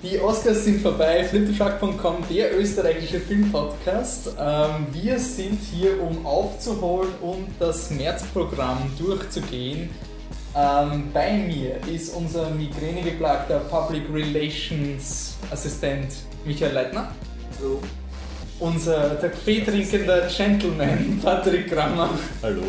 Die Oscars sind vorbei, flipthetruck.com, der österreichische Filmpodcast. Ähm, wir sind hier, um aufzuholen und das Märzprogramm durchzugehen. Ähm, bei mir ist unser migränegeplagter Public Relations Assistent Michael Leitner. Hallo. Unser Kaffeetrinkender Gentleman Patrick Grammer. Hallo.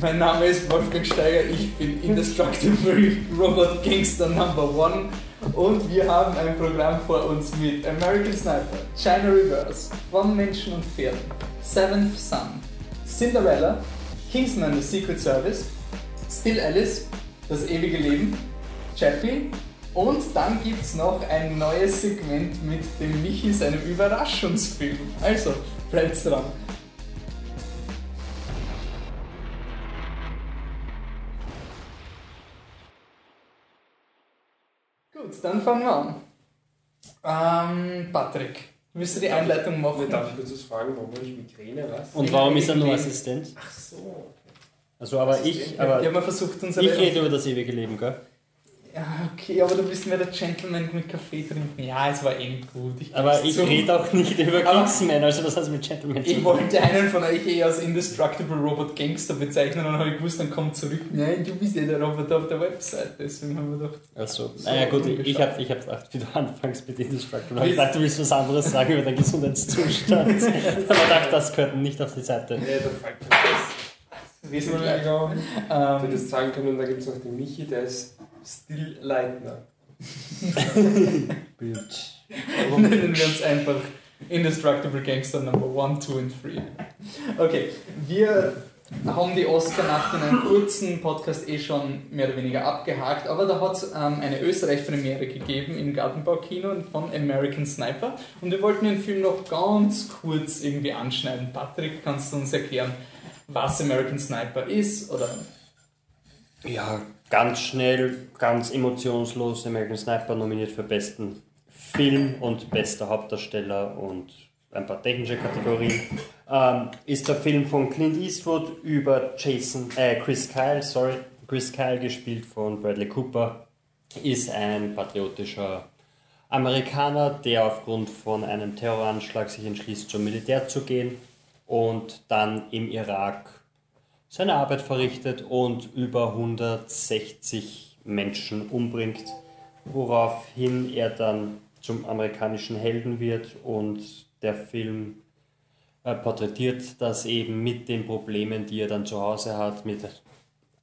Mein Name ist Wolfgang Steiger, ich bin Indestructible Robot Gangster Number One und wir haben ein Programm vor uns mit American Sniper, China Reverse, Von Menschen und Pferden, Seventh Son, Cinderella, Kingsman The Secret Service, Still Alice, Das ewige Leben, Chappie und dann gibt es noch ein neues Segment mit dem Michi, seinem Überraschungsfilm. Also, bleibt dran. Gut, dann fangen wir an. Ähm, Patrick, willst du die Einleitung machen? Darf ich kurz was fragen, warum habe ich Migräne, was? Und warum ist er nur Assistent? Ach so, okay. Also, aber ich, aber Wir haben versucht, unsere. ich rede über das ewige Leben, gell? Ja, okay, aber du bist mehr der Gentleman mit Kaffee trinken. Ja, es war eben gut. Ich Aber ich rede auch nicht über Kingsman, also was hat es mit Gentleman zu Ich wollte einen von euch eh als Indestructible Robot Gangster bezeichnen und dann habe ich gewusst, dann kommt zurück. Nein, du bist ja der Roboter auf der Website, deswegen haben wir gedacht. Achso, So naja gut, ich, habe ich hab gedacht, wie du anfängst mit Indestructible. Ich dachte, du willst was anderes sagen über deinen Gesundheitszustand. Aber ich dachte, das gehört nicht auf die Seite. Nee, dann fragt man das. Wir sind gleich. Entschuldigung. Ich hätte Ähm, das sagen können, da gibt es noch den Michi, der ist Still Leitner. Bitch. nennen wir uns einfach Indestructible Gangster Number 1, 2 und 3. Okay, wir haben die Oscar-Nacht in einem kurzen Podcast eh schon mehr oder weniger abgehakt, aber da hat es ähm, eine Österreich-Premiere gegeben im Gartenbaukino von American Sniper und wir wollten den Film noch ganz kurz irgendwie anschneiden. Patrick, kannst du uns erklären, was American Sniper ist? Oder Ja, ganz schnell, ganz emotionslos. American Sniper nominiert für besten Film und bester Hauptdarsteller und ein paar technische Kategorien. Ähm, ist der Film von Clint Eastwood über Jason, äh, Chris Kyle, sorry, Chris Kyle gespielt von Bradley Cooper, ist ein patriotischer Amerikaner, der aufgrund von einem Terroranschlag sich entschließt, zum Militär zu gehen und dann im Irak seine Arbeit verrichtet und über 160 Menschen umbringt, woraufhin er dann zum amerikanischen Helden wird und der Film äh, porträtiert das eben mit den Problemen, die er dann zu Hause hat, mit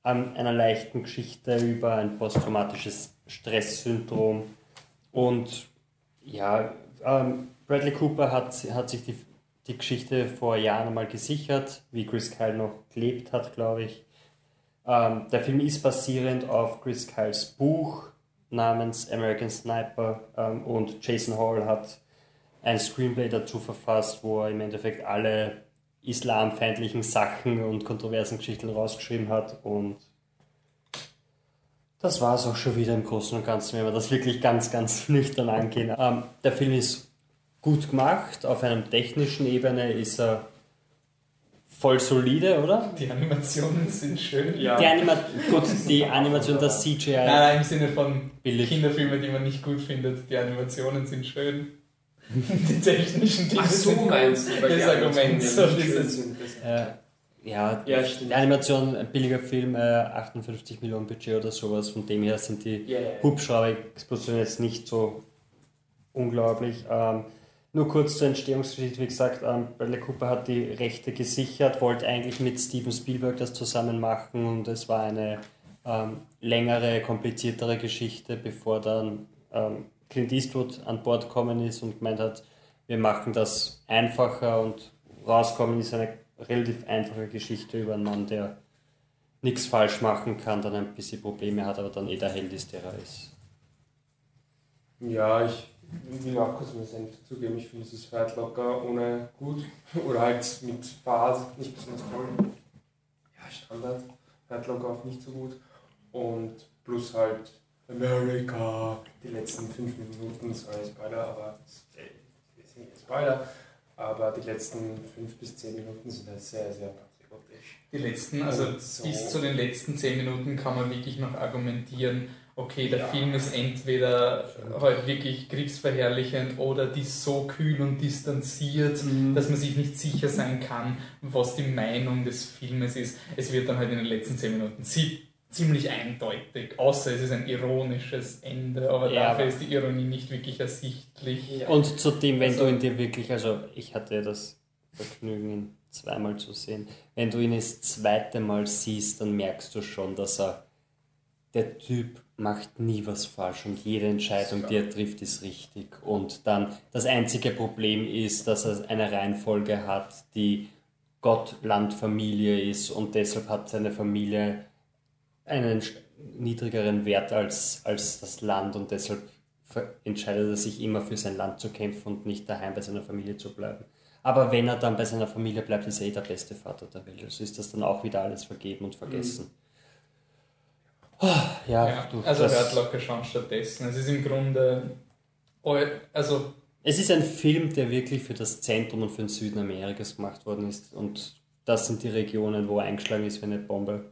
an einer leichten Geschichte über ein posttraumatisches Stresssyndrom. Und ja, ähm, Bradley Cooper hat, hat sich die, die Geschichte vor Jahren einmal gesichert, wie Chris Kyle noch gelebt hat, glaube ich. Ähm, der Film ist basierend auf Chris Kyles Buch namens American Sniper ähm, und Jason Hall hat ein Screenplay dazu verfasst, wo er im Endeffekt alle islamfeindlichen Sachen und kontroversen Geschichten rausgeschrieben hat und das war es auch schon wieder im Großen und Ganzen, wenn wir das wirklich ganz, ganz nüchtern angehen. Ähm, der Film ist gut gemacht, auf einer technischen Ebene ist er voll solide, oder? die Animationen sind schön. Ja. Die, Anima gut, die Animation, das CGI, Nein, nein, im Sinne von billig. Kinderfilme, die man nicht gut findet. Die Animationen sind schön. Die technischen Dinge Ach so sind meinst du, das Argument, so dieses- Äh, ja, Ja, stimmt. die Animation, ein billiger Film, äh, 58 Millionen Budget oder sowas, von dem her sind die Ja, ja, ja. Hubschrauber-Explosion jetzt nicht so unglaublich. Ähm, nur kurz zur Entstehungsgeschichte, wie gesagt, ähm, Bradley Cooper hat die Rechte gesichert, wollte eigentlich mit Steven Spielberg das zusammen machen und es war eine ähm, längere, kompliziertere Geschichte, bevor dann ähm, Clint Eastwood an Bord gekommen ist und gemeint hat, wir machen das einfacher und rauskommen ist eine relativ einfache Geschichte über einen Mann, der nichts falsch machen kann, dann ein bisschen Probleme hat, aber dann eh der Held ist, der er ist. Ja, ich will auch kurz meinen Senf dazugeben. Ich finde, es ist weit locker, ohne gut. Oder halt mit Fahrt, nicht besonders toll. Ja, Standard. Weit locker auf nicht so gut. Und plus halt America, die letzten fünf Minuten, sorry Spoiler, aber ist nicht ein Spoiler, aber die letzten fünf bis zehn Minuten sind halt sehr, sehr patriotisch. Die letzten, also so. bis zu den letzten 10 Minuten kann man wirklich noch argumentieren, okay, der Ja. Film ist entweder halt wirklich kriegsverherrlichend oder die so kühl und distanziert, Mhm. dass man sich nicht sicher sein kann, was die Meinung des Filmes ist. Es wird dann halt in den letzten 10 Minuten zie ziemlich eindeutig, außer es ist ein ironisches Ende, aber Ja, dafür ist die Ironie nicht wirklich ersichtlich. Ja. Und zudem, wenn Also- du ihn dir wirklich, also ich hatte ja das Vergnügen, ihn zweimal zu sehen, wenn du ihn das zweite Mal siehst, dann merkst du schon, dass er, der Typ macht nie was falsch und jede Entscheidung, die er trifft, ist richtig. Und dann das einzige Problem ist, dass er eine Reihenfolge hat, die Gott, Land, Familie ist und deshalb hat seine Familie einen niedrigeren Wert als, als das Land und deshalb entscheidet er sich immer für sein Land zu kämpfen und nicht daheim bei seiner Familie zu bleiben. Aber wenn er dann bei seiner Familie bleibt, ist er eh der beste Vater der Welt. Also ist das dann auch wieder alles vergeben und vergessen. Ah, Ja, Ja, du, also das, hört locker schauen stattdessen. Es ist im Grunde, also es ist ein Film, der wirklich für das Zentrum und für den Süden Amerikas gemacht worden ist. Und das sind die Regionen, wo er eingeschlagen ist wie eine Bombe.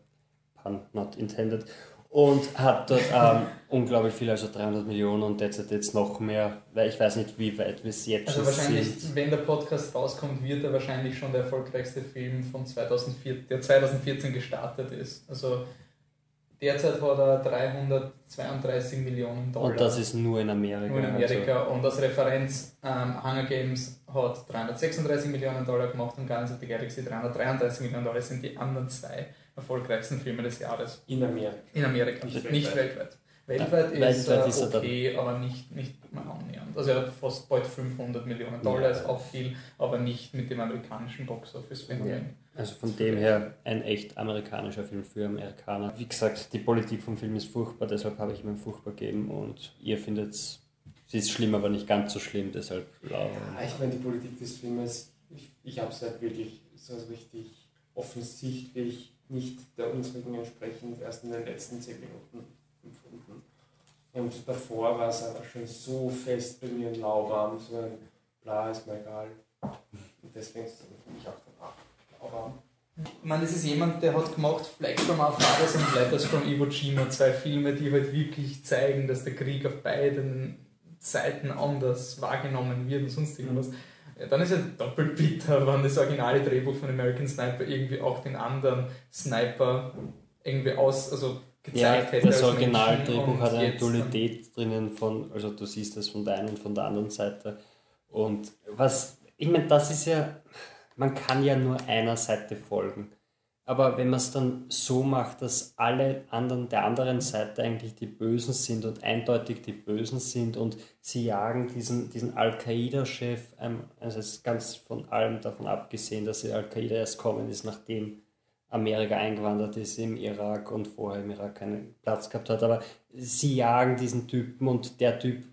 Pun not intended. Und hat dort ähm, unglaublich viel, also 300 Millionen und derzeit jetzt noch mehr, weil ich weiß nicht, wie weit wir es jetzt Also schon wahrscheinlich, sind. wenn der Podcast rauskommt, wird er wahrscheinlich schon der erfolgreichste Film von 2004, der 2014 gestartet ist. Also derzeit hat er 332 Millionen Dollar. Und das ist nur in Amerika. nur in Amerika. Und als Referenz ähm, Hunger Games hat 336 Millionen Dollar gemacht und Guardians of the Galaxy 333 Millionen Dollar Das sind die anderen zwei erfolgreichsten Filme des Jahres In Amerika. in Amerika, Nicht nicht, weltweit. Weltweit Ja, ist, weltweit äh, ist er okay, aber nicht, nicht mal annähernd. Also er hat fast bald 500 Millionen Dollar, Ja. ist auch viel, aber nicht mit dem amerikanischen Box-Office-Phänomen. Also von dem her ein echt amerikanischer Film für Amerikaner. Wie gesagt, die Politik vom Film ist furchtbar, deshalb habe ich ihm ein furchtbar gegeben und ihr findet es, sie ist schlimm, aber nicht ganz so schlimm, deshalb ja, Ja, ich meine, die Politik des Filmes, ich, ich habe es halt wirklich so richtig offensichtlich nicht der unsrigen entsprechend erst in den letzten 10 Minuten empfunden. Und davor war es einfach schon so fest bei mir und lauwarm, so ein bla ist mir egal. Und deswegen ist es für mich auch danach lauwarm. Ich meine, das ist jemand, der hat gemacht Flag from Our Fathers und Letters from Iwo Jima, zwei Filme, die halt wirklich zeigen, dass der Krieg auf beiden Seiten anders wahrgenommen wird und sonst irgendwas. Ja, dann ist es doppelt bitter, wenn das originale Drehbuch von American Sniper irgendwie auch den anderen Sniper irgendwie aus, also ja gezeigt hätte. das Originaldrehbuch hat eine Dualität drinnen von, also du siehst das von der einen und von der anderen Seite. Und was, ich meine, das ist ja, man kann ja nur einer Seite folgen. Aber wenn man es dann so macht, dass alle anderen der anderen Seite eigentlich die Bösen sind und eindeutig die Bösen sind und sie jagen diesen, diesen Al-Qaida-Chef, ähm, also es ist ganz von allem davon abgesehen, dass die Al-Qaida erst kommen ist, nachdem Amerika eingewandert ist im Irak und vorher im Irak keinen Platz gehabt hat. Aber sie jagen diesen Typen und der Typ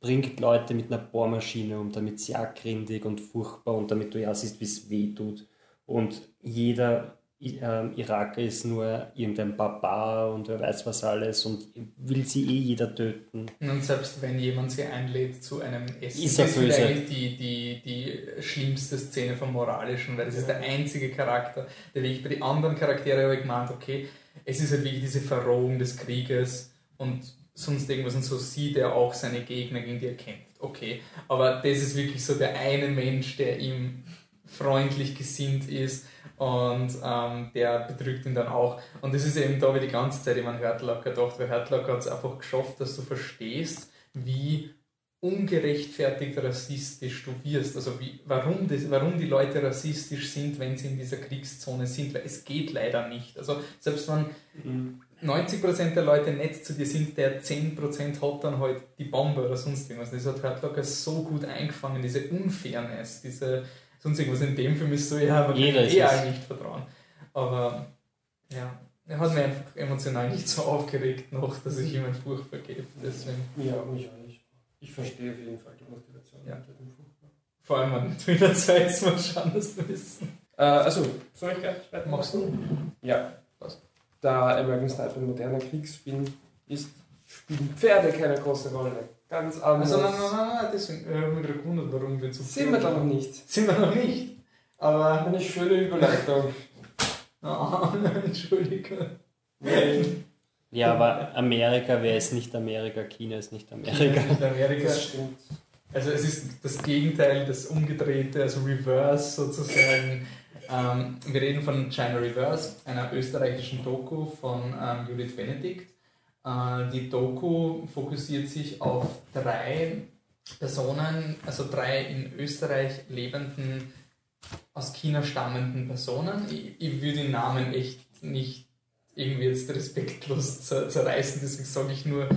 bringt Leute mit einer Bohrmaschine um, damit sie argrindig und furchtbar und damit du ja siehst, wie es weh tut. Und jeder Ähm, Iraker ist nur irgendein Barbar und wer weiß was alles und will sie eh jeder töten. Und selbst wenn jemand sie einlädt zu einem Essen, Ist das böse. eigentlich die, die, die schlimmste Szene vom Moralischen, weil das ist der einzige Charakter, der wirklich bei den anderen Charakteren habe ich gemeint, okay, es ist halt wirklich diese Verrohung des Krieges und sonst irgendwas und so sieht er auch seine Gegner, gegen die er kämpft. Okay, aber das ist wirklich so der eine Mensch, der ihm freundlich gesinnt ist und ähm, der betrügt ihn dann auch. Und das ist eben da wie die ganze Zeit, ich meine, Hurtlocker gedacht, weil Hurtlocker hat es einfach geschafft, dass du verstehst, wie ungerechtfertigt rassistisch du wirst. Also wie, warum, das, warum die Leute rassistisch sind, wenn sie in dieser Kriegszone sind, weil es geht leider nicht. Also selbst wenn 90% der Leute nett zu dir sind, der 10% hat dann halt die Bombe oder sonst irgendwas. Das hat Hurtlocker so gut eingefangen, diese Unfairness, diese sonst irgendwas. In dem Film ist so, ja, man Jeder kann ist eh es. allen nicht vertrauen. Aber ja, er hat mich einfach emotional nicht so aufgeregt noch, dass ich ihm ein Furchtbar gebe. Deswegen, Ja, mich auch nicht. Ich verstehe auf jeden Fall die Motivation Ja. hinter dem Furchtbar. vor allem an Twitter Zeit ist man schon das wissen. Äh, also, soll ich gleich weitermachen? Machst du? Ja. Was? Da American Sniper ein moderner Kriegsfilm ist, spielen Pferde keine große Rolle. Ganz anders. Also nein, nein, nein, nein, deswegen äh, habe ich mich gerade gewundert, warum wir zu Sind wir da noch nicht. Sind wir noch nicht. Aber. Eine schöne Überleitung. Ah, Entschuldigung. Nee. Ja, aber Amerika wäre es nicht Amerika, China ist nicht Amerika. Nicht Amerika. Das stimmt. Also es ist das Gegenteil, das Umgedrehte, also Reverse sozusagen. Ähm, wir reden von China Reverse, einer österreichischen Doku von ähm, Judith Benedikt. Äh, die Doku fokussiert sich auf drei Personen, also drei in Österreich lebenden, aus China stammenden Personen. Ich, ich würde den Namen echt nicht irgendwie jetzt respektlos zer zerreißen, deswegen sage ich nur,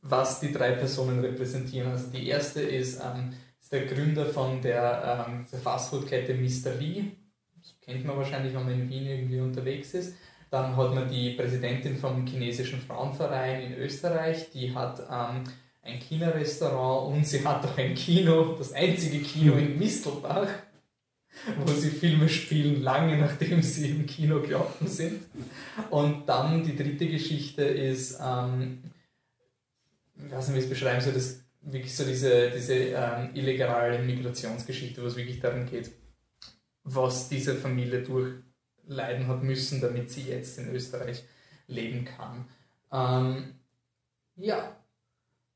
was die drei Personen repräsentieren. Also die erste ist, ähm, ist der Gründer von der, ähm, der Fastfood-Kette Mr. Lee. Das kennt man wahrscheinlich, wenn man in Wien irgendwie unterwegs ist. Dann hat man die Präsidentin vom chinesischen Frauenverein in Österreich, die hat ähm, ein China-Restaurant und sie hat auch ein Kino, das einzige Kino in Mistelbach, wo sie Filme spielen, lange nachdem sie im Kino gelaufen sind. Und dann die dritte Geschichte ist, ähm, ich weiß nicht, wie ich es beschreiben soll, das wirklich so diese, diese ähm, illegale Migrationsgeschichte, wo es wirklich darum geht, was diese Familie durchleiden hat müssen, damit sie jetzt in Österreich leben kann. Ähm, ja,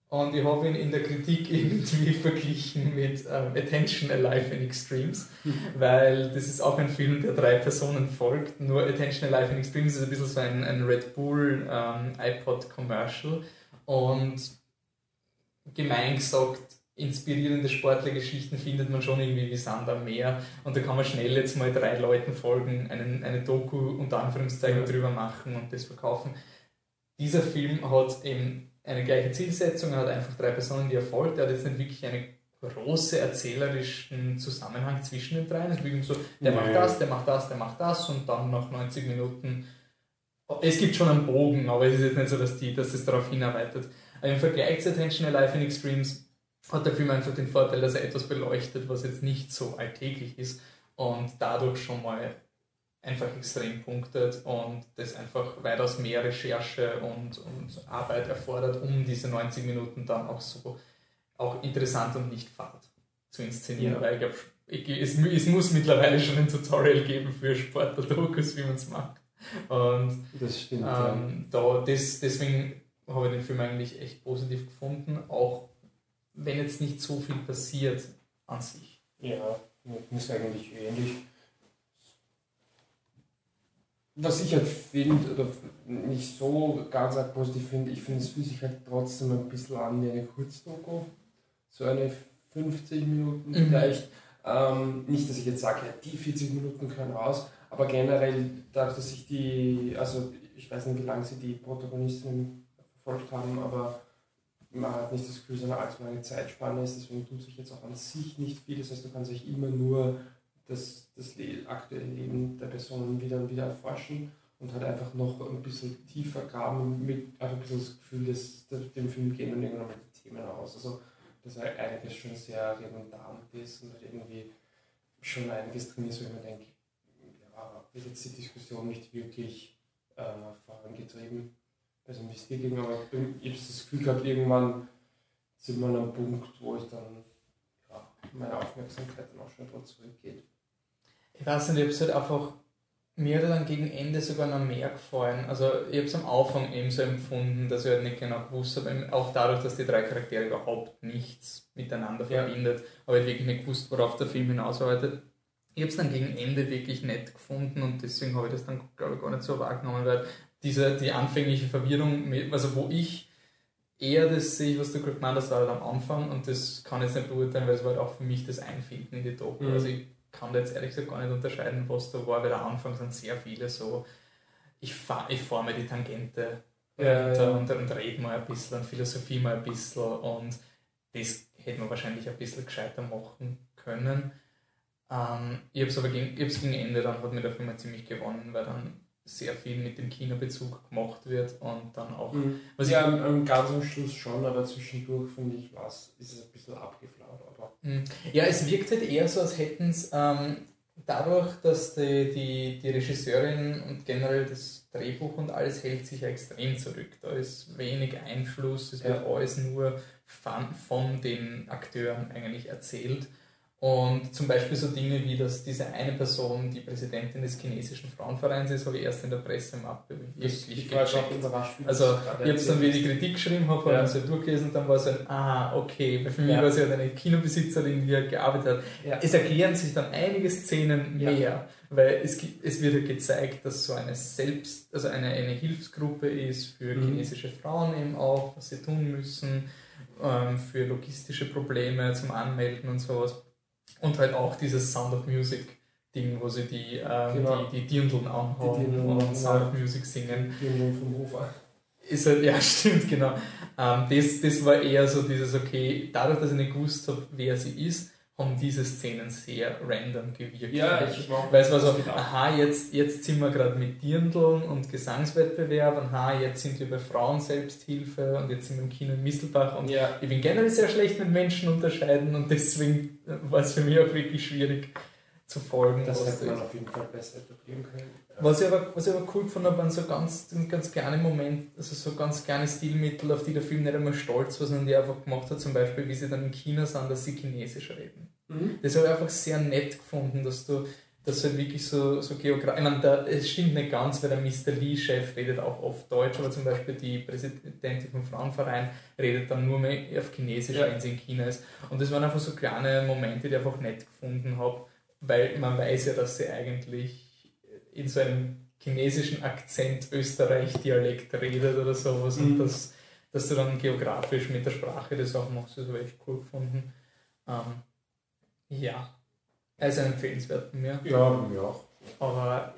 und ich habe ihn in der Kritik irgendwie verglichen mit ähm, Attention Alive in Extremes, weil das ist auch ein Film, der drei Personen folgt. Nur Attention Alive in Extremes ist ein bisschen so ein, ein Red Bull ähm, iPod Commercial. Und gemein gesagt, inspirierende Sportlergeschichten findet man schon irgendwie wie Sand am Meer. Und da kann man schnell jetzt mal drei Leuten folgen, einen, eine Doku unter Anführungszeichen drüber machen und das verkaufen. Dieser Film hat eben eine gleiche Zielsetzung, er hat einfach drei Personen, die er folgt. Er hat jetzt nicht wirklich einen großen erzählerischen Zusammenhang zwischen den dreien. Es ist wirklich so, der macht das, der macht das, der macht das und dann nach 90 Minuten. Es gibt schon einen Bogen, aber es ist jetzt nicht so, dass, die, dass es darauf hinarbeitet. Im Vergleich zu Attention Alive in Extremes hat der Film einfach den Vorteil, dass er etwas beleuchtet, was jetzt nicht so alltäglich ist und dadurch schon mal einfach extrem punktet und das einfach weitaus mehr Recherche und, und Arbeit erfordert, um diese 90 Minuten dann auch so auch interessant und nicht fad zu inszenieren. Ja. Weil ich glaube, es, es, muss mittlerweile schon ein Tutorial geben für Sportler-Dokus, wie man es macht. Und das stimmt. Ähm, da, das, deswegen habe ich den Film eigentlich echt positiv gefunden, auch wenn jetzt nicht so viel passiert an sich. Ja, mir ist eigentlich ähnlich. Was ich halt finde, oder nicht so ganz positiv finde, ich finde, es fühlt sich halt trotzdem ein bisschen an wie eine Kurzdoku. So eine 50 Minuten mhm. vielleicht. Ähm, nicht, dass ich jetzt sage, ja, die 40 Minuten können raus, aber generell, dadurch, dass ich die, also ich weiß nicht, wie lange sie die Protagonistin verfolgt haben, aber man hat nicht das Gefühl, dass eine allzu lange Zeitspanne ist, deswegen tut sich jetzt auch an sich nicht viel. Das heißt, du kannst sich immer nur das, das aktuelle Leben der Personen wieder und wieder erforschen und halt einfach noch ein bisschen tiefer graben, mit einfach ein bisschen das Gefühl, dass, dass dem Film gehen und irgendwann die Themen aus. Also, dass halt einiges schon sehr redundant ist und halt irgendwie schon einiges drin ist, wo ich mir denke, ja, wird jetzt die Diskussion nicht wirklich äh, vorangetrieben also wie es dir ging, aber ich habe das Gefühl gehabt, irgendwann sind wir an einem Punkt, wo ich dann ja, meine Aufmerksamkeit dann auch schon etwas zurückgeht. Ich weiß nicht, ich habe es halt einfach, mir hat dann gegen Ende sogar noch mehr gefallen. Also ich habe es am Anfang eben so empfunden, dass ich halt nicht genau gewusst habe, auch dadurch, dass die drei Charaktere überhaupt nichts miteinander ja. verbindet, habe ich wirklich nicht gewusst, worauf der Film hinausarbeitet. Ich habe es dann gegen Ende wirklich nett gefunden und deswegen habe ich das dann, glaube ich, gar nicht so wahrgenommen, weil diese, die anfängliche Verwirrung, also wo ich eher das sehe, was du gerade gemeint hast, war halt am Anfang und das kann ich jetzt nicht beurteilen, weil es war halt auch für mich das Einfinden in die Doku. Mhm. Also ich kann da jetzt ehrlich gesagt gar nicht unterscheiden, was da war, weil am Anfang sind sehr viele so, ich, fahr, ich fahre mir die Tangente ja, und, ja. Und, und, rede mal ein bisschen und philosophie mal ein bisschen und das hätte man wahrscheinlich ein bisschen gescheiter machen können. Ähm, ich habe es aber gegen, ich gegen Ende, dann hat mir der Film ziemlich gewonnen, weil dann sehr viel mit dem Kinobezug gemacht wird und dann auch. Mhm. Was ja, am, am ganz am Schluss schon, aber zwischendurch finde ich, was ist es ein bisschen abgeflaut. Aber mhm. Ja, es wirkt halt eher so, als hätten es ähm, dadurch, dass die, die, die Regisseurin und generell das Drehbuch und alles hält sich ja extrem zurück. Da ist wenig Einfluss, es wird ja. alles nur von, von den Akteuren eigentlich erzählt. Und zum Beispiel so Dinge wie, dass diese eine Person die Präsidentin des chinesischen Frauenvereins ist, habe ich erst in der Pressemappe wirklich Ich war gecheckt. überrascht. Also, ich habe es dann, wie ich die Kritik geschrieben habe, habe Ja. ich es durchgelesen und dann war es so ein, ah, okay, weil für mich Ja. war sie halt eine Kinobesitzerin, die halt gearbeitet hat. Ja. Es erklären sich dann einige Szenen Ja. mehr, weil es, es wird ja gezeigt, dass so eine Selbst, also eine, eine Hilfsgruppe ist für Mhm. chinesische Frauen eben auch, was sie tun müssen, ähm, für logistische Probleme zum Anmelden und sowas. Und halt auch dieses Sound of Music Ding, wo sie die, ähm, Genau. die, die Dirndln anhaben Die Dirndl und Sound ja. of Music singen. Jungen vom Hofer. Ist halt, ja, stimmt, genau. Ähm, das, das war eher so dieses, okay, dadurch, dass ich nicht gewusst habe, wer sie ist, haben diese Szenen sehr random gewirkt. Ja, ich war Weil es war so, Genau. aha, jetzt, jetzt sind wir gerade mit Dirndln und Gesangswettbewerb, aha, jetzt sind wir bei Frauenselbsthilfe und jetzt sind wir im Kino in Mistelbach und Ja, ich bin generell sehr schlecht mit Menschen unterscheiden und deswegen war es für mich auch wirklich schwierig zu folgen. das hätte man ist. auf jeden Fall besser etablieren können. Was ich, aber, was ich aber cool gefunden habe, waren so ganz, ganz kleine Momente, also so ganz kleine Stilmittel, auf die der Film nicht einmal stolz war, sondern die einfach gemacht hat, zum Beispiel, wie sie dann in China sind, dass sie Chinesisch reden. Mhm. Das habe ich einfach sehr nett gefunden, dass du das halt wirklich so, so geografisch. Ich meine, da, es stimmt nicht ganz, weil der Mr. Lee-Chef redet auch oft Deutsch, aber zum Beispiel die Präsidentin vom Frauenverein redet dann nur mehr auf Chinesisch, Ja. wenn sie in China ist. Und das waren einfach so kleine Momente, die ich einfach nett gefunden habe, weil man weiß ja, dass sie eigentlich in so einem chinesischen Akzent Österreich-Dialekt redet oder sowas und Mhm. das, dass du dann geografisch mit der Sprache das auch machst, das habe ich echt cool gefunden. Ähm, ja, also empfehlenswert von mir. Ja, mir auch. Aber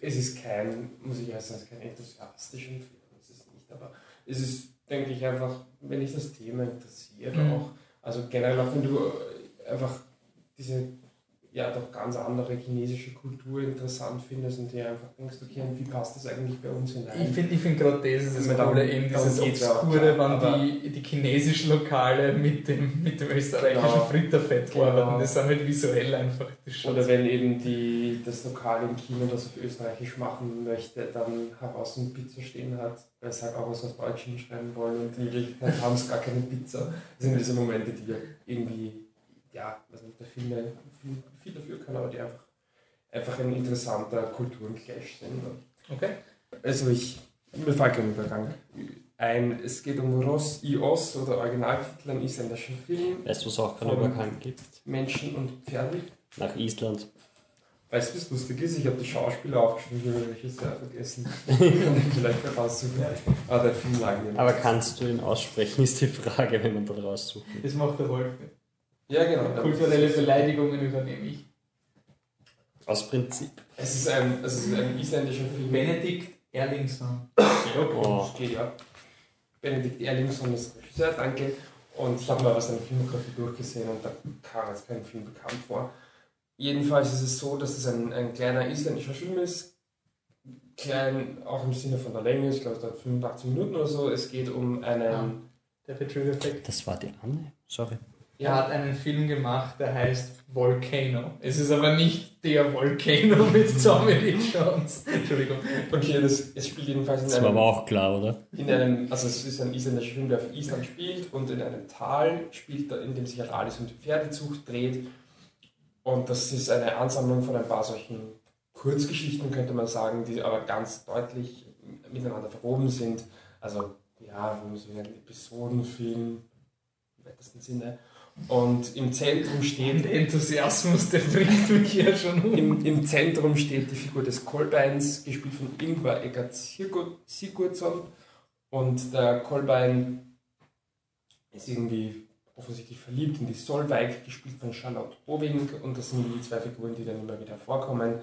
Es ist kein, muss ich erst sagen, es ist kein enthusiastischer Film, das ist nicht, aber es ist, denke ich, einfach, wenn dich das Thema interessiert Mhm. auch, also generell auch wenn du äh, einfach diese ja doch ganz andere chinesische Kultur interessant findest und dir einfach denkst, okay, und wie passt das eigentlich bei uns hinein? ich finde ich find gerade das ist das Coole, eben dieses Obskure, wenn die, die chinesischen Lokale mit dem, mit dem österreichischen Genau. Fritterfett Genau. arbeiten. Das sind halt visuell einfach das Oder wenn eben die, das Lokal im Kino das auf Österreichisch machen möchte, dann heraus eine Pizza stehen hat, weil es halt auch was auf Deutsch hinschreiben wollen und in Wirklichkeit haben es gar keine Pizza. Das sind diese Momente, die irgendwie, ja, weiß nicht, der Film viel, dafür kann, aber die einfach, einfach ein interessanter Kulturengleich sind. Okay. Also ich, mir fällt kein Übergang ein, es geht um Ross Ios oder Originaltitel, ein isländischen Film, Weißt du, was auch keinen Übergang gibt? Menschen und Pferde. Nach Island. Weißt du, was lustig ist? Ich habe die Schauspieler aufgeschrieben, ich habe Regisseur vergessen. Kann ich vielleicht noch raussuchen. Ah, der Film. Aber kannst du ihn aussprechen, ist die Frage, wenn man da raussucht. Das macht der Wolf. Ja, genau. Kulturelle Beleidigungen übernehme ich. Aus Prinzip. Es ist ein, es ist ein isländischer Film. Benedikt Erlingsson. Ja, Oh. ja. Benedikt Erlingsson ist Regisseur, danke. Und ich habe mal seine Filmografie durchgesehen und da kam jetzt kein Film bekannt vor. Jedenfalls ist es so, dass es ein, ein kleiner isländischer Film ist. Klein, auch im Sinne von der Länge, ich glaube, es dauert 85 Minuten oder so. Es geht um einen. Ah. Der Trigger-Effekt. Das war die Anne. Sorry. Er hat einen Film gemacht, der heißt Volcano. Es ist aber nicht der Volcano mit Tommy Lee Jones. Entschuldigung. Okay, das, es spielt jedenfalls in Das war einem, aber auch klar, oder? in einem, also es ist ein isländischer Film, der auf Island spielt und in einem Tal spielt, in dem sich halt alles um die Pferdezucht dreht. Und das ist eine Ansammlung von ein paar solchen Kurzgeschichten, könnte man sagen, die aber ganz deutlich miteinander verwoben sind. Also, ja, wie man so ein Episodenfilm im weitesten Sinne. Und im Zentrum steht Der Enthusiasmus, der bringt mich ja schon um. Im, Im Zentrum steht die Figur des Kolbeins, gespielt von Ingvar Sigurd- Sigurdsson. Und der Kolbein ist irgendwie offensichtlich verliebt in die Solveig, gespielt von Charlotte Obing. Und das sind die zwei Figuren, die dann immer wieder vorkommen.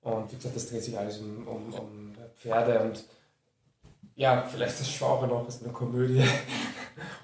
Und wie gesagt, das dreht sich alles um, um, um Pferde und ja, vielleicht das Genre noch, ist eine Komödie.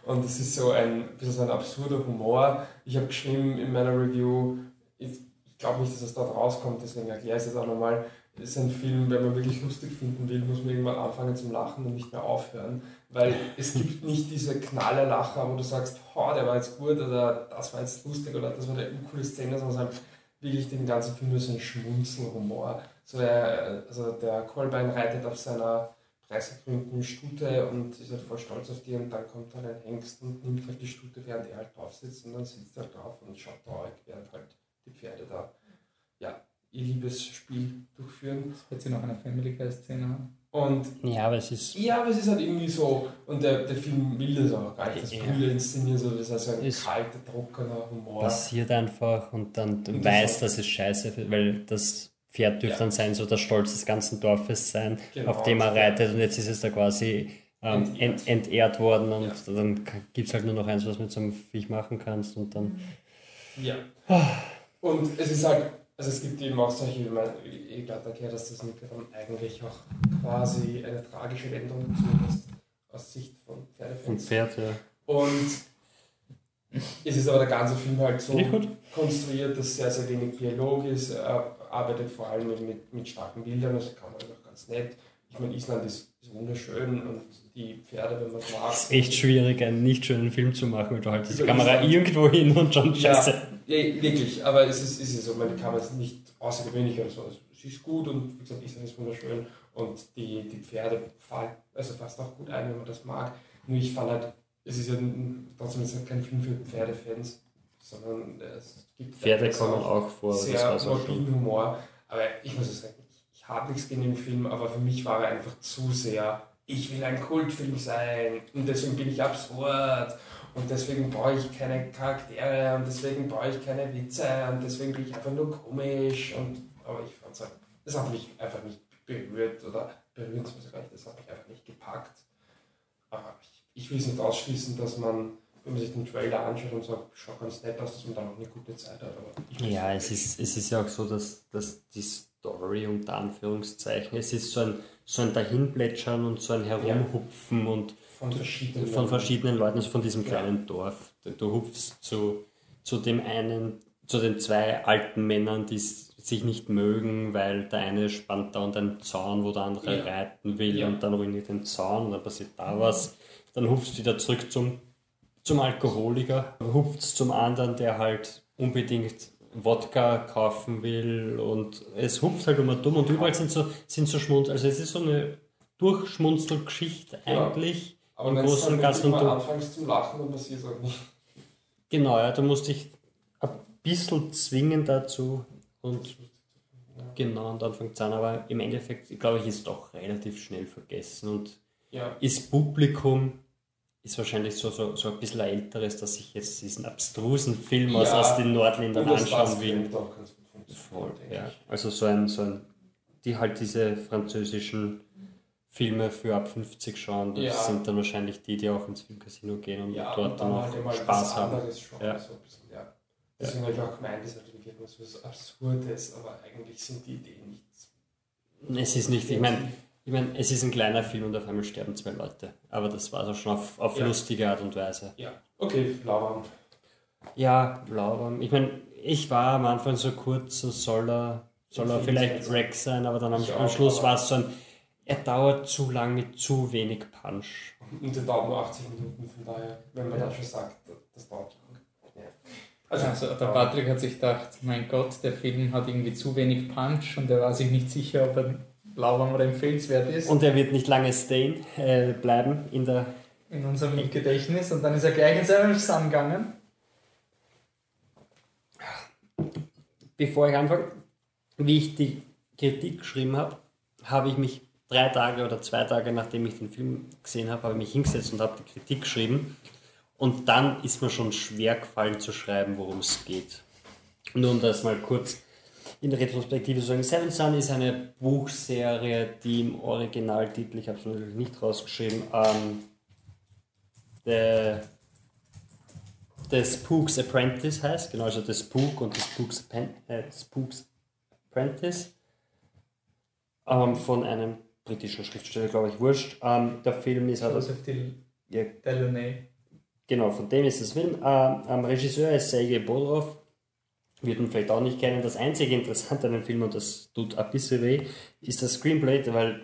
Und es ist so ein, bisschen so ein absurder Humor. Ich habe geschrieben in meiner Review, ich, ich glaube nicht, dass es dort rauskommt, deswegen erkläre ich es jetzt auch nochmal. Es ist ein Film, wenn man wirklich lustig finden will, muss man irgendwann anfangen zum Lachen und nicht mehr aufhören. Weil es gibt nicht diese Knallerlacher, wo du sagst, oh, der war jetzt gut oder das war jetzt lustig oder das war eine coole Szene, sondern halt wirklich den ganzen Film nur so ein Schmunzelhumor. So der, also der Kolbein reitet auf seiner 30 Minuten Stute und ist halt voll stolz auf die und dann kommt halt ein Hengst und nimmt halt die Stute, während er halt drauf sitzt und dann sitzt er drauf und schaut traurig, während halt die Pferde da ja, ihr Liebesspiel durchführen. Das wird sie noch eine Family Guy Szene haben. Und Ja, aber es ist. ja, aber es ist halt irgendwie so, und der, der Film will das auch gar nicht, das Ja. Brüder inszenieren, so das heißt so ein Ist- kalter, trockener Humor. passiert einfach und dann du Und das weißt, auch- dass es scheiße wird, weil das Pferd dürfte Ja. dann sein, so der Stolz des ganzen Dorfes sein, Genau, auf dem er reitet und jetzt ist es da quasi ähm, Entehrt. ent, entehrt worden und Ja. dann gibt es halt nur noch eins, was du mit so einem Viech machen kannst und dann. Ja. Und es ist halt, also es gibt eben auch solche, wie man eh gerade erklärt, dass das dann eigentlich auch quasi eine tragische Wendung zumindest aus Sicht von Pferdefans. Pferd, ja. Und es ist aber der ganze Film halt so ich konstruiert, dass sehr, sehr wenig Dialog ist. Er arbeitet vor allem mit, mit, mit starken Bildern, das kann man auch ganz nett. Ich meine, Island ist, ist wunderschön und die Pferde, wenn man es mag. Es ist echt schwierig, einen nicht schönen Film zu machen, weil du halt die Über Kamera Island. irgendwo hin und schon Ja. scheiße. Ja, wirklich, aber es ist, ist es so, meine Kamera ist nicht außergewöhnlich oder so. Also, sie ist gut und wie gesagt, Island ist wunderschön und die, die Pferde fallen also fast auch gut ein, wenn man das mag. Nur ich fand halt, es ist ja trotzdem ist ja kein Film für Pferdefans, sondern es gibt Pferde kommen auch vor, das sehr morbiden Humor. Aber ich muss sagen, ich, habe nichts gegen den Film, aber für mich war er einfach zu sehr, ich will ein Kultfilm sein und deswegen bin ich absurd und deswegen brauche ich keine Charaktere und deswegen brauche ich keine Witze und deswegen bin ich einfach nur komisch und aber ich fand es halt, das hat mich einfach nicht berührt oder berührt das hat mich einfach nicht gepackt. Aber ich, ich will es nicht ausschließen, dass man, wenn man sich den Trailer anschaut und sagt, schaut ganz nett aus, dass man dann auch eine gute Zeit hat. Ja, es ist, es ist ja auch so, dass, dass die Story unter Anführungszeichen, es ist so ein, so ein Dahinplätschern und so ein Herumhupfen und von verschiedenen, von verschiedenen Leuten, also von diesem Ja. kleinen Dorf. Du, hupfst zu, zu dem einen, zu den zwei alten Männern, die sich nicht mögen, weil der eine spannt da und einen Zaun, wo der andere Ja. reiten will Ja. und dann ruiniert den Zaun und dann passiert da was. Dann hupfst du wieder zurück zum, zum Alkoholiker, hupfst zum anderen, der halt unbedingt Wodka kaufen will und es hupft halt immer dumm und überall sind so, sind so Schmund, also es ist so eine Durchschmunzelgeschichte Ja. eigentlich. Aber im Großen und dann Ganzen du- anfängst zum Lachen, dann passiert es auch nicht. Genau, ja, du musst dich ein bisschen zwingen dazu und genau, und dann fängt es an, aber im Endeffekt, glaube ich, ist doch relativ schnell vergessen und Ja, ist Publikum, ist wahrscheinlich so, so, so ein bisschen ein älteres, dass ich jetzt diesen abstrusen Film aus, Ja. aus den Nordländern anschauen will. Voll, ja. Also so ein, so ein, die halt diese französischen Filme für ab 50 schauen, das Ja. sind dann wahrscheinlich die, die auch ins Filmcasino gehen und Ja, dort und dann dann auch halt Spaß haben. schon. Ja. So ein bisschen, ja. Deswegen habe ich auch gemeint, das ist natürlich etwas was Absurdes, aber eigentlich sind die Ideen nicht. Es ist nicht, ich meine, ich mein, es ist ein kleiner Film und auf einmal sterben zwei Leute. Aber das war so schon auf, auf Ja. lustige Art und Weise. Ja, okay, Lauern. Ja, Lauber. Ich meine, ich war am Anfang so kurz, so soll er, soll er Ich vielleicht Rex sein, aber dann am, Ich am auch, Schluss war es so ein, er dauert zu lang mit zu wenig Punch. Und der dauert nur 80 Minuten, von daher, wenn man Ja. das schon sagt, das, dauert lang. Ja. Also der Patrick hat sich gedacht, mein Gott, der Film hat irgendwie zu wenig Punch und er war sich nicht sicher, ob er lauwarm oder empfehlenswert ist Und er wird nicht lange stayen, äh, bleiben in der. in unserem Gedächtnis und dann ist er gleich in seinem zusammengegangen. Bevor ich anfange, wie ich die Kritik geschrieben habe, habe ich mich drei Tage oder zwei Tage nachdem ich den Film gesehen habe, habe ich mich hingesetzt und habe die Kritik geschrieben. Und dann ist mir schon schwer gefallen zu schreiben, worum es geht. Nur um das mal kurz in der Retrospektive sagen. Seven Sun ist eine Buchserie, die im Originaltitel, ich habe es natürlich nicht rausgeschrieben, ähm, The, The Spook's Apprentice heißt. Genau, also The Spook und The Spook's, Appen- äh, Spook's Apprentice. Ähm, von einem britischen Schriftsteller, glaube ich, wurscht. Ähm, der Film ist. Joseph Del Ja, Delaunay. Genau, von dem ist das Film. Ähm, am Regisseur ist Sergei Bodrov. Wird man vielleicht auch nicht kennen. Das einzige Interessante an dem Film, und das tut ein bisschen weh, ist das Screenplay, weil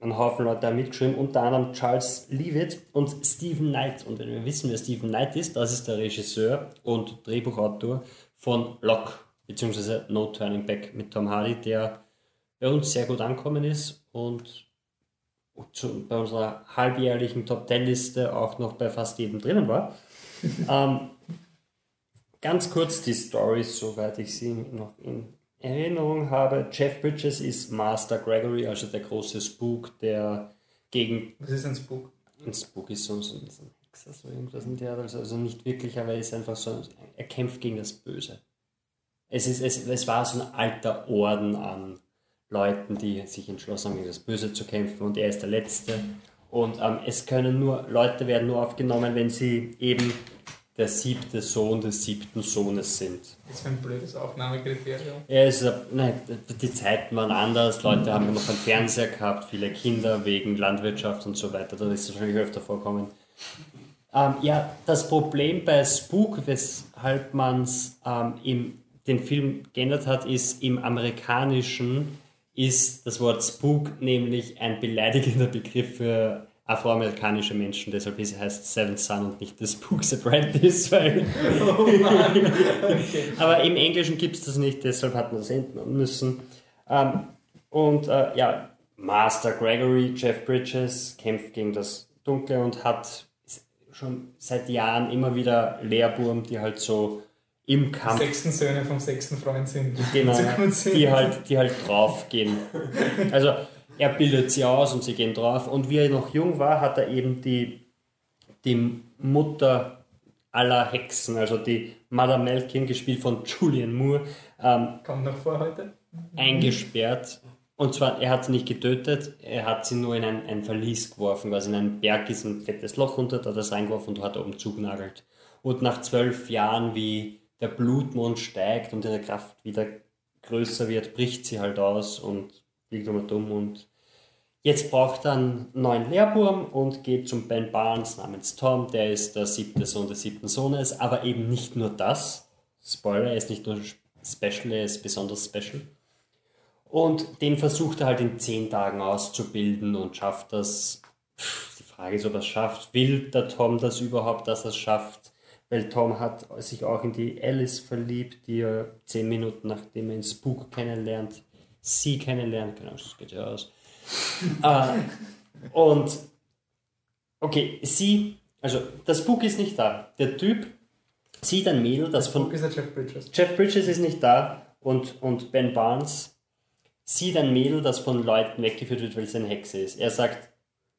ein Haufen Leute haben mitgeschrieben, unter anderem Charles Leavitt und Stephen Knight. Und wenn wir wissen, wer Stephen Knight ist, das ist der Regisseur und Drehbuchautor von Lock, beziehungsweise No Turning Back mit Tom Hardy, der bei uns sehr gut angekommen ist und bei unserer halbjährlichen Top Ten Liste auch noch bei fast jedem drinnen war. ähm, ganz kurz die Stories, soweit ich sie noch in Erinnerung habe. Jeff Bridges ist Master Gregory, also der große Spook, der gegen. Was ist ein Spook? Ein Spook ist so, so, so ein Hexer, so irgendwas in der Art. Also, also nicht wirklich, aber er ist einfach so. Er kämpft gegen das Böse. Es, ist, es, es war so ein alter Orden an Leuten, die sich entschlossen haben, gegen das Böse zu kämpfen und er ist der Letzte. Und ähm, es können nur, Leute werden nur aufgenommen, wenn sie eben der siebte Sohn des siebten Sohnes sind. Das ist ein blödes Aufnahmekriterium. Ja, es ist, nein, die Zeiten waren anders, Leute haben noch einen Fernseher gehabt, viele Kinder wegen Landwirtschaft und so weiter, da ist es wahrscheinlich öfter vorkommen. Ähm, ja, das Problem bei Spook, weshalb man ähm, den Film geändert hat, ist im amerikanischen ist das Wort Spook nämlich ein beleidigender Begriff für afroamerikanische Menschen, deshalb heißt Seven Son und nicht The Spooks Apprentice, weil oh okay. aber im Englischen gibt es das nicht, deshalb hat man das ändern müssen. Ähm, und äh, ja, Master Gregory, Jeff Bridges, kämpft gegen das Dunkle und hat schon seit Jahren immer wieder Lehrburm, die halt so im Kampf. Die sechsten Söhne vom sechsten Freund sind. Genau, die halt, die halt draufgehen. Also er bildet sie aus und sie gehen drauf. Und wie er noch jung war, hat er eben die, die Mutter aller Hexen, also die Mother Melkin, gespielt von Julian Moore, ähm, kommt noch vor heute, eingesperrt. Und zwar, er hat sie nicht getötet, er hat sie nur in ein, ein Verlies geworfen, quasi in einen Berg ist ein fettes Loch runter, da hat er es reingeworfen und hat er oben zugenagelt. Und nach zwölf Jahren, wie der Blutmond steigt und ihre Kraft wieder größer wird, bricht sie halt aus und fliegt immer dumm und jetzt braucht er einen neuen Lehrburm und geht zum Ben Barnes namens Tom, der ist der siebte Sohn des siebten Sohnes, aber eben nicht nur das. Spoiler, er ist nicht nur special, er ist besonders special. Und den versucht er halt in zehn Tagen auszubilden und schafft das. Die Frage ist, ob er es schafft. Will der Tom das überhaupt, dass er es schafft? weil Tom hat sich auch in die Alice verliebt, die er zehn Minuten nachdem er den Spook kennenlernt, sie kennenlernt, genau, das geht ja aus. äh, und okay, sie, also der Spook ist nicht da. Der Typ sieht ein Mädel, das von. Spook ist der Jeff Bridges. Jeff Bridges ist nicht da und, und Ben Barnes sieht ein Mädel, das von Leuten weggeführt wird, weil es eine Hexe ist. Er sagt,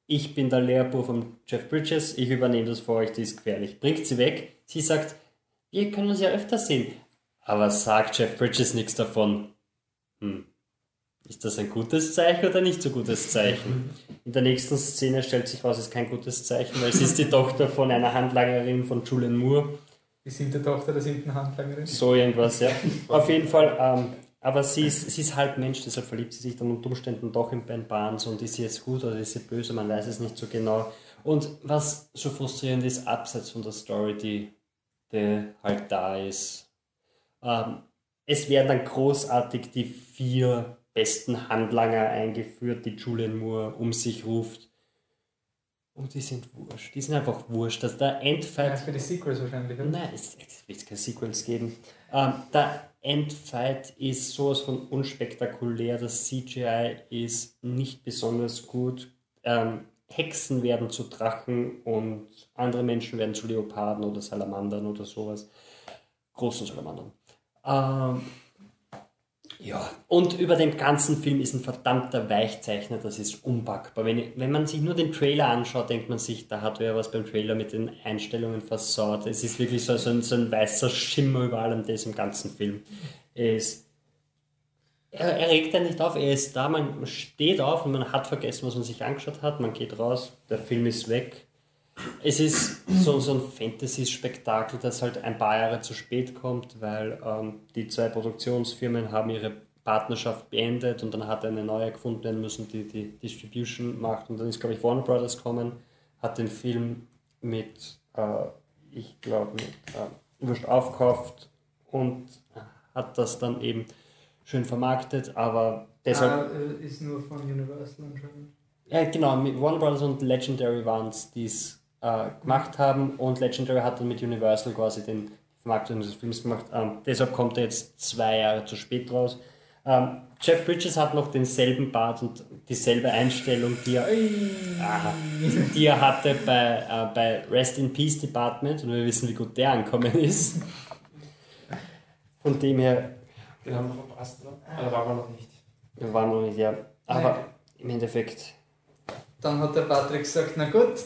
ich bin der Lehrbuhr von Jeff Bridges, ich übernehme das für euch, die ist gefährlich. Bringt sie weg. Sie sagt, wir können uns ja öfter sehen. Aber sagt Jeff Bridges nichts davon. Hm. Ist das ein gutes Zeichen oder nicht so gutes Zeichen? In der nächsten Szene stellt sich raus, es ist kein gutes Zeichen, weil sie ist die Tochter von einer Handlangerin von Julian Moore. Die sind die Tochter der siebten Handlangerin? So irgendwas, ja. Auf jeden Fall ähm, aber sie ist, sie ist halb Mensch, deshalb verliebt sie sich dann unter Umständen doch in Ben Barnes und ist sie jetzt gut oder ist sie böse, man weiß es nicht so genau. Und was so frustrierend ist, abseits von der Story, die, die halt da ist, ähm, es werden dann großartig die vier besten Handlanger eingeführt, die Julian Moore um sich ruft. Und die sind wurscht. Die sind einfach wurscht. Dass der Endfight. Ja, für die Sequels wahrscheinlich, oder? Nein, es, es wird keine Sequels geben. Ähm, der Endfight ist sowas von unspektakulär. Das CGI ist nicht besonders gut. Ähm, Hexen werden zu Drachen und andere Menschen werden zu Leoparden oder Salamandern oder sowas. Großen Salamandern. Ähm, ja, und über den ganzen Film ist ein verdammter Weichzeichner, das ist unpackbar. Wenn, wenn man sich nur den Trailer anschaut, denkt man sich, da hat wer was beim Trailer mit den Einstellungen versaut. Es ist wirklich so, so, ein, so ein weißer Schimmer über allem das im ganzen Film. Es, er, er regt ja nicht auf, er ist da, man steht auf und man hat vergessen, was man sich angeschaut hat, man geht raus, der Film ist weg es ist so, so ein Fantasy-Spektakel, das halt ein paar Jahre zu spät kommt, weil ähm, die zwei Produktionsfirmen haben ihre Partnerschaft beendet und dann hat eine neue gefunden werden müssen, die die Distribution macht. Und dann ist, glaube ich, Warner Brothers gekommen, hat den Film mit, äh, ich glaube, mit äh, Wurscht aufgekauft und hat das dann eben schön vermarktet, aber deshalb... Äh, ist nur von Universal anscheinend. Ja, genau, mit Warner Brothers und Legendary waren es, die es äh, gemacht haben und Legendary hat dann mit Universal quasi den Vermarktung des Films gemacht. Ähm, deshalb kommt er jetzt zwei Jahre zu spät raus. Ähm, Jeff Bridges hat noch denselben Bart und dieselbe Einstellung, die er, ah, die er hatte bei, äh, bei Rest in Peace Department und wir wissen, wie gut der angekommen ist. Von dem her. Den haben wir verpasst, oder? Oder waren wir noch nicht? Wir waren noch nicht, ja. Aber im Endeffekt. Dann hat der Patrick gesagt, na gut,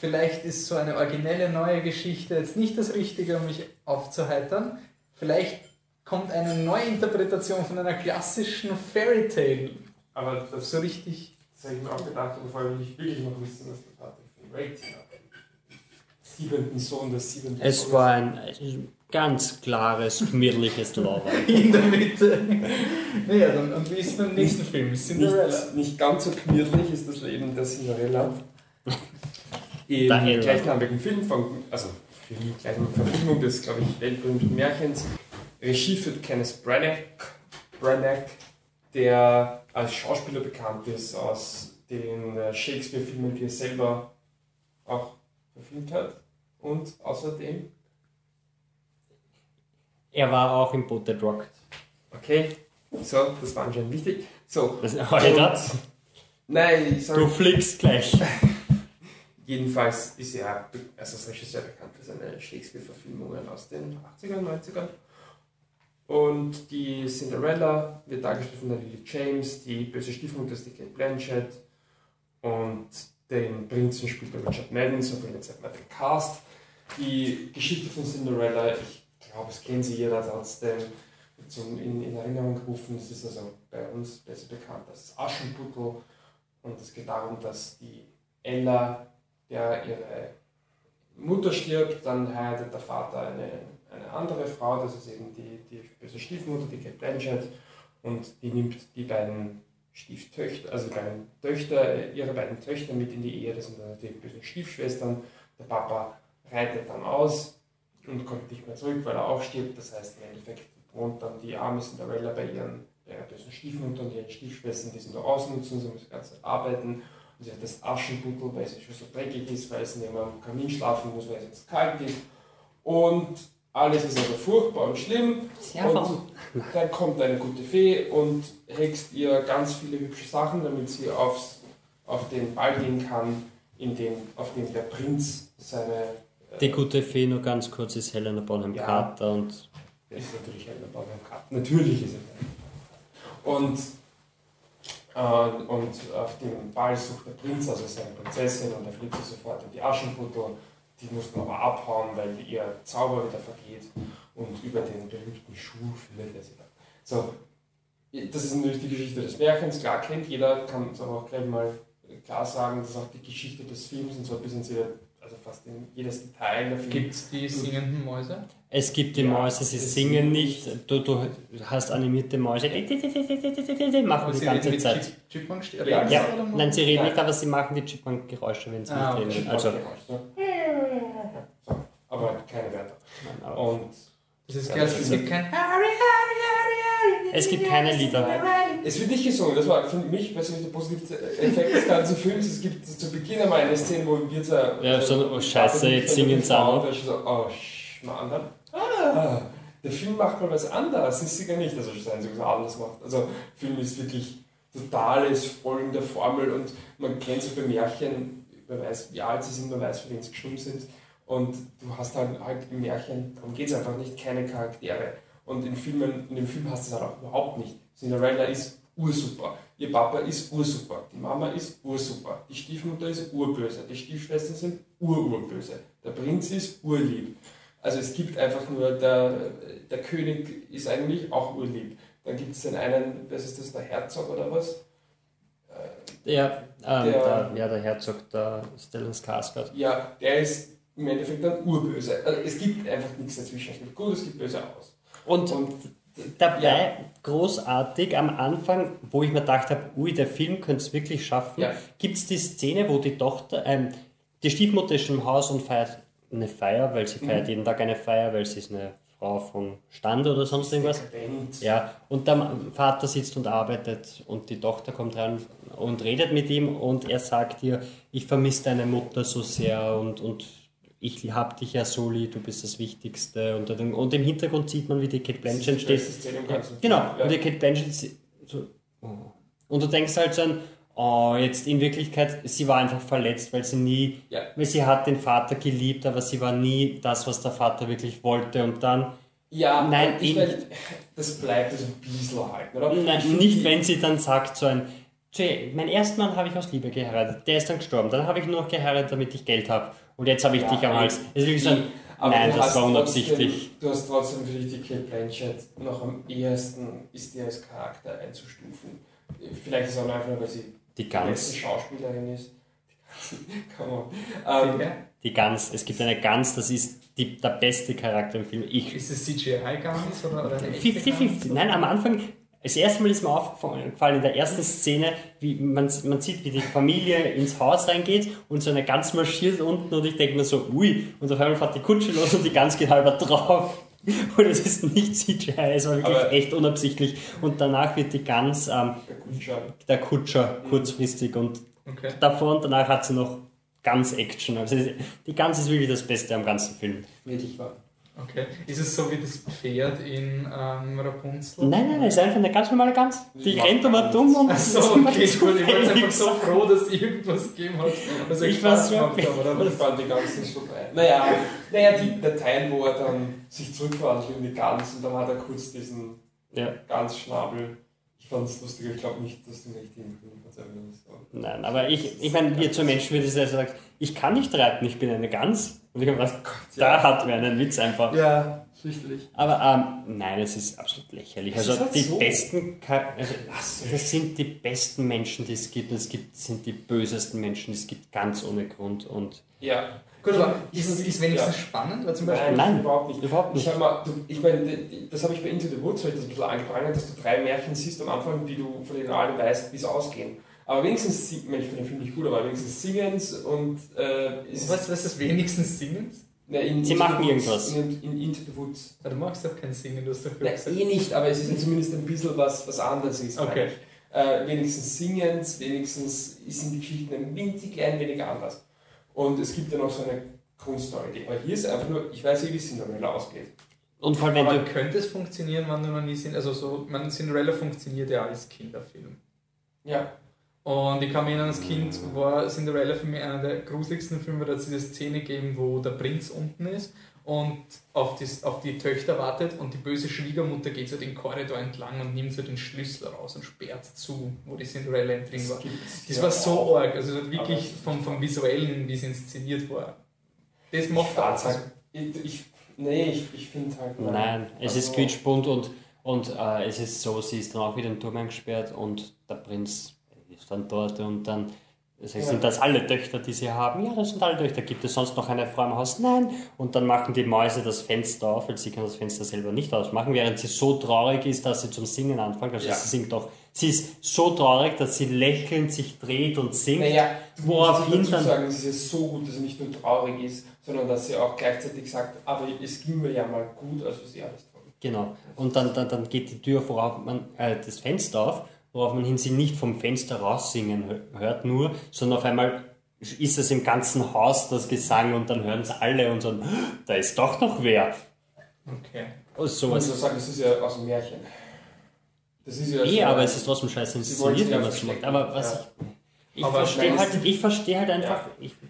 vielleicht ist so eine originelle neue Geschichte jetzt nicht das Richtige, um mich aufzuheitern. Vielleicht kommt eine Neuinterpretation von einer klassischen Fairy Tale. Aber das, So richtig. das habe ich mir auch gedacht, aber vorher will ich wirklich noch wissen, was der Vater ein Rating hat. Siebenten Sohn des siebenten Es Sohnes. war ein ganz klares, gemütliches Lava. In der Mitte. naja, dann, und wie ist beim nächsten Film? Cinderella. Nicht, nicht ganz so gemütlich ist das Leben der Cinderella. Ella. gleichnamigen Film von, also für die gleichnamige Verfilmung des, glaube ich, weltberühmten Märchens. Regie führt Kenneth Branagh, Branagh, der als Schauspieler bekannt ist aus den äh, Shakespeare-Filmen, die er selber auch verfilmt hat. Und außerdem, Er war auch im Boot der Rock. okay, so, das war anscheinend wichtig. So, Das, Alter, nein, ich sage du fliegst gleich. Jedenfalls ist er also als Regisseur bekannt für seine Shakespeare-Verfilmungen aus den 80ern, 90ern. Und die Cinderella wird dargestellt von der Lily James, die böse Stiefmutter ist die Kate Blanchett und den Prinzen spielt der Richard Madden, so viel jetzt mal den Cast. Die Geschichte von Cinderella, ich glaube, es kennt sie jeder trotzdem zum, in, in Erinnerung gerufen. Es ist also bei uns besser bekannt als Aschenputtel und es geht darum, dass die Ella der ihre Mutter stirbt, dann heiratet der Vater eine, eine andere Frau, das ist eben die, die böse Stiefmutter, die Kate Blanchett, und die nimmt die beiden Stieftöchter, also die beiden Töchter, ihre beiden Töchter mit in die Ehe, das sind dann die bösen Stiefschwestern. Der Papa reitet dann aus und kommt nicht mehr zurück, weil er auch stirbt. Das heißt, im Endeffekt wohnt dann die arme Cinderella bei ihren, bei ihrer bösen Stiefmutter und ihren Stiefschwestern, die sie nur ausnutzen, sie muss die ganze Zeit arbeiten. Und sie hat das Aschenputtel, weil sie schon so dreckig ist, weil sie neben am Kamin schlafen muss, weil es jetzt kalt ist. Und alles ist also furchtbar und schlimm. Und dann kommt eine gute Fee und hext ihr ganz viele hübsche Sachen, damit sie aufs, auf den Ball gehen kann, in dem, auf dem der Prinz seine. äh, Die gute Fee, nur ganz kurz, ist Helena Bonham Ja. Carter und Ist natürlich Helena Bonham Carter. Natürlich ist er. Und, und auf dem Ball sucht der Prinz also seine Prinzessin und er fliegt sie sofort in die Aschenputtel. Die mussten aber abhauen, weil ihr Zauber wieder vergeht und über den berühmten Schuh findet er sie dann. So, das ist natürlich die Geschichte des Märchens. Klar kennt jeder, kann es aber auch gleich mal klar sagen, dass auch die Geschichte des Films und so bis ins jeder, also fast in jedes Detail Gibt es die singenden Mäuse? Es gibt die Ja, Mäuse, sie singen nicht. Du, du hast animierte Mäuse, machen die ganze reden mit Zeit. Chip- Chipmunks? Ja, Reden Ja, nein, sie reden nicht, aber sie machen die Chipmunk-Geräusche, wenn sie Ah, nicht okay. reden. Also, so, aber keine Wörter. nein, aber Und Das ist Ja, klar, es gibt kein es gibt keine Lieder. es wird nicht gesungen, das war für mich persönlich der positive Effekt des ganzen Films. Es gibt zu Beginn einmal eine Szene, wo wir so. Ja, so, oh, Scheiße, jetzt singen sie auch noch. Und so, oh, Schmarrn. Dann, ah, der Film macht mal was anderes, ist sicher nicht, dass er sein so anders macht. Also, Film ist wirklich totales Folgen der Formel und man kennt so bei Märchen, man weiß, wie alt sie sind, man weiß, für wen sie geschrieben sind. Und du hast halt, halt im Märchen, darum geht es einfach nicht, keine Charaktere. Und in, Filmen, in dem Film hast du es halt auch überhaupt nicht. Cinderella ist ursuper, ihr Papa ist ursuper, die Mama ist ursuper, die Stiefmutter ist urböse, die Stiefschwestern sind ururböse, der Prinz ist urlieb. Also es gibt einfach nur, der, der König ist eigentlich auch urlieb. Dann gibt es den einen, was ist das, der Herzog oder was? Ja, ähm, Der- der, ja, der Herzog, der Stellan Skarsgård. Ja, der ist im Endeffekt dann urböse. Also es gibt einfach nichts dazwischen. Es gibt gut, es gibt böse aus. Und Und dabei Ja. großartig am Anfang, wo ich mir gedacht habe, ui, der Film könnte es wirklich schaffen, Ja. gibt es die Szene, wo die Tochter, ähm, die Stiefmutter ist schon im Haus und feiert eine Feier, weil sie feiert Mhm. jeden Tag eine Feier, weil sie ist eine Frau von Stand oder sonst irgendwas. Ja, und der Vater sitzt und arbeitet und die Tochter kommt rein und redet mit ihm und er sagt ihr, ich vermisse deine Mutter so sehr und, und ich hab dich ja so lieb, du bist das Wichtigste. Und, und im Hintergrund sieht man, wie die Kate Blanchett steht. im ganzen Genau, Film. und die Kate Blanchett so oh. und du denkst halt so an, oh, jetzt in Wirklichkeit, sie war einfach verletzt, weil sie nie, Ja. weil sie hat den Vater geliebt, aber sie war nie das, was der Vater wirklich wollte und dann, Ja, Nein, ich in- mein, das bleibt so ein bisschen halten, oder? Nein, nicht wenn sie dann sagt so ein, "Tja, mein ersten Mann habe ich aus Liebe geheiratet, der ist dann gestorben, dann habe ich nur noch geheiratet, damit ich Geld habe und jetzt habe ich Ja, dich am. Hals. Das ist wirklich so ein, Aber nein, das war trotzdem- unabsichtlich. Du hast trotzdem für dich die Kate Blanchett noch am ehesten ist die als Charakter einzustufen. Vielleicht ist es auch einfach nur, weil sie Die die beste Gans, Schauspielerin ist. Come on. Ähm, die Gans, es gibt eine Gans, das ist die, der beste Charakter im Film. Ich, Ist es CGI ganz oder, oder eine echte 50-50. Gans? Nein, am Anfang, das erste Mal ist mir aufgefallen, in der ersten Szene, wie man, man sieht, wie die Familie ins Haus reingeht und so eine Gans marschiert unten und ich denke mir so, ui, und auf einmal fährt die Kutsche los und die Gans geht halber drauf. Und es ist nicht CGI, es war wirklich Aber- echt unabsichtlich. Und danach wird die Gans ähm, der Kutscher. der Kutscher kurzfristig und Okay. davor und danach hat sie noch ganz Action. Also die Gans ist wirklich das Beste am ganzen Film. Wirklich wahr. Okay. Ist es so wie das Pferd in ähm, Rapunzel? Nein, nein, es ist einfach eine ganz normale Gans. Die macht rennt immer dumm und Achso, ist immer okay, gut. Ich war jetzt einfach so froh, dass es irgendwas gegeben hat. Was Ich war Spaß so gemacht hat, Aber oder? ich fand die Gans nicht so geil. Naja, naja, die, der Teil, wo er dann sich zurückverwandelt in die Gans und dann hat er kurz diesen Ja. Gansschnabel. Ich fand es lustig, ich glaube nicht, dass du nicht aber das war- Nein, aber ich, ich meine, wir zwei Menschen würden sagen, sagt, ich kann nicht reiten, ich bin eine Gans. Und ich habe gedacht, da hat wer einen Witz einfach. Ja, fürchterlich. Aber ähm, nein, es ist absolut lächerlich. Es Also halt die so. besten, also, das sind die besten Menschen, die es gibt. Es gibt sind die bösesten Menschen, die es gibt, ganz ohne Grund. Und Ja. Gut, aber Ich- ist, ist wenigstens spannend, weil zum Nein, Beispiel. Nein. überhaupt nicht. überhaupt Ich, nicht. hab mal, du, ich meine, das habe ich bei Into the Woods ich das ein bisschen angeprangert, dass du drei Märchen siehst am Anfang, die du von denen du alle weißt, wie es ausgehen. Aber wenigstens, ich ich finde den Film nicht gut, aber wenigstens singen's und äh, ist Was, was ist wenigstens singen? Na, in Sie machen irgendwas. In, in Into the Woods. Ah, Du magst doch kein Singen, du hast doch Na, gesagt. eh nicht, aber es ist ja zumindest ein bisschen was, was anderes ist. Okay. Äh, wenigstens singen's, wenigstens sind die Geschichten ein winzig klein wenig anders. Und es gibt ja noch so eine Grundstory. Aber hier ist einfach nur, ich weiß eh, wie Cinderella ausgeht. Und vor allem, wenn Aber du. könnte es funktionieren, wenn du noch nie sind? Also so, man, Cinderella funktioniert ja als Kinderfilm. Ja. Und ich kann mich erinnern, als Kind war Cinderella für mich einer der gruseligsten Filme, da hat es diese Szene gegeben, wo der Prinz unten ist und auf die, auf die Töchter wartet und die böse Schwiegermutter geht so den Korridor entlang und nimmt so den Schlüssel raus und sperrt zu, wo die Cinderella drin war. Das ja war so auch. arg, also wirklich vom, vom Visuellen, wie es inszeniert war. Das Ich macht fand's auch. halt, ich, ich, nee, ich, ich finde halt. Nein, es ist Also- quietschbunt und, und äh, es ist so, sie ist dann auch wieder in den Turm eingesperrt und der Prinz dort und dann Ja. sind das alle Töchter, die sie haben? Ja, das sind alle Töchter. Gibt es sonst noch eine Frau im Haus? Nein. Und dann machen die Mäuse das Fenster auf, weil sie kann das Fenster selber nicht ausmachen, während sie so traurig ist, dass sie zum Singen anfängt. Also Ja. sie singt doch. Sie ist so traurig, dass sie lächelnd sich dreht und singt. Naja, Woraufhin dazu dann- sagen, es ist so gut, dass sie nicht nur traurig ist, sondern dass sie auch gleichzeitig sagt, aber es ging mir ja mal gut, also ist ja alles toll. Genau. Und dann, dann, dann geht die Tür, worauf man äh, das Fenster auf, worauf man hin sie nicht vom Fenster raussingen hö- hört nur, sondern auf einmal ist es im ganzen Haus das Gesang und dann hören es alle und sagen, da ist doch noch wer. Okay. Oh, Und sowas. so sagen, das ist ja aus dem Märchen. Das ist ja Eh, so- aber es ist trotzdem scheiße inszeniert, wenn ja man es macht. Aber was Ja. ich, ich Aber verstehe halt, ich verstehe halt einfach, ich, die,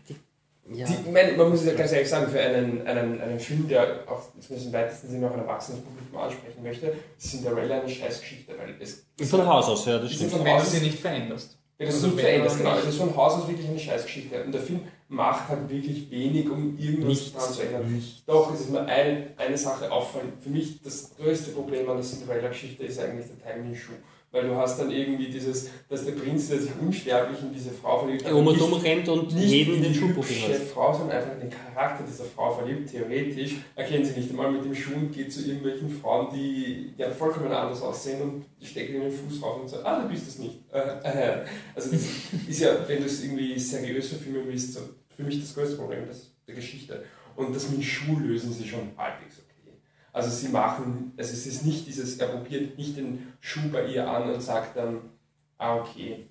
ja. Die, meine, man muss ja ganz ehrlich sagen, für einen, einen, einen Film, der auch zumindest im weitesten Sinne auch ein erwachsenes Publikum ansprechen möchte, ist Cinderella eine Scheißgeschichte, weil es von Haus aus, ja, das stimmt. Und wenn du sie nicht veränderst. Ja, das ist Also so wenn verändert, man genau. nicht- Es ist von Haus aus wirklich eine Scheißgeschichte. Und der Film macht halt wirklich wenig, um irgendwas daran zu ändern. Nichts. Doch, es ist mir eine, eine Sache auffallen. Für mich das größte Problem an der Cinderella-Geschichte ist eigentlich der Timing Schuh. Weil du hast dann irgendwie dieses, dass der Prinz, der sich unsterblich in diese Frau verliebt hat, Um und nicht- um rennt und nicht jeden in den Schuh hübsche probieren Frau, sondern einfach in den Charakter dieser Frau verliebt. Theoretisch erkennen sie nicht einmal mit dem Schuh und geht zu irgendwelchen Frauen, die ja vollkommen anders aussehen und stecken ihnen den Fuß rauf und sagen, ah, du bist es nicht. Äh, äh. Also das ist ja, wenn du es irgendwie seriös verfilmen willst, so für mich das größte Problem das, der Geschichte. Und das mit dem Schuh lösen sie schon halbwegs. Also sie machen, also es ist nicht dieses, er probiert nicht den Schuh bei ihr an und sagt dann, ah okay,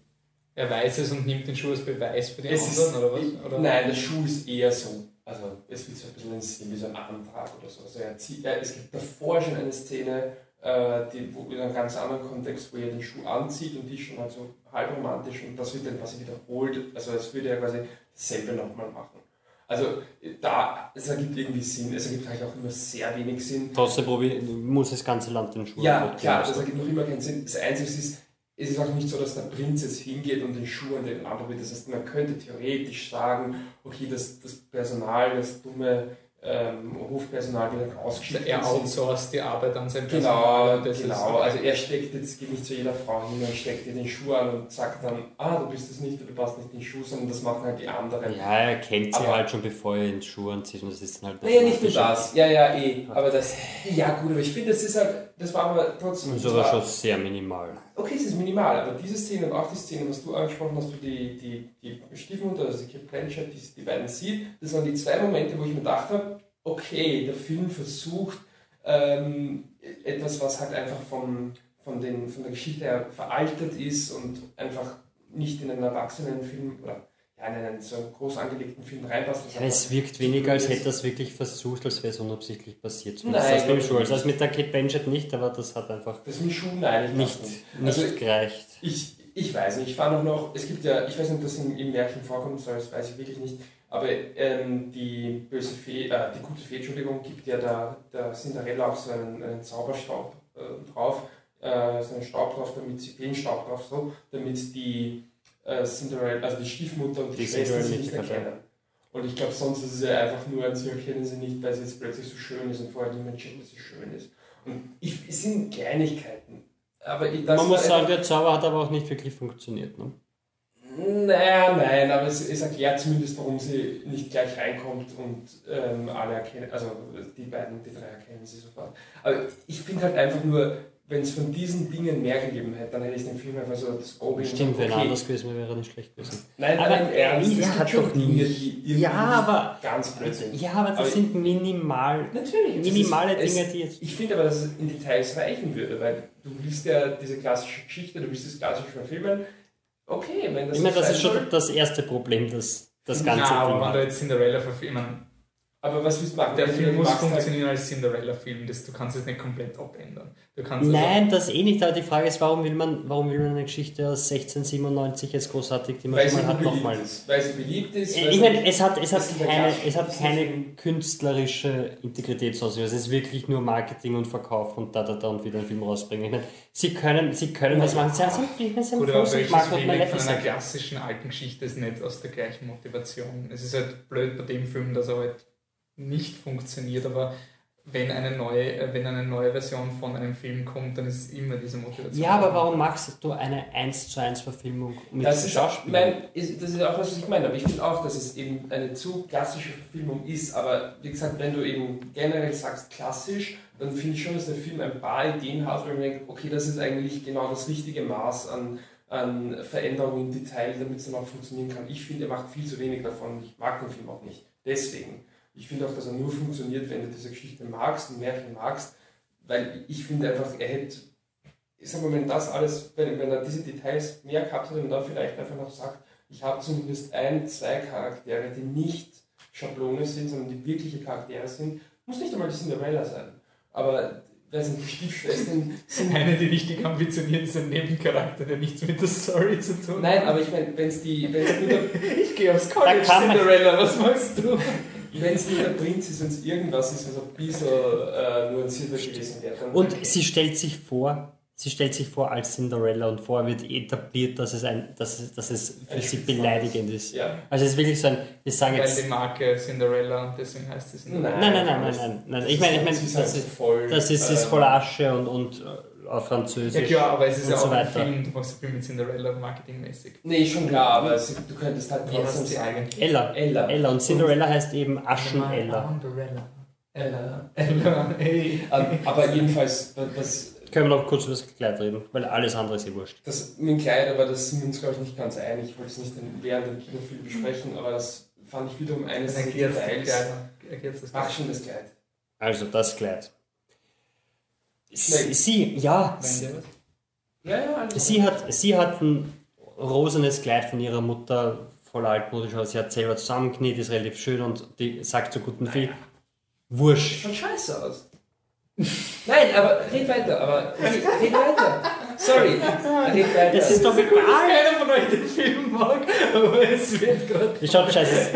Er weiß es und nimmt den Schuh als Beweis für die es anderen, ist, oder was? Oder? Nein, der Schuh ist eher so. Also es wird so ein bisschen wie so ein Antrag oder so. Also er zieht, er, es gibt davor schon eine Szene, äh, die, wo, in einem ganz anderen Kontext, wo er den Schuh anzieht und die ist schon halt so halb romantisch und das wird dann quasi wiederholt. Also es würde ja quasi dasselbe nochmal machen. Also da, es ergibt irgendwie Sinn, es ergibt halt auch immer sehr wenig Sinn. Trotzdem muss das ganze Land den Schuh Ja, klar, das ergibt noch immer keinen Sinn. Das Einzige ist, es ist auch nicht so, dass der Prinz jetzt hingeht und den Schuh an den anprobiert. Das heißt, man könnte theoretisch sagen, okay, das, das Personal, das dumme ähm, Hofpersonal wird dann ausgeschickt. Er outsourced die Arbeit an sein Genau, Personal. genau. okay. Also er steckt jetzt, geht nicht zu jeder Frau hin und steckt ihr den Schuh an und sagt dann, ah, du bist es nicht, du passt nicht in den Schuh, sondern das machen halt die anderen. Ja, er kennt sie Aber- halt schon, bevor er in die Schuhe anzieht und das ist dann halt Naja, nicht nur das. Ja, ja, eh. Aber das, ja gut, aber ich finde, das ist halt, das war aber trotzdem. Das ist aber war- schon sehr minimal. Okay, es ist minimal, aber diese Szene und auch die Szene, was du angesprochen hast, wo die, die, die Stiefmutter, also die Blanchett, die, die beiden sieht, das waren die zwei Momente, wo ich mir gedacht habe, okay, der Film versucht ähm, etwas, was halt einfach vom, von, den, von der Geschichte her veraltet ist und einfach nicht in einen Erwachsenenfilm oder ja, in einen so einen groß angelegten Film reinpasst. Ja, es wirkt weniger, als hätte er es wirklich versucht, als wäre es unabsichtlich passiert. Nein, das mit Schuh. Also das mit der Kate Blanchett nicht, aber das hat einfach das mit Schuhen eigentlich nicht, nicht Also, gereicht. Ich, ich weiß nicht, ich fahre noch noch, es gibt ja, ich weiß nicht, ob das im, im Märchen vorkommt, soll, das weiß ich wirklich nicht, aber ähm, die böse Fee, äh, die gute Fee, Entschuldigung, gibt ja da der Cinderella auch so einen, einen Zauberstaub äh, drauf, äh, so einen Staub drauf, damit sie, Feenstaub drauf, so, damit die äh, Cinderella, also die Stiefmutter und die, Die Schwester Cinderella sie nicht erkennen. Und ich glaube, sonst ist es ja einfach nur sie erkennen sie nicht, weil sie jetzt plötzlich so schön ist und vorher niemand checkt, dass sie schön ist. Und ich, es sind Kleinigkeiten. Aber ich, das Man muss sagen, der Zauber hat aber auch nicht wirklich funktioniert. Ne? naja, nein, aber es, es erklärt zumindest, warum sie nicht gleich reinkommt und ähm, alle erkennen, also die beiden, die drei erkennen sie sofort. Aber ich finde halt einfach nur, wenn es von diesen Dingen mehr gegeben hätte, dann hätte ich den Film einfach so das Go Stimmt, wenn er okay. anders gewesen wäre, wäre er nicht schlecht gewesen. Nein, Aber im Ernst, er es hat gibt schon doch Dinge, die irgendwie Ja, aber- ganz blöd sind. Ja, aber das Aber- sind minimal, Natürlich. minimale ist- Dinge, es, die jetzt. Ich finde aber, dass es in Details reichen würde, weil du willst ja diese klassische Geschichte, du willst das klassisch verfilmen. Okay, wenn das Ich meine, das ist schon soll. das erste Problem, das das Ja, ganze aber Ding wenn du jetzt Cinderella verfilmen, Aber was willst du machen? der Film muss funktionieren als Cinderella-Film, das- du kannst es nicht komplett abändern. Du kannst Nein, das eh nicht, aber die Frage ist, warum will man, warum will man eine Geschichte aus 1697 jetzt großartig, die man Weil schon hat, beliebt nochmal. ist. Weil sie beliebt ist. weil Ich meine, es hat, es hat keine, es hat keine künstlerische Integrität sonst was. Es ist wirklich nur Marketing und Verkauf und da, da, da und wieder einen Film rausbringen. Ich meine, sie können, sie können das machen. Sie haben aber Frozen welches gemacht und Remake von einer klassischen alten Geschichte ist nicht aus der gleichen Motivation. Es ist halt blöd bei dem Film, dass er halt nicht funktioniert, aber wenn eine neue, äh, wenn eine neue Version von einem Film kommt, dann ist immer diese Motivation. Ja, aber warum machst du eine 1 zu 1 Verfilmung mit Das ist, Schauspielern? mein, ist, das ist auch was, was ich meine. Aber ich finde auch, dass es eben eine zu klassische Verfilmung ist. Aber wie gesagt, wenn du eben generell sagst klassisch, dann finde ich schon, dass der Film ein paar Ideen hat, wo man denkt, okay, das ist eigentlich genau das richtige Maß an, an Veränderungen im Detail, damit es dann auch funktionieren kann. Ich finde, er macht viel zu wenig davon. Ich mag den Film auch nicht. Deswegen. Ich finde auch, dass er nur funktioniert, wenn du diese Geschichte magst und Märchen magst, weil ich finde einfach, er hätte ich sag mal, wenn das alles, wenn, wenn er diese Details mehr gehabt hätte und dann vielleicht einfach noch sagt, ich habe zumindest ein, zwei Charaktere, die nicht Schablone sind, sondern die wirkliche Charaktere sind, muss nicht einmal die Cinderella sein. Aber wer sind die Stiefschwestern? Sind, Eine, die richtig ambitioniert ist, ein Nebencharakter, der nichts mit der Story zu tun nein, hat. aber ich meine, wenn es die, wenn's nur, der, ich gehe aufs College, Cinderella, was machst du? wenn's nur der Prinz ist, wenn es irgendwas ist, was ein bisschen äh, nuancierter gewesen wäre. Und sie stellt sich vor, sie stellt sich vor als Cinderella und vorher wird etabliert, dass es, ein, dass es, dass es für Ein sie beleidigend ist. Ja. Also es ist wirklich so ein, wir sagen Weil jetzt... die Marke Cinderella, deswegen heißt es Cinderella. Nein, nein, nein, nein, nein, nein. Ich meine, ich meine, ist das ist, voll, das ist, ist äh, voll Asche und, und auf Ja Französisch. klar, aber es ist und ja so auch ein weiter. Film, du machst Film mit Cinderella marketingmäßig. Nee, schon klar, aber es, du könntest halt trotzdem sagen. eigentlich? Ella. Ella. Ella. Und Cinderella heißt eben Aschen-Ella. Umbrella. Ella. Ella. Ähm, aber jedenfalls, das, Können wir noch kurz über das Kleid reden, weil alles andere ist eh wurscht. das mit dem Kleid, aber das sind wir uns, glaube ich, nicht ganz einig. Ich wollte es nicht während dem Kinofilm besprechen, aber das fand ich wiederum eines der Details. Ach, schon das Kleid. Also das Kleid. Sie, sie ja? Ja, ja, sie hat, sie hat ein rosanes Kleid von ihrer Mutter, voll altmodisch, aber sie hat selber zusammengenäht, ist relativ schön und die sagt zu guten Fee, wurscht. Schaut scheiße aus. Nein, aber red weiter, aber red, red weiter. Sorry. Das ist doch egal. Keiner von euch den Film mag, aber es wird gerade. Schaut scheiße.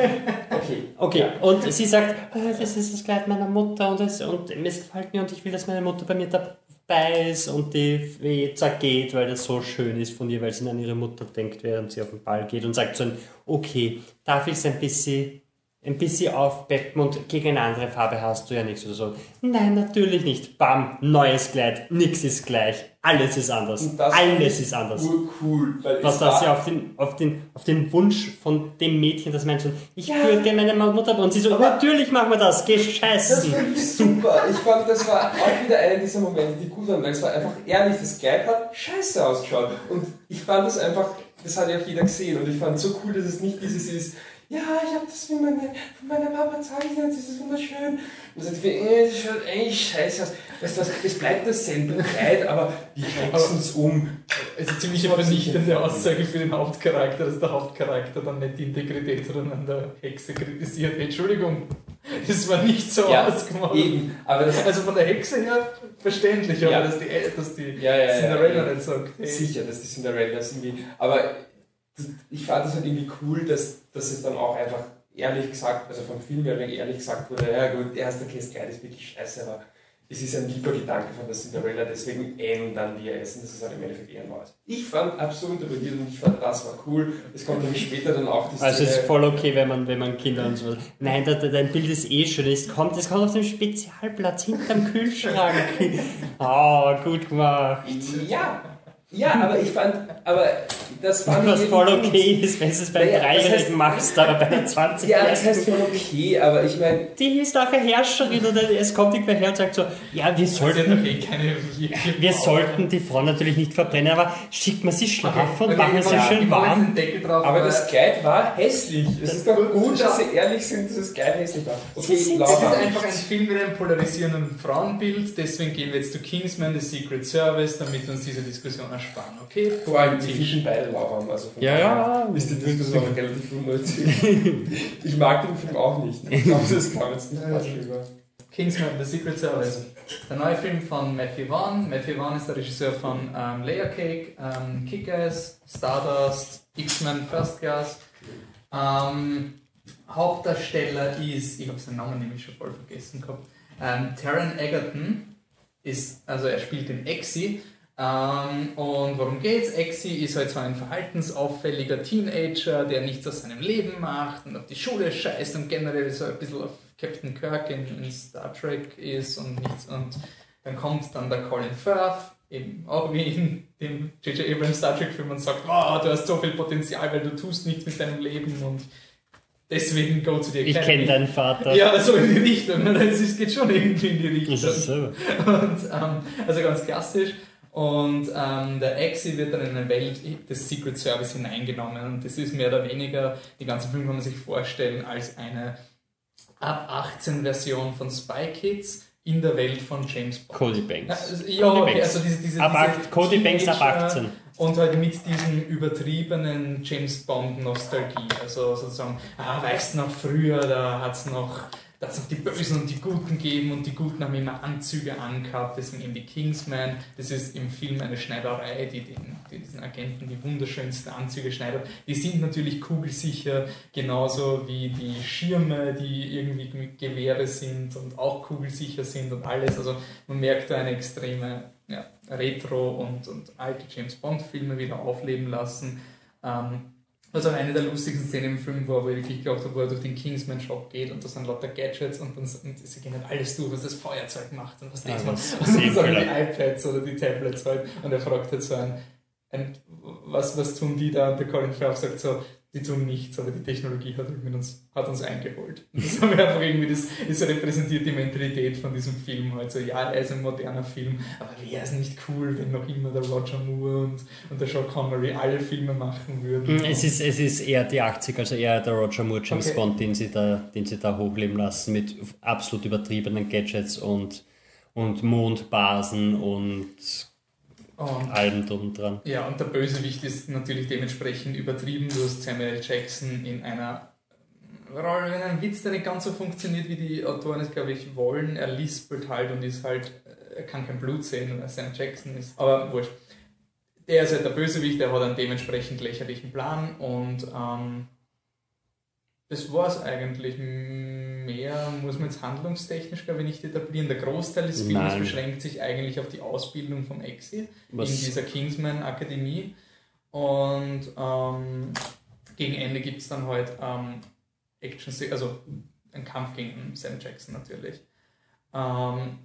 Okay. Okay, Ja. und sie sagt, "Ah, das ist das Kleid meiner Mutter und es, und es gefällt mir und ich will, dass meine Mutter bei mir dabei ist und die wie zergeht, weil das so schön ist von ihr, weil sie an ihre Mutter denkt, während sie auf den Ball geht und sagt so, ein, okay, darf ich es ein bisschen, ein bisschen aufpeppen und gegen eine andere Farbe hast du ja nichts oder so. Nein, natürlich nicht. Bam, neues Kleid, nix ist gleich, alles ist anders, alles ist anders. Urcool, Was das ja auf den, auf, den, auf den Wunsch von dem Mädchen, das so, ich würde gerne meine Mutter und sie so, Aber- natürlich machen wir das, geh Das fand ich super. Ich fand, das war auch wieder einer dieser Momente, die gut waren, weil es war einfach ehrlich, das Kleid hat scheiße ausgeschaut. Und ich fand das einfach, das hat ja auch jeder gesehen. Und ich fand es so cool, dass es nicht dieses ist, ja, ich habe das von meiner, von meiner Mama gezeichnet, das ist wunderschön. Und sagt, äh, das schaut eigentlich scheiße aus. Weißt du was, das bleibt dasselbe Kleid, aber wir wechseln es um. Es ist eine ziemlich vernichtende Aussage für den Hauptcharakter, dass der Hauptcharakter dann nicht die Integrität, sondern an der Hexe kritisiert. Entschuldigung, das war nicht so Ja, ausgemacht. Eben, aber das Also von der Hexe her verständlich, aber Ja. dass die, dass die Ja, ja, Cinderella nicht sagt, hey, Sicher, dass die Cinderellas irgendwie. Aber ich fand es halt irgendwie cool, dass, dass es dann auch einfach ehrlich gesagt, also vom Film her ehrlich gesagt wurde, ja gut, der erste Käse Kleid ist wirklich scheiße, aber es ist ein lieber Gedanke von der Cinderella, deswegen ändern wir es und das ist halt im Endeffekt ehrenwert. Ich fand absolut interpretiert und ich fand, das war cool. Es kommt nämlich später dann auch die Also es ist voll okay, wenn man, wenn man Kinder und so. Nein, da, da, dein Bild ist eh schön. Es kommt, es kommt auf dem Spezialplatz hinterm Kühlschrank. Oh, gut gemacht. Ja, ja, aber ich fand, aber das war Was nicht voll irgendwie gut. okay ist, wenn du es beim Naja, das heißt- Dreijährigen machst, aber bei der 20 Ja, das heißt voll okay, aber ich meine, Die ist auch eine Herrscherin und es kommt irgendwer her und sagt so, ja, wir sollten, eh keine wir sollten die Frau natürlich nicht verbrennen, aber schickt man sie schlafen und Okay, machen sie mach- schön warm. drauf, Aber das Kleid war hässlich. Es ist doch Gut, dass sie ehrlich sind, dass das Kleid hässlich war. Okay, Sie sind- Das ist Laura. einfach ein Film mit einem polarisierenden Frauenbild, deswegen gehen wir jetzt zu Kingsman, The Secret Service, damit wir uns diese Diskussion ersparen, okay? Vor allem, die finden beide Laura. Also Ja, ja. Ist die Diskussion relativ unnötig. ich mag den Film auch nicht. Ich glaube, das kann man jetzt nicht falsch über. Kingsman, The Secret Service. Der neue Film von Matthew Vaughn. Matthew Vaughn ist der Regisseur von ähm, Layer Cake, ähm, Kick-Ass, Stardust, X-Men First Class. Ähm, Hauptdarsteller ist, ich habe seinen Namen nämlich schon voll vergessen gehabt, ähm, Taron Egerton ist, also er spielt den Exi. Ähm, und worum geht's? Exi ist halt so ein verhaltensauffälliger Teenager, der nichts aus seinem Leben macht und auf die Schule scheißt und generell so ein bisschen auf Captain Kirk in, in Star Trek ist und nichts. Und dann kommt dann der Colin Firth, eben auch wie in dem J.J. Abrams Star Trek Film und sagt, wow, du hast so viel Potenzial, weil du tust nichts mit deinem Leben und deswegen go to the Ich Academy. kenne deinen Vater. Ja, so in die Richtung. Es ist- geht schon irgendwie in die Richtung. Ist das so? Und, ähm, also ganz klassisch. Und ähm, der Exi wird dann in eine Welt des Secret Service hineingenommen. Und das ist mehr oder weniger, die ganze Film kann man sich vorstellen, als eine ab 18 Version von Spy Kids in der Welt von James Bond. Cody Banks. also, ja, Cody okay, Banks. also diese, diese, Ab diese Cody Banks ab Teenager 18. Und halt mit diesem übertriebenen James Bond Nostalgie. Also sozusagen, ah, weißt du noch früher, da hat es noch, da hat's noch die Bösen und die Guten gegeben und die Guten haben immer Anzüge angehabt, deswegen eben die Kingsman. Das ist im Film eine Schneiderei, die, den, die diesen Agenten die wunderschönsten Anzüge schneidet. Die sind natürlich kugelsicher, genauso wie die Schirme, die irgendwie Gewehre sind und auch kugelsicher sind und alles. Also man merkt da eine extreme ja, Retro- und, und alte James Bond-Filme wieder aufleben lassen. Ähm, was auch eine der lustigsten Szenen im Film war, wo ich wirklich geglaubt habe, wo er durch den Kingsman-Shop geht und da sind lauter Gadgets und dann und sie gehen halt alles durch, was das Feuerzeug macht und was das macht. Und dann sagen die iPads oder die Tablets halt und er fragt halt so ein, ein was, was tun die da? Und der Colin Firth sagt so, die tun nichts, aber die Technologie hat, uns, hat uns eingeholt. Und das haben wir einfach irgendwie, das, das repräsentiert die Mentalität von diesem Film halt so, ja, er ist ein moderner Film, aber wäre es nicht cool, wenn noch immer der Roger Moore und, und der Sean Connery alle Filme machen würden? Mm, Es ist, es ist eher die 80 also eher der Roger Moore James Okay. Bond, den sie, da, den sie da hochleben lassen mit absolut übertriebenen Gadgets und, und Mondbasen und Und allem drum und dran. Ja, und der Bösewicht ist natürlich dementsprechend übertrieben. Du hast Samuel L. Jackson in einer Rolle, in einem Witz, der nicht ganz so funktioniert, wie die Autoren es, glaube ich, wollen. Er lispelt halt und ist halt er kann kein Blut sehen, weil Sam Jackson ist. Aber wurscht. Der ist halt der Bösewicht, der hat einen dementsprechend lächerlichen Plan und ähm, das war es eigentlich. Mehr muss man jetzt handlungstechnisch, glaube ich, nicht etablieren. Der Großteil des Films beschränkt sich eigentlich auf die Ausbildung vom Exi in Was, dieser Kingsman-Akademie. Und ähm, gegen Ende gibt es dann halt ähm, Action, also einen Kampf gegen Sam Jackson natürlich. Ähm,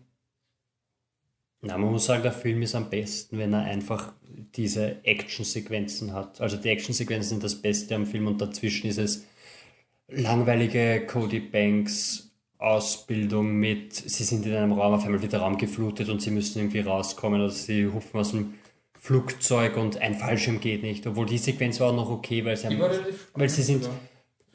na, man muss sagen, der Film ist am besten, wenn er einfach diese Actionsequenzen hat. Also die Actionsequenzen sind das Beste am Film und dazwischen ist es langweilige Cody Banks Ausbildung mit, sie sind in einem Raum, auf einmal wird der Raum geflutet und sie müssen irgendwie rauskommen oder sie hupfen aus dem Flugzeug und ein Fallschirm geht nicht. Obwohl die Sequenz war auch noch okay, weil sie haben weil sie sind- ja.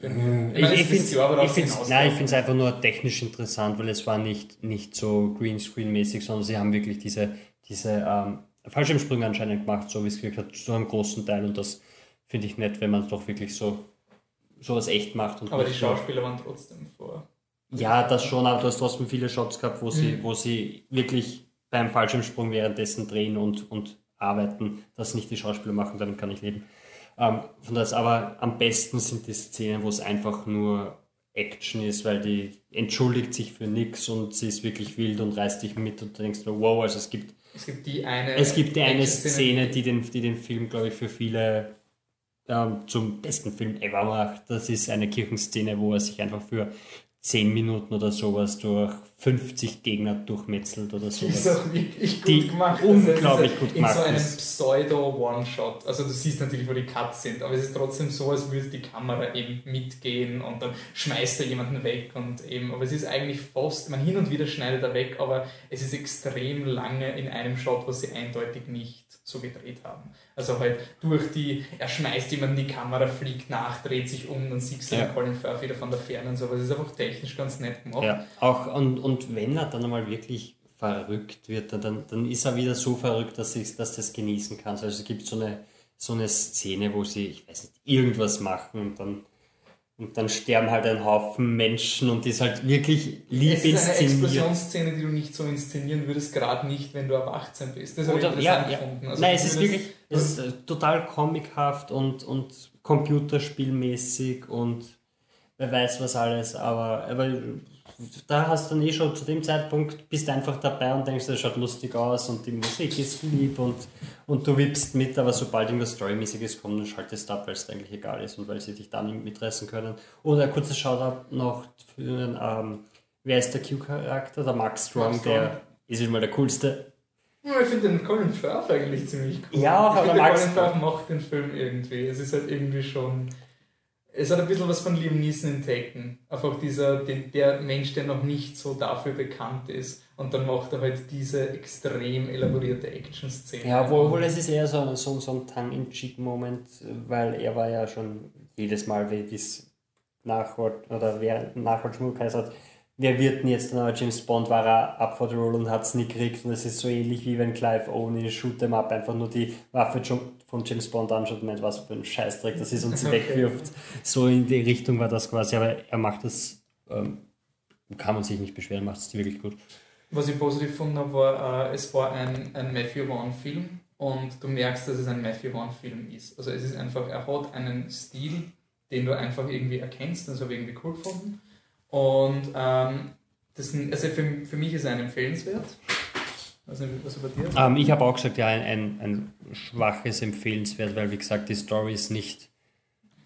Ich, meine, ich es finde ja es ich find's einfach nur technisch interessant, weil es war nicht, nicht so Greenscreen-mäßig, sondern sie haben wirklich diese, diese ähm, Fallschirmsprünge anscheinend gemacht, so wie es gewirkt hat, zu einem großen Teil und das finde ich nett, wenn man es doch wirklich so sowas echt macht. Und Aber die Schauspieler waren trotzdem vor. Ja, das schon, aber du hast trotzdem viele Shots gehabt, wo sie, Mhm. wo sie wirklich beim Fallschirmsprung währenddessen drehen und, und arbeiten, das nicht die Schauspieler machen, damit kann ich leben. Ähm, von das aber am besten sind die Szenen, wo es einfach nur Action ist, weil die entschuldigt sich für nichts und sie ist wirklich wild und reißt dich mit und du denkst nur, wow, also es gibt, Es gibt die eine. es gibt die eine Szene, die den, die den Film, glaube ich, für viele ähm, zum besten Film ever macht. Das ist eine Kirchenszene, wo er sich einfach für 10 Minuten oder sowas durch 50 Gegner durchmetzelt oder Die ist sowas. auch wirklich gut Die gemacht. unglaublich es ist gut In gemacht so einem. Pseudo-One-Shot. Also du siehst natürlich, wo die Cuts sind, aber es ist trotzdem so, als würde die Kamera eben mitgehen und dann schmeißt er jemanden weg und eben, aber es ist eigentlich fast, man hin und wieder schneidet er weg, aber es ist extrem lange in einem Shot, was sie eindeutig nicht so gedreht haben. Also halt durch die, er schmeißt jemanden, die Kamera fliegt nach, dreht sich um, dann siehst du Ja. den Colin Firth wieder von der Ferne und so, es ist einfach technisch ganz nett gemacht. Ja, auch, und, und wenn er dann einmal wirklich verrückt wird, dann, dann ist er wieder so verrückt, dass, ich, dass du es genießen kannst. Also es gibt so eine, so eine Szene, wo sie, ich weiß nicht, irgendwas machen und dann, und dann sterben halt ein Haufen Menschen und ist halt wirklich lieb Es ist eine inszeniert. Explosionsszene, die du nicht so inszenieren würdest, gerade nicht, wenn du ab 18 bist. Das habe ich Oder, interessant ja, ja. gefunden. Also Nein, es ist wirklich es ist, äh, total comichaft und, und computerspielmäßig und wer weiß was alles, aber, aber da hast du dann eh schon zu dem Zeitpunkt, bist einfach dabei und denkst, das schaut lustig aus und die Musik ist lieb und, und du wippst mit, aber sobald irgendwas Storymäßiges kommt, dann schaltest du ab, weil es eigentlich egal ist und weil sie dich da nicht mitreißen können. Oder ein kurzes Shoutout noch für den, ähm, wer ist der Q-Charakter? Der Max Strong, Max der ist immer der coolste Ja, ich finde den Colin Firth eigentlich ziemlich cool. Ja, ich aber Max- Colin Firth macht den Film irgendwie. Es ist halt irgendwie schon. Es hat ein bisschen was von Liam Neeson in Taken. Einfach dieser, der Mensch, der noch nicht so dafür bekannt ist. Und dann macht er halt diese extrem elaborierte Action-Szene. Ja, obwohl, es ist eher so, so, so ein Tongue-in-Cheek-Moment, weil er war ja schon jedes Mal, wie es nachholt, oder wer nachholt heißt hat, wer wird denn jetzt der neue James Bond, war er up for the role und hat es nie gekriegt und es ist so ähnlich wie wenn Clive Owen in Shoot 'em Up einfach nur die Waffe schon von James Bond anschaut und meint, was für ein Scheißdreck das ist und sie Okay. wegwirft. So in die Richtung war das quasi, aber er macht das, ähm, kann man sich nicht beschweren, macht es wirklich gut. Was ich positiv gefunden habe, war, äh, es war ein, ein Matthew Vaughn-Film und du merkst, dass es ein Matthew Vaughn-Film ist. Also es ist einfach, er hat einen Stil, den du einfach irgendwie erkennst, das habe ich irgendwie cool gefunden. Und ähm, das, also für, für mich ist er ein empfehlenswert. Also, was über dir? Ähm, ich habe auch gesagt, ja, ein, ein, ein schwaches Empfehlenswert, weil wie gesagt, die Story ist nicht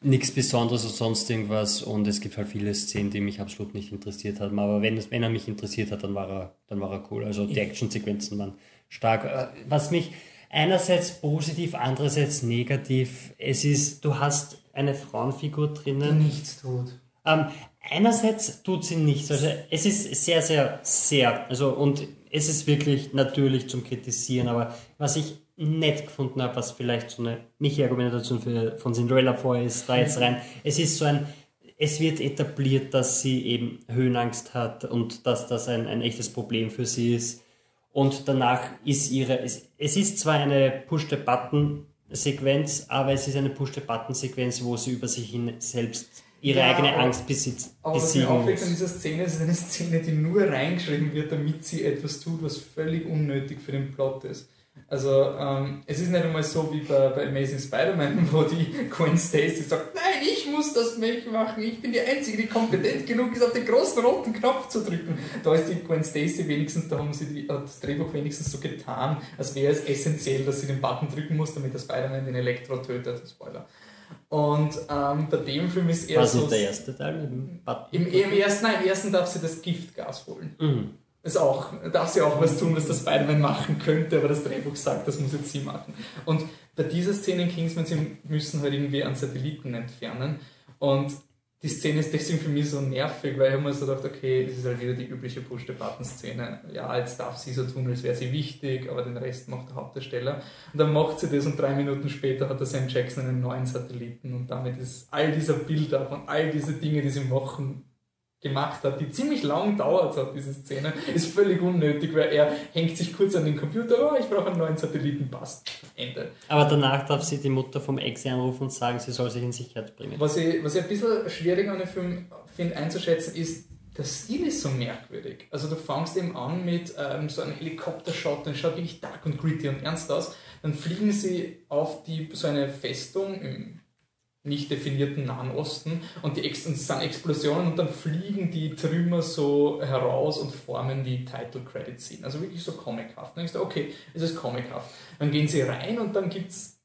nichts Besonderes oder sonst irgendwas und es gibt halt viele Szenen, die mich absolut nicht interessiert haben. Aber wenn, es, wenn er mich interessiert hat, dann war er, dann war er cool. Also die Actionsequenzen waren stark. Äh, Was mich einerseits positiv, andererseits negativ, es ist, du hast eine Frauenfigur drinnen. nichts tut. Ähm, einerseits tut sie nichts. Also es ist sehr, sehr, sehr, also und es ist wirklich natürlich zum Kritisieren, aber was ich nett gefunden habe, was vielleicht so eine Michi-Argumentation für, von Cinderella vorher ist, da jetzt rein, es ist so ein, es wird etabliert, dass sie eben Höhenangst hat und dass das ein, ein echtes Problem für sie ist. Und danach ist ihre, es, es ist zwar eine Push-the-Button-Sequenz, aber es ist eine Push-the-Button-Sequenz, wo sie über sich hin selbst ihre Ja, eigene Angst besitz, Aber was besiegen auffällt an muss. dieser Szene, es ist eine Szene, die nur reingeschrieben wird, damit sie etwas tut, was völlig unnötig für den Plot ist. Also ähm, es ist nicht einmal so wie bei, bei Amazing Spider-Man, wo die Gwen Stacy sagt, nein, ich muss das nicht machen, ich bin die Einzige, die kompetent genug ist, auf den großen roten Knopf zu drücken. Da ist die Gwen Stacy wenigstens, da haben sie die, hat das Drehbuch wenigstens so getan, als wäre es essentiell, dass sie den Button drücken muss, damit der Spider-Man den Elektro tötet. Spoiler. Und ähm, bei dem Film ist eher Was so... ist der erste Teil? Im, Im ersten, nein, im ersten darf sie das Giftgas holen. Mhm. Ist auch, darf sie auch was tun, was der Spider-Man machen könnte, aber das Drehbuch sagt, das muss jetzt sie machen. Und bei dieser Szene in Kingsman, sie müssen halt irgendwie einen Satelliten entfernen. Und die Szene ist deswegen für mich so nervig, weil ich mir so gedacht, okay, das ist halt wieder die übliche Push-the-Button-Szene. Ja, jetzt darf sie so tun, als wäre sie wichtig, aber den Rest macht der Hauptdarsteller. Und dann macht sie das und drei Minuten später hat der Sam Jackson einen neuen Satelliten und damit ist all dieser Bilder und all diese Dinge, die sie machen, gemacht hat, die ziemlich lang dauert hat, diese Szene, ist völlig unnötig, weil er hängt sich kurz an den Computer, oh, ich brauche einen neuen Satelliten, passt. Ende. Aber danach darf sie die Mutter vom Ex anrufen und sagen, sie soll sich in Sicherheit bringen. Was ich, was ich ein bisschen schwierig an dem Film finde einzuschätzen, ist, der Stil ist so merkwürdig. Also du fängst eben an mit ähm, so einem Helikoptershot, dann schaut wirklich dark und gritty und ernst aus. Dann fliegen sie auf die, so eine Festung im nicht definierten Nahen Osten und, die es sind Explosionen und dann fliegen die Trümmer so heraus und formen die Title Credit Scene. Also wirklich so comichaft. Dann denkst du, okay, es ist comichaft. Dann gehen sie rein und dann gibt's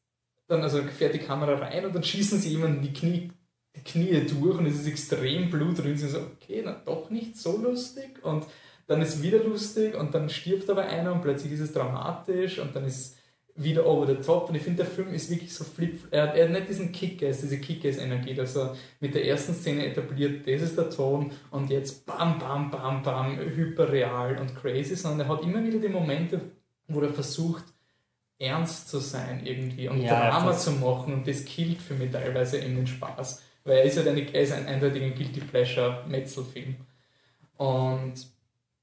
dann, also fährt die Kamera rein und dann schießen sie jemanden die Knie, die Knie durch und es ist extrem Blut drin. Sie so, okay, na doch nicht so lustig und dann ist wieder lustig und dann stirbt aber einer und plötzlich ist es dramatisch und dann ist wieder over the top. Und ich finde, der Film ist wirklich so flip, er hat, er hat nicht diesen Kick-Ass, diese Kick-Ass-Energie, dass er mit der ersten Szene etabliert, das ist der Ton und jetzt bam, bam, bam, bam, hyperreal und crazy, sondern er hat immer wieder die Momente, wo er versucht, ernst zu sein irgendwie und Ja, Drama zu machen und das killt für mich teilweise eben den Spaß, weil er ist halt eine, er ist ein eindeutiger Guilty Pleasure Metzelfilm. Und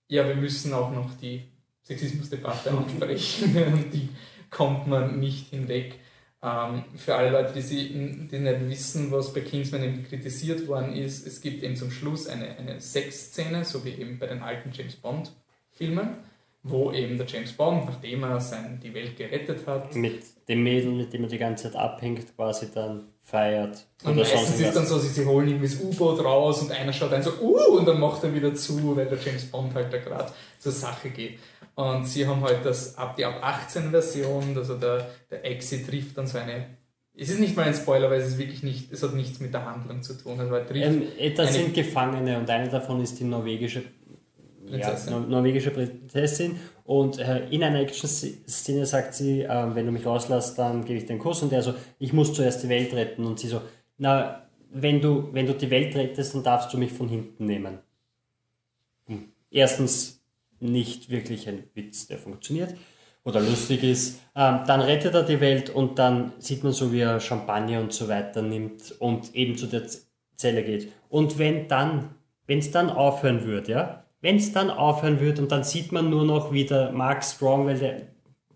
ja, wir müssen auch noch die Sexismusdebatte ansprechen und die kommt man nicht hinweg. Ähm, für alle Leute, die, sie, die nicht wissen, was bei Kingsman eben kritisiert worden ist, es gibt eben zum Schluss eine, eine Sexszene, so wie eben bei den alten James Bond-Filmen, wo eben der James Bond, nachdem er sein, die Welt gerettet hat, Mit dem Mädel, mit dem er die ganze Zeit abhängt, quasi dann feiert. Und meistens ist dann so, sie, sie holen irgendwie das U-Boot raus und einer schaut dann so, uh, und dann macht er wieder zu, weil der James Bond halt da gerade zur Sache geht. Und sie haben halt das ab die ab 18 Version, also der, der Exit trifft dann so eine. Es ist nicht mal ein Spoiler, weil es ist wirklich nicht, es hat nichts mit der Handlung zu tun. Also Ähm, das eine- sind Gefangene und eine davon ist die norwegische ja, Prinzessin. nor- norwegische Prinzessin und äh, in einer Action-Szene sagt sie, äh, wenn du mich rauslässt, dann gebe ich einen Kuss und er so, ich muss zuerst die Welt retten und sie so, na, wenn du, wenn du die Welt rettest, dann darfst du mich von hinten nehmen. Hm. Erstens nicht wirklich ein Witz, der funktioniert oder lustig ist. Ähm, dann rettet er die Welt und dann sieht man so, wie er Champagner und so weiter nimmt und eben zu der Zelle geht. Und wenn dann, wenn es dann aufhören wird, ja, wenn es dann aufhören wird und dann sieht man nur noch wieder Mark Strong, weil der,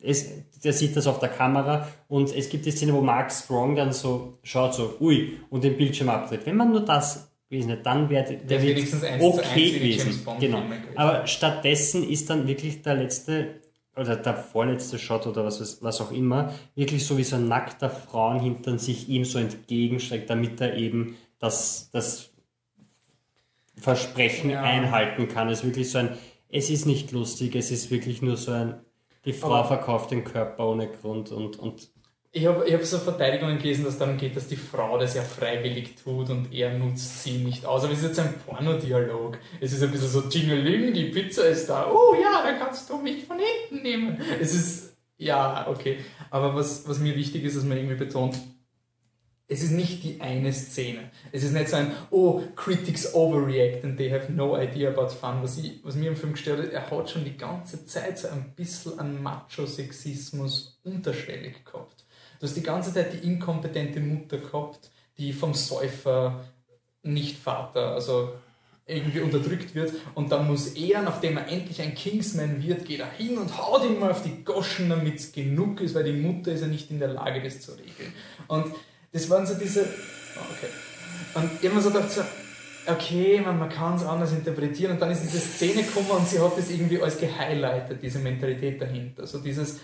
es, der sieht das auf der Kamera und es gibt die Szene, wo Mark Strong dann so schaut, so, ui, und den Bildschirm abdreht. Wenn man nur das gewesen dann wäre der, wird wenigstens eins zu eins okay wie die gewesen. Genau. Aber stattdessen ist dann wirklich der letzte oder der vorletzte Shot oder was, was auch immer, wirklich so wie so ein nackter Frauenhintern sich ihm so entgegenstreckt, damit er eben das, das Versprechen Ja. einhalten kann. Es ist wirklich so ein, es ist nicht lustig, es ist wirklich nur so ein, die Frau Aber- verkauft den Körper ohne Grund und, und Ich habe ich hab so Verteidigungen gelesen, dass es darum geht, dass die Frau das ja freiwillig tut und er nutzt sie nicht aus. Aber es ist jetzt ein Pornodialog. Es ist ein bisschen so, Jingeling, die Pizza ist da. Oh ja, dann kannst du mich von hinten nehmen. Es ist, ja, okay. Aber was, was mir wichtig ist, dass man irgendwie betont, es ist nicht die eine Szene. Es ist nicht so ein, oh, critics overreact and they have no idea about fun. Was, ich, was mir im Film gestört hat, er hat schon die ganze Zeit so ein bisschen an Macho-Sexismus unterschwellig gehabt. Du hast die ganze Zeit die inkompetente Mutter gehabt, die vom Säufer nicht Vater, also irgendwie unterdrückt wird und dann muss er, nachdem er endlich ein Kingsman wird, geht er hin und haut ihm mal auf die Goschen, damit es genug ist, weil die Mutter ist ja nicht in der Lage, das zu regeln. Und das waren so diese... Oh, okay. Und immer so dachte so, okay, man, man kann es anders interpretieren. Und dann ist diese Szene gekommen und sie hat das irgendwie als gehighlightet, diese Mentalität dahinter. So dieses,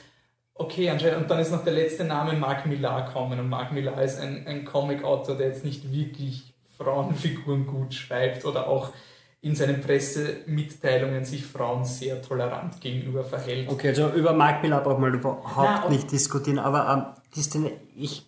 okay, anscheinend, und dann ist noch der letzte Name Mark Millar gekommen. Und Mark Millar ist ein, ein Comic-Autor, der jetzt nicht wirklich Frauenfiguren gut schreibt oder auch in seinen Pressemitteilungen sich Frauen sehr tolerant gegenüber verhält. Okay, also über Mark Millar braucht man überhaupt Na, nicht diskutieren, aber ähm, die Szene, ich.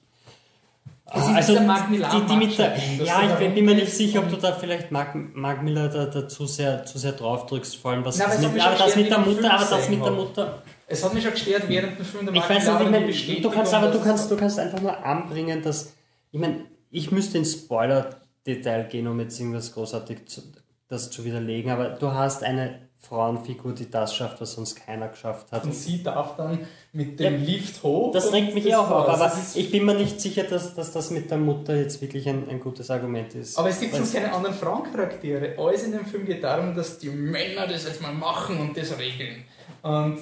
Ist also Mark Millar die, die mit der, ja, ich bin, bin mir nicht sicher, ob du da vielleicht Mark, Mark Miller da, da zu, sehr, zu sehr drauf drückst, vor allem was Na, aber das mit, aber das mit der Mutter, aber das mit der Mutter. Es hat mich schon gestört während dem Film der Ich weiß nicht, ich mein, du kannst aber du kannst, du kannst einfach nur anbringen, dass, ich meine, ich müsste ins Spoiler-Detail gehen, um jetzt irgendwas großartig zu, das zu widerlegen, aber du hast eine Frauenfigur, die das schafft, was sonst keiner geschafft hat. Und sie darf dann mit dem Ja, Lift hoch. Das regt mich auch auf, aber ich bin mir nicht sicher, dass, dass das mit der Mutter jetzt wirklich ein, ein gutes Argument ist. Aber es gibt sonst keine anderen Frauencharaktere. Alles in dem Film geht darum, dass die Männer das jetzt mal machen und das regeln. Und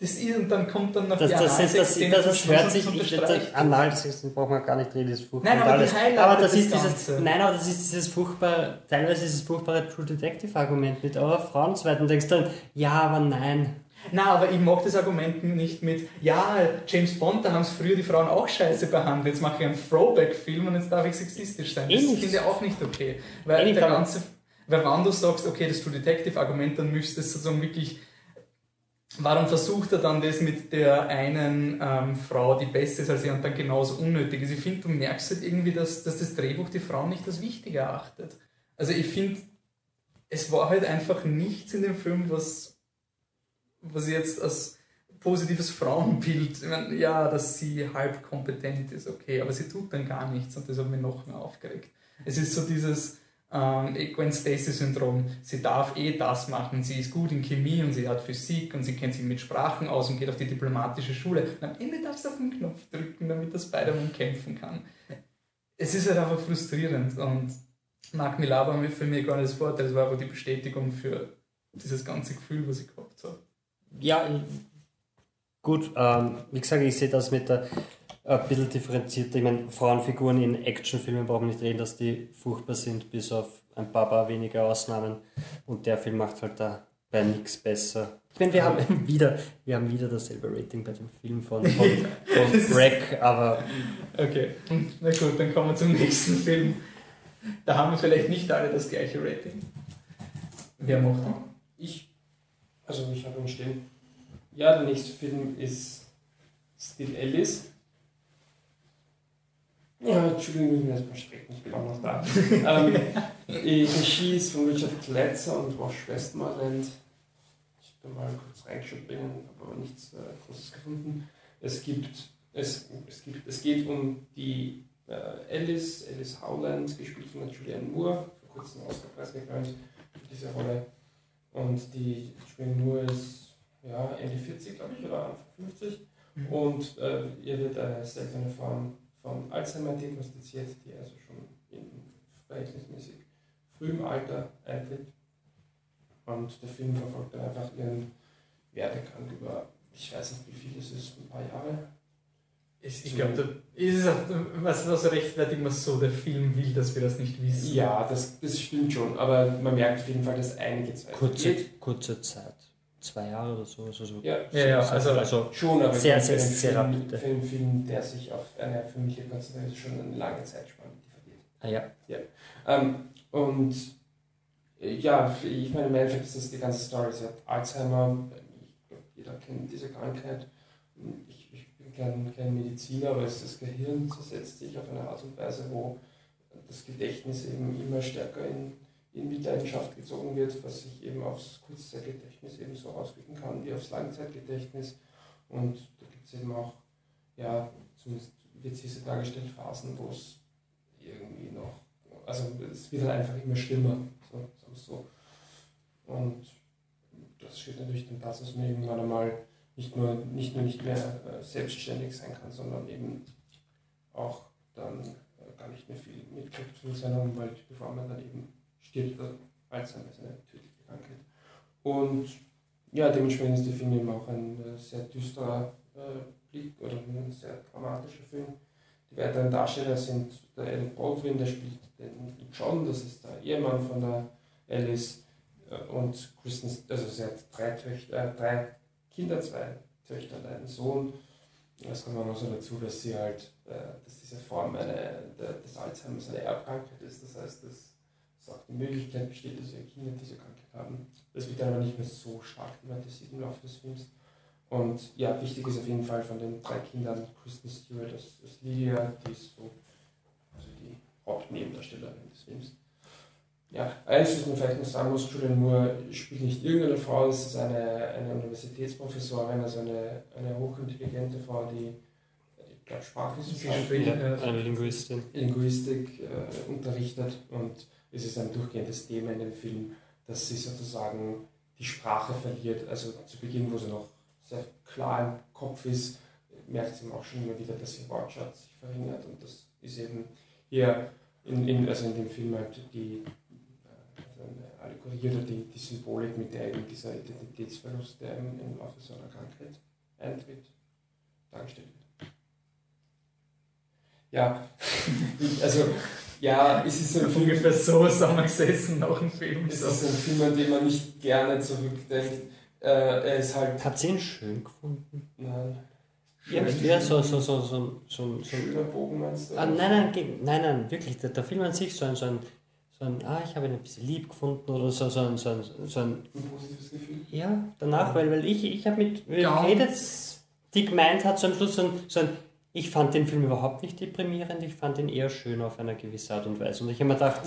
das ist, und dann kommt dann noch Das, die das, das, das, das, das hört und sich, ich, unterstreicht das, Anal, das brauchen wir gar nicht reden, das ist furchtbar Nein, und aber alles. Aber das das ist dieses, nein, aber das ist dieses furchtbare, teilweise ist es furchtbare True Detective Argument mit eurer Frauenzweiten. denkst dann, ja, aber nein. Na, aber ich mag das Argument nicht mit, ja, James Bond, da haben es früher die Frauen auch scheiße behandelt, jetzt mache ich einen Throwback-Film und jetzt darf ich sexistisch sein. Das finde ich auch nicht okay. Weil der ganze, weil wenn du sagst, okay, das True Detective-Argument, dann müsste es sozusagen wirklich, warum versucht er dann das mit der einen ähm, Frau, die besser ist als er und dann genauso unnötig ist? Ich finde, du merkst halt irgendwie, dass, dass das Drehbuch die Frauen nicht als wichtig erachtet. Also ich finde, es war halt einfach nichts in dem Film, was was jetzt als positives Frauenbild, ich meine, ja, dass sie halb kompetent ist, okay, aber sie tut dann gar nichts und das hat mich noch mehr aufgeregt. Es ist so dieses ähm, Gwen Stacy-Syndrom. Sie darf eh das machen. Sie ist gut in Chemie und sie hat Physik und sie kennt sich mit Sprachen aus und geht auf die diplomatische Schule. Und am Ende darf sie auf den Knopf drücken, damit der Spider-Man kämpfen kann. Es ist halt einfach frustrierend und Mark Millar war mir für mich gar nicht das Vorteil. Es war einfach die Bestätigung für dieses ganze Gefühl, was ich gehabt habe. Ja, gut, ähm, wie gesagt, ich sehe das mit der äh, ein bisschen differenzierter. Ich meine, Frauenfiguren in Actionfilmen brauchen wir nicht reden, dass die furchtbar sind, bis auf ein paar, paar wenige Ausnahmen. Und der Film macht halt da bei nichts besser. Ich meine, wir haben wieder, wir haben wieder dasselbe Rating bei dem Film von, von, von Wreck, aber Okay, na gut, dann kommen wir zum nächsten Film. Da haben wir vielleicht nicht alle das gleiche Rating. Wer macht den? Ich, also ich habe ihn stehen. Ja, der nächste Film ist Still Alice. Ja, Entschuldigung, ich muss mich erstmal strecken, ich bin auch noch da. ähm, die Regie ist von Richard Gletzer und Wash Westmoreland. Ich habe mal kurz reingeschaut habe aber nichts äh, Großes gefunden. Es gibt, es, es gibt, es geht um die äh, Alice, Alice Howland, gespielt von der Julianne Moore, vor kurzem Oscar-Preis gekrönt für diese Rolle. Und die Julianne Moore ist ja, Ende 40, glaube ich, oder Anfang 50. Und äh, ihr wird eine seltene Form von Alzheimer diagnostiziert, die also schon in verhältnismäßig frühem Alter eintritt. Und der Film verfolgt dann einfach ihren Werdegang über, ich weiß nicht wie viel es ist, ein paar Jahre. Ich, ich glaube, da ist es auch, was, was rechtfertigt man so, der Film will, dass wir das nicht wissen. Ja, das, das stimmt schon, aber man merkt auf jeden Fall, dass einige Zeit kurze, vergeht. kurze Zeit. Zwei Jahre oder so. Also so Ja, Ja, ja, also- also Schon, aber Sehr, für sehr, einen sehr Film, rapide. für einen Film, der sich auf eine Familie konzentriert, ist schon eine lange Zeitspanne, die vergeht. ah, ja. Ähm, und äh, ja, ich meine, im Endeffekt ist das die ganze Story. Sie hat Alzheimer, ich glaube, jeder kennt diese Krankheit. Ich, ich bin kein, kein Mediziner, aber es, das Gehirn zersetzt sich auf eine Art und Weise, wo das Gedächtnis eben immer stärker in, in Mitleidenschaft gezogen wird, was sich eben aufs Kurzzeitgedächtnis eben so auswirken kann wie aufs Langzeitgedächtnis. Und da gibt es eben auch, ja, zumindest wird sie so dargestellt, Phasen, wo es irgendwie noch also es wird halt einfach immer schlimmer. So, es so. Und das führt natürlich dann dazu, dass man irgendwann einmal nicht nur nicht, nur nicht mehr äh, selbstständig sein kann, sondern eben auch dann äh, gar nicht mehr viel mitkriegt von seiner Umwelt, bevor man dann eben stirbt. Also Alzheimer ist eine tödliche Krankheit. Und ja, dementsprechend ist der Film eben auch ein äh, sehr düsterer äh, Blick oder ein sehr dramatischer Film, die weiteren Darsteller sind der Alec Baldwin, der spielt den John, das ist der Ehemann von der Alice äh, und Kristen, also sie hat drei, Töchter, äh, drei Kinder, zwei Töchter und einen Sohn. Das kommt auch noch so dazu, dass sie halt, äh, dass diese Form eine, des Alzheimers eine Erbkrankheit ist. Das heißt, dass es auch die Möglichkeit besteht, dass ihre Kinder diese Krankheit haben. Das wird dann aber nicht mehr so stark thematisiert im Laufe des Films. Und ja, wichtig ist auf jeden Fall von den drei Kindern Kristen Stewart als, als Lydia, die ist so also die Hauptnebendarstellerin des Films. Ja, eins, was man vielleicht noch sagen muss, Julian Moore spielt nicht irgendeine Frau, es ist eine, eine Universitätsprofessorin, also eine, eine hochintelligente Frau, die ich glaube Sprachwissenschaften, ja, eine Linguistin. Linguistik äh, unterrichtet und es ist ein durchgehendes Thema in dem Film, dass sie sozusagen die Sprache verliert. Also zu Beginn, wo sie noch sehr klar im Kopf ist, merkt sie auch schon immer wieder, dass ihr Wortschatz sich verringert. Und das ist eben hier in, in, also in dem Film halt die eine Allegorie oder die, die Symbolik, mit der eben dieser Identitätsverlust, der im, im Laufe so Krankheit eintritt, dargestellt wird. Ja, also ja, es ist ein Film. Ungefähr so sind wir gesessen nach dem Film. Es ist ein Film, an den man nicht gerne zurückdenkt. Äh, er ist halt. Habt ihr ihn schön gefunden? Nein. Ja, ja so, so, so, so, so, so. Schöner Bogen meinst du? Ah, nein, nein, nein, nein, wirklich. Der, der Film an sich, so ein, so ein, so ein ah, ich habe ihn ein bisschen lieb gefunden oder so, so ein, so ein, so ein, ein positives Gefühl. Ja, danach, weil, weil ich, ich habe mit, redet, die gemeint hat, so am Schluss so ein, so ein ich fand den Film überhaupt nicht deprimierend, ich fand ihn eher schön auf eine gewisse Art und Weise. Und ich habe mir gedacht,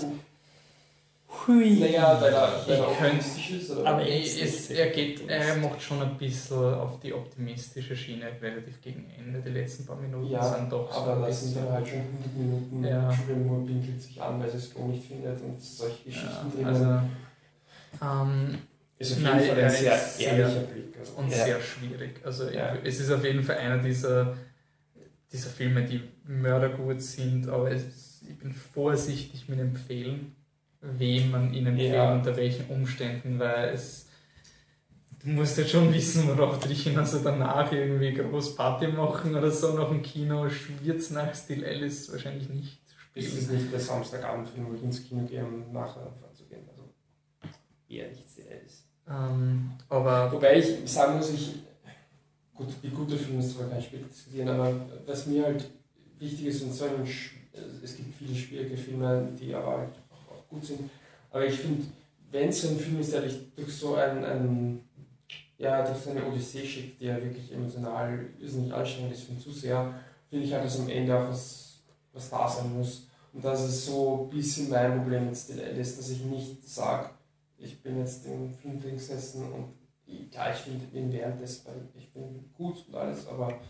hui. Naja, weil er, weil er optimistisch ist. Oder? Aber es, es, er, geht, er macht schon ein bisschen auf die optimistische Schiene, relativ gegen Ende. Die letzten paar Minuten ja, sind doch so. Aber das sind dann halt schon 100 Minuten. Ja. Moore pinkelt sich an, weil sie es gar nicht findet und solche Geschichten ja, also, ähm, ist auf jeden Nein, Fall ein sehr ehrlicher Blick. Also. Und ja. sehr schwierig. Also ja. es ist auf jeden Fall einer dieser dieser Filme, die mördergut sind, aber es, ich bin vorsichtig mit Empfehlen, wem man ihnen empfiehlt, ja. unter welchen Umständen, weil es du musst jetzt schon wissen, worauf du dich hin, also danach irgendwie groß Party machen oder so nach dem Kino, schwirrt nach Still Alice wahrscheinlich nicht spielen. Ist es nicht der Samstagabendfilm, wo ich ins Kino gehe, um nachher vorzugehen? Also eher nicht Still Alice. Ähm, aber Wobei ich sagen muss, ich gut, wie gute Filme ist zwar kein Spiel diskutieren, aber was mir halt wichtig ist, und so ein, es gibt viele schwierige Filme, die aber halt auch, gut sind, aber ich finde, wenn es so ein Film ist, der dich durch so ein, ein ja, durch so eine Odyssee schickt, die ja wirklich emotional nicht anstrengend ist für den Zuseher, finde ich halt, dass am Ende auch was, was da sein muss. Und das ist so ein bisschen mein Problem mit Still Alice, dass ich nicht sage, ich bin jetzt im Film gesessen und ja, ich finde ihn währenddessen, ich bin gut und alles, aber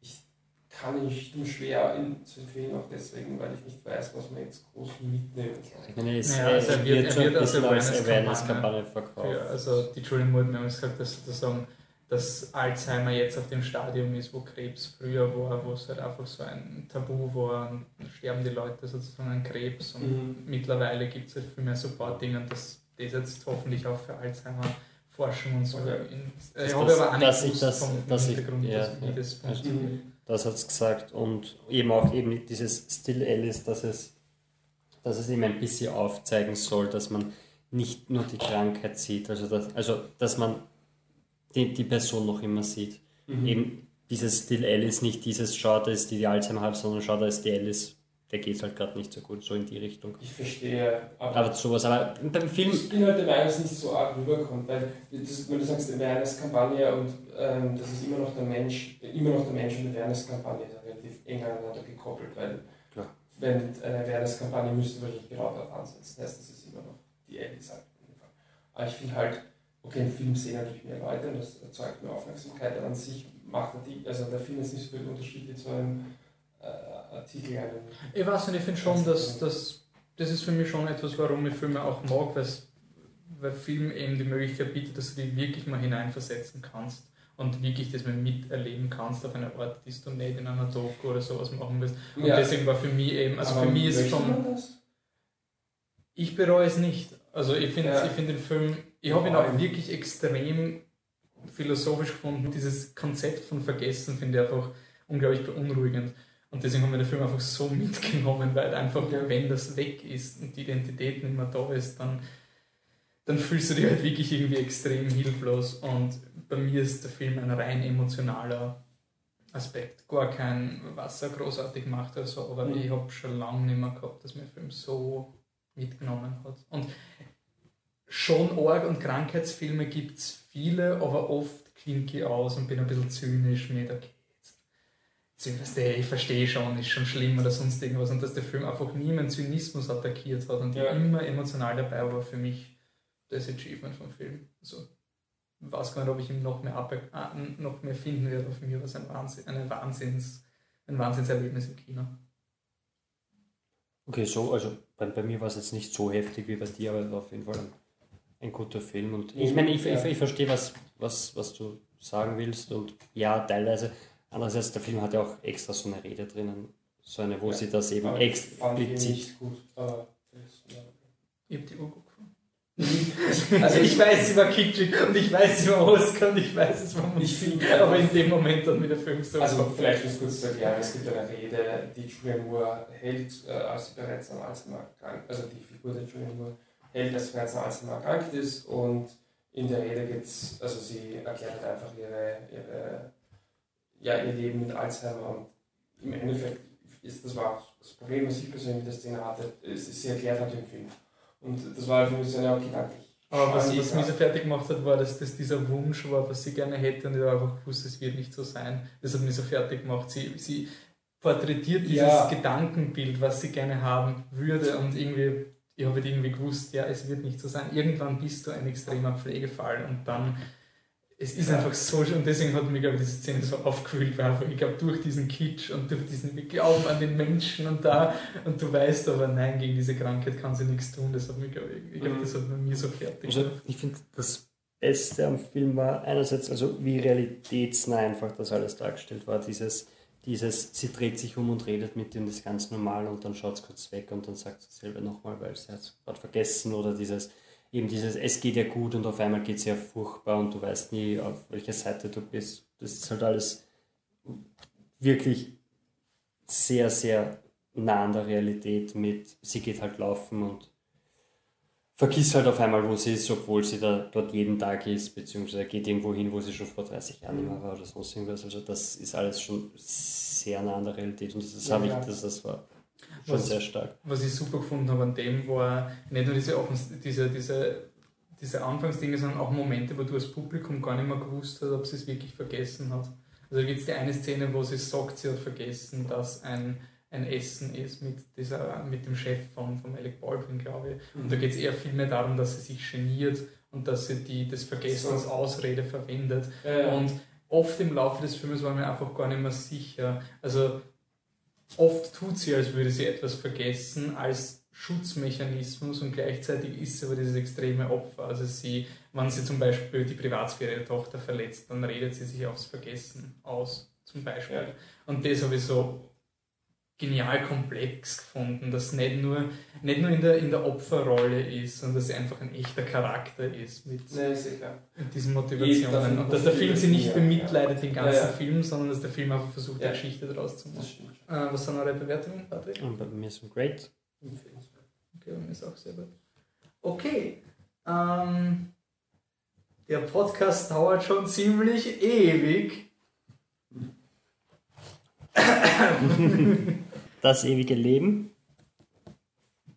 ich kann nicht nur schwer ihn zu empfehlen, auch deswegen, weil ich nicht weiß, was man jetzt groß mitnehmen kann. Ich meine, es, naja, also er wird, er wird als Awareness-Kampagne verkauft. Ja, also die Julian Moore hat mir gesagt, dass sozusagen dass Alzheimer jetzt auf dem Stadium ist, wo Krebs früher war, wo es halt einfach so ein Tabu war, und sterben die Leute sozusagen an Krebs und mhm. mittlerweile gibt es halt viel mehr Supporting und dass das jetzt hoffentlich auch für Alzheimer Forschung und so. Okay. In, ich habe aber auch dass ich das, vom dass ich, ja, wie das funktioniert. Das hat es gesagt und eben auch eben dieses Still Alice, dass es, dass es eben ein bisschen aufzeigen soll, dass man nicht nur die Krankheit sieht, also dass, also, dass man die, die Person noch immer sieht. Mhm. Eben dieses Still Alice, nicht dieses Schau, da ist die, die Alzheimer hat, sondern Schau, da ist die Alice der geht halt gerade nicht so gut, so in die Richtung. Ich verstehe. Aber, aber sowas, aber beim Film. Ich bin halt der Meinung, dass es nicht so arg rüberkommt, weil das, wenn du sagst, Awareness-Kampagne und ähm, das ist immer noch der Mensch, immer noch der Mensch und Awareness-Kampagne relativ eng aneinander gekoppelt, weil Klar. wenn eine Awareness-Kampagne müsste wahrscheinlich genau dort ansetzen, das heißt, das ist immer noch die Ehrlich gesagt. Aber ich finde halt, okay, im Film sehen natürlich mehr Leute und das erzeugt mehr Aufmerksamkeit, aber an sich macht er die, also der Film ist nicht so viel Unterschied wie zu einem äh, Artikel einen. Ich weiß nicht, ich finde schon, dass, dass das ist für mich schon etwas, warum ich Filme auch mag, weil Film eben die Möglichkeit bietet, dass du dich wirklich mal hineinversetzen kannst und wirklich das mal miterleben kannst auf einer Art, die du nicht in einer Doku oder sowas machen willst. Und ja. deswegen war für mich eben, also Aber für mich ist schon. Ich bereue es nicht. Also ich finde ja. find den Film, ich habe ihn auch wirklich extrem philosophisch gefunden. Dieses Konzept von Vergessen finde ich einfach unglaublich beunruhigend. Und deswegen haben wir den Film einfach so mitgenommen, weil einfach, wenn das weg ist und die Identität nicht mehr da ist, dann, dann fühlst du dich halt wirklich irgendwie extrem hilflos. Und bei mir ist der Film ein rein emotionaler Aspekt. Gar kein, was er großartig macht oder so, aber mhm. ich habe schon lange nicht mehr gehabt, dass mir der Film so mitgenommen hat. Und schon Org- und Krankheitsfilme gibt es viele, aber oft klinke ich aus und bin ein bisschen zynisch mit, okay, jetzt, ich verstehe schon, ist schon schlimm oder sonst irgendwas. Und dass der Film einfach nie meinen Zynismus attackiert hat und ja. immer emotional dabei war für mich das Achievement vom Film. Also, ich weiß gar nicht, ob ich ihn noch mehr, ab, äh, noch mehr finden werde, aber für mich war es ein, Wahnsinn, eine Wahnsinns, ein Wahnsinnserlebnis im Kino. Okay, so, also bei, bei mir war es jetzt nicht so heftig wie bei dir, aber es war auf jeden Fall ein, ein guter Film. Und ich meine, ich, ich, ich, verstehe, was, was, was du sagen willst und ja, teilweise. Andererseits, der Film hat ja auch extra so eine Rede drinnen, so eine, wo ja, sie das eben explizit. Gut, aber ich habe die Uhr gut also ich weiß, sie war kitschig und ich weiß, sie war Oscar und ich weiß, es war Musik, aber in dem Moment dann mit der Film so. Also vielleicht muss kurz erklären, es gibt eine Rede, die Julian Moore hält, äh, als sie bereits am Alzheimer krank, also die Figur der Julian Moore hält, als sie bereits am Alzheimer erkrankt ist und in der Rede geht es, also sie erklärt halt einfach ihre, ihre, ja, ihr Leben mit Alzheimer und im Endeffekt ist das war das Problem, was ich persönlich mit der Szene hatte, ist, sie erklärt halt den Film. Und das war für mich so, ja, okay, danke. Aber was, was mich so fertig gemacht hat, war, dass das dieser Wunsch war, was sie gerne hätte und ich habe einfach gewusst, es wird nicht so sein. Das hat mich so fertig gemacht. Sie, sie porträtiert dieses ja. Gedankenbild, was sie gerne haben würde und irgendwie, ich habe halt irgendwie gewusst, ja, es wird nicht so sein. Irgendwann bist du ein extremer Pflegefall und dann es ist einfach so schön. Und deswegen hat mich, glaube ich, diese Szene so aufgewühlt, weil einfach, ich glaube, durch diesen Kitsch und durch diesen Glauben an den Menschen und da und du weißt aber, nein, gegen diese Krankheit kann sie nichts tun, das hat mich, glaube ich, ich glaube, das hat mir so fertig Also, ich finde, das Beste am Film war einerseits, also wie realitätsnah einfach das alles dargestellt war, dieses, dieses, sie dreht sich um und redet mit ihm, das ganz normal und dann schaut es kurz weg und dann sagt sie selber nochmal, weil sie hat es gerade vergessen oder dieses, eben dieses, es geht ja gut und auf einmal geht es ja furchtbar und du weißt nie, auf welcher Seite du bist. Das ist halt alles wirklich sehr, sehr nah an der Realität mit, sie geht halt laufen und vergisst halt auf einmal, wo sie ist, obwohl sie da dort jeden Tag ist, beziehungsweise geht irgendwo hin, wo sie schon vor 30 Jahren mehr war oder sonst irgendwas. Also das ist alles schon sehr nah an der Realität und das, ja, habe ich, das, das war Schon was, sehr stark. Was ich super gefunden habe an dem war nicht nur diese, diese, diese, diese Anfangsdinge, sondern auch Momente, wo du als Publikum gar nicht mehr gewusst hast, ob sie es wirklich vergessen hat. Also gibt es die eine Szene, wo sie sagt, sie hat vergessen, dass ein, ein Essen ist mit, dieser, mit dem Chef von, von Alec Baldwin, glaube ich. Und da mhm. geht es eher viel mehr darum, dass sie sich geniert und dass sie die, das Vergessen als Ausrede verwendet. Ja, ja. Und oft im Laufe des Films war mir einfach gar nicht mehr sicher. Also Oft tut sie, als würde sie etwas vergessen, als Schutzmechanismus und gleichzeitig ist sie aber dieses extreme Opfer. Also sie, wenn sie zum Beispiel die Privatsphäre ihrer Tochter verletzt, dann redet sie sich aufs Vergessen aus, zum Beispiel. Ja. Und das habe ich so genial komplex gefunden, dass nicht nur, nicht nur in, der, in der Opferrolle ist, sondern dass sie einfach ein echter Charakter ist mit, ja, mit diesen Motivationen. Und dass der Film sie nicht bemitleidet, den ganzen ja, Film, sondern dass der Film einfach versucht, eine Geschichte daraus zu machen. Äh, was sind eure Bewertungen, Patrick? Und bei mir ist great. Okay, bei mir ist auch sehr gut. Okay. Ähm, der Podcast dauert schon ziemlich ewig. Das ewige Leben.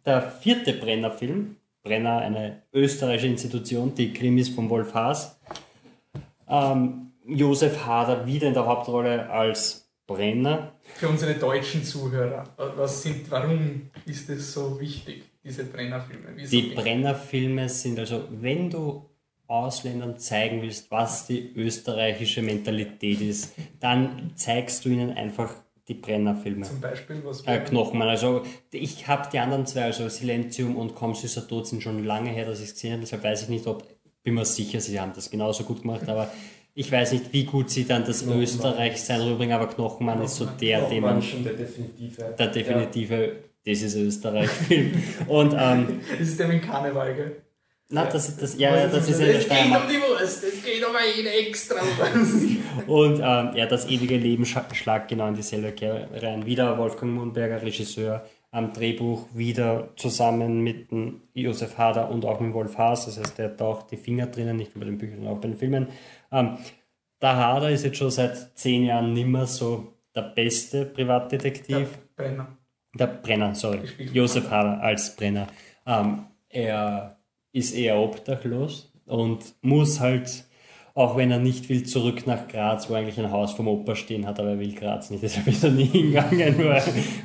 Der vierte Brenner-Film. Brenner, eine österreichische Institution, die Krimis von Wolf Haas. Ähm, Josef Hader wieder in der Hauptrolle als Brenner. Für unsere deutschen Zuhörer, was sind, warum ist es so wichtig, diese Brenner-Filme? Die Brenner-Filme sind also, wenn du Ausländern zeigen willst, was die österreichische Mentalität ist, dann zeigst du ihnen einfach die Brenner-Filme. Zum Beispiel, was äh, Knochenmann. Also ich habe die anderen zwei, also Silenzium und Komm süßer Tod, sind schon lange her, dass ich es gesehen habe. Deshalb weiß ich nicht, ob, bin mir sicher, sie haben das genauso gut gemacht, aber ich weiß nicht, wie gut sie dann das Österreich-Sein rüberbringen, aber Knochenmann, Knochenmann ist so der, den man... schon der definitive. Der definitive, ja. das ist Österreich-Film. und, ähm, das ist der mit Karneval, gell? Na, das, das, ja, ja, das ist ja Es der geht um die Wurst, es geht um eine extra Und ähm, ja, das ewige Leben schlagt genau in dieselbe Kerbe rein. Wieder Wolfgang Mundberger, Regisseur, am Drehbuch wieder zusammen mit Josef Hader und auch mit Wolf Haas. Das heißt, der hat auch die Finger drinnen, nicht nur bei den Büchern, sondern auch bei den Filmen. Ähm, der Hader ist jetzt schon seit zehn Jahren nimmer so der beste Privatdetektiv. Brenner. Der Brenner, sorry. Josef Hader als Brenner. Ähm, er ist eher obdachlos und muss halt, auch wenn er nicht will, zurück nach Graz, wo eigentlich ein Haus vom Opa stehen hat, aber er will Graz nicht, deshalb ist er nie hingegangen, weil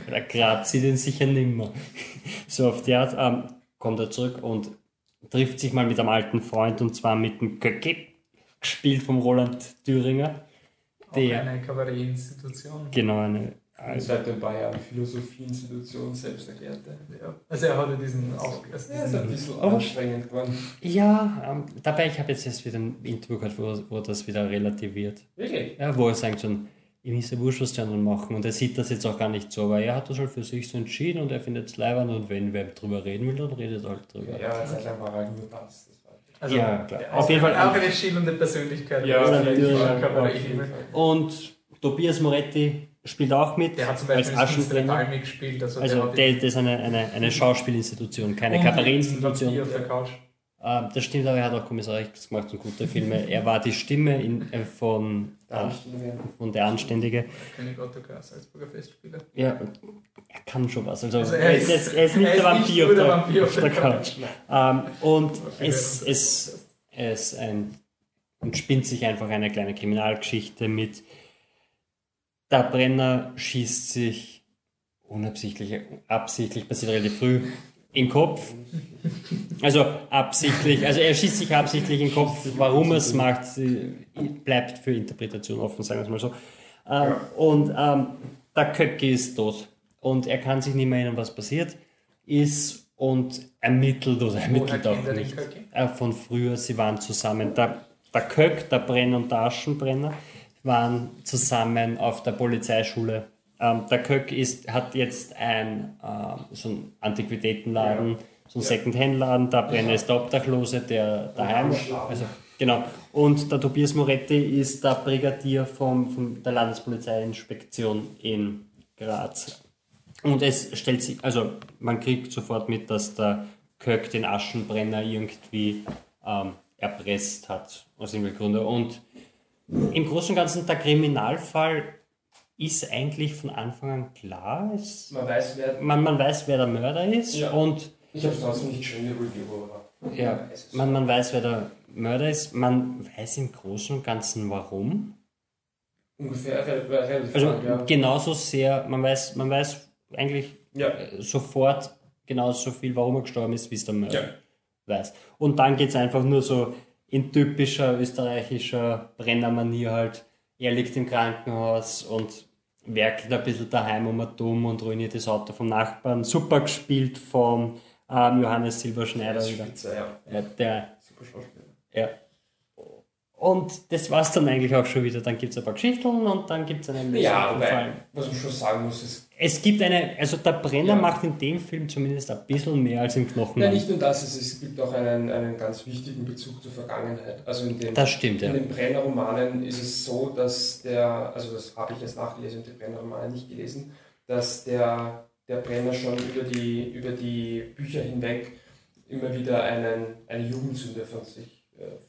weil Graz sieht ihn sicher nimmer. So auf die Art ähm, kommt er zurück und trifft sich mal mit einem alten Freund und zwar mit dem Köcke, gespielt vom Roland Thüringer. Auch Der, eine Kabarettinstitution. genau, eine, Und seit ein paar Jahren Philosophieinstitution selbst erklärte. Ja. Also er hatte diesen Auf also Ja, ist ein bisschen Aber- anstrengend geworden. Ja, ähm, dabei, ich habe jetzt erst wieder ein Interview gehört, wo, wo das wieder relativiert. Wirklich? Ja, wo er sagt so, ihm ist ja wurscht, was die anderen machen und er sieht das jetzt auch gar nicht so, aber er hat das halt für sich so entschieden und er findet es leibend und wenn wer drüber reden will, dann redet er halt drüber. Ja, eine Zeit lang war halt nur das. das war also Ja, klar. der- Auf jeden Fall- Auch eine schillernde Persönlichkeit. Ja, Also auf jeden die Fall. Kabaretthimmel. Und Tobias Moretti spielt auch mit Der hat zum als Beispiel das Finster Aschenbrenner. Metall mitgespielt. Also, Also der, das ist eine, eine, eine Schauspielinstitution, keine Kabarettinstitution. Vampir auf der Couch. Ähm, das stimmt, aber er hat auch Kommissar Rex gemacht und gute Filme. Er war die Stimme in, äh, von, Der äh, Anständige. von Der Anständige. König Ottokar, Salzburger Festspieler. Ja, er kann schon was. Also, Also er, ist, jetzt- er ist nicht der Vampir auf der Vampir auf der der Couch. Ähm, und es, es, es ein, entspinnt sich einfach eine kleine Kriminalgeschichte mit der Brenner schießt sich unabsichtlich, absichtlich, passiert relativ früh, in den Kopf. Also absichtlich, also er schießt sich absichtlich in den Kopf. Warum er es macht, bleibt für Interpretation offen, sagen wir es mal so. Ähm, Und ähm, der Köcke ist tot. Und er kann sich nicht mehr erinnern, was passiert ist und ermittelt oder ermittelt auch er nicht. Äh, von früher, sie waren zusammen. Der, der Köck, der Brenner und der Aschenbrenner waren zusammen auf der Polizeischule. Ähm, der Köck ist, hat jetzt ein, ähm, so einen Antiquitätenladen, so einen Second-Hand-Laden. Der Brenner ist der Obdachlose, der daheim. Also, genau. Und der Tobias Moretti ist der Brigadier vom, von der Landespolizeiinspektion in Graz. Und es stellt sich, also man kriegt sofort mit, dass der Köck den Aschenbrenner irgendwie ähm, erpresst hat, aus irgendwelchen Gründen. Und im Großen und Ganzen, der Kriminalfall ist eigentlich von Anfang an klar. Es, Man weiß, wer. man, man weiß, wer der Mörder ist Ja. und Ich habe es trotzdem nicht schön Review, aber. ja, man, man weiß, wer der Mörder ist. Man weiß im Großen und Ganzen warum. Ungefähr relativ Also lang, ja. genauso sehr, man weiß, man weiß eigentlich Ja. äh, sofort genauso viel, warum er gestorben ist, wie es der Mörder Ja. weiß. Und dann geht es einfach nur so in typischer österreichischer Brennermanier halt. Er liegt im Krankenhaus und werkelt ein bisschen daheim um und dumm und ruiniert das Auto vom Nachbarn. Super gespielt vom ähm, Johannes Silberschneider wieder. Spitze, ja. Ja, der, Super Schauspieler. ja. Und das war's dann eigentlich auch schon wieder. Dann gibt es ein paar Geschichten und dann gibt es einen Lösung Ja, wobei, was man schon sagen muss, ist, Es gibt eine, also der Brenner Ja. macht in dem Film zumindest ein bisschen mehr als im Knochen. nein, nicht nur das, es, es gibt auch einen, einen ganz wichtigen Bezug zur Vergangenheit. Also in den, Das stimmt, ja. in den Brenner-Romanen ist es so, dass der, also das habe ich jetzt nachgelesen und die Brenner-Romane nicht gelesen, dass der, der Brenner schon über die, über die Bücher hinweg immer wieder einen, eine Jugendsünde von sich,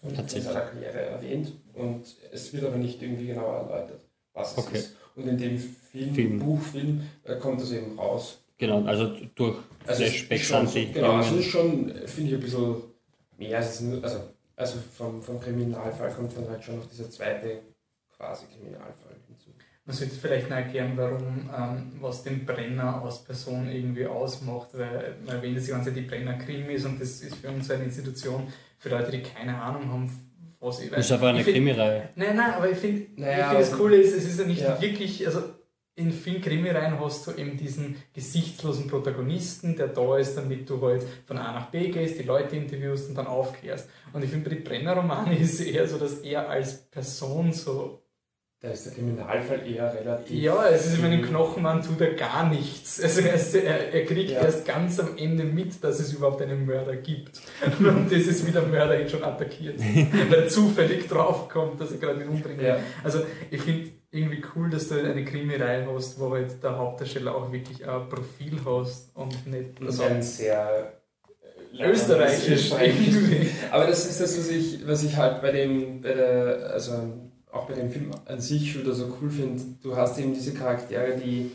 von, Tatsächlich. seiner Karriere erwähnt und es wird aber nicht irgendwie genauer erläutert, was es Okay. ist. Und in dem Film, Film. Buchfilm äh, kommt das eben raus. Genau, also durch Also es ist Flashbacks schon an so- die Genau, also es ist schon, äh, finde ich, ein bisschen mehr als es nur, also, also vom, vom Kriminalfall kommt dann halt schon noch dieser zweite quasi Kriminalfall hinzu. Man sollte vielleicht noch erklären, warum, ähm, was den Brenner als Person irgendwie ausmacht, weil man erwähnt das ganze Zeit, die Brenner-Krimis und das ist für uns eine Institution, für Leute, die keine Ahnung haben, was ich Das ist aber eine find- Krimireihe. Nein, nein, aber ich finde, Naja, ich finde das Coole ist, es ist ja nicht Ja. wirklich, also in vielen Krimireihen hast du eben diesen gesichtslosen Protagonisten, der da ist, damit du halt von A nach B gehst, die Leute interviewst und dann aufklärst. Und ich finde, bei den Brenner-Romanen ist es eher so, dass er als Person so da ist der Kriminalfall eher relativ. Ja, es ist in meinem Knochenmann tut er gar nichts. Also er, er, kriegt Ja. erst ganz am Ende mit, dass es überhaupt einen Mörder gibt. Und das ist, wie der Mörder ihn schon attackiert. weil er zufällig draufkommt, dass er gerade ihn umbringen will. Ja. Also ich finde irgendwie cool, dass du eine Krimireihe hast, wo halt der Hauptdarsteller auch wirklich ein Profil hast und nicht also ist ein sehr äh, österreichisch. Aber das ist das, was ich, was ich halt bei dem, bei der, also auch bei dem Film an sich wieder so cool finde. Du hast eben diese Charaktere, die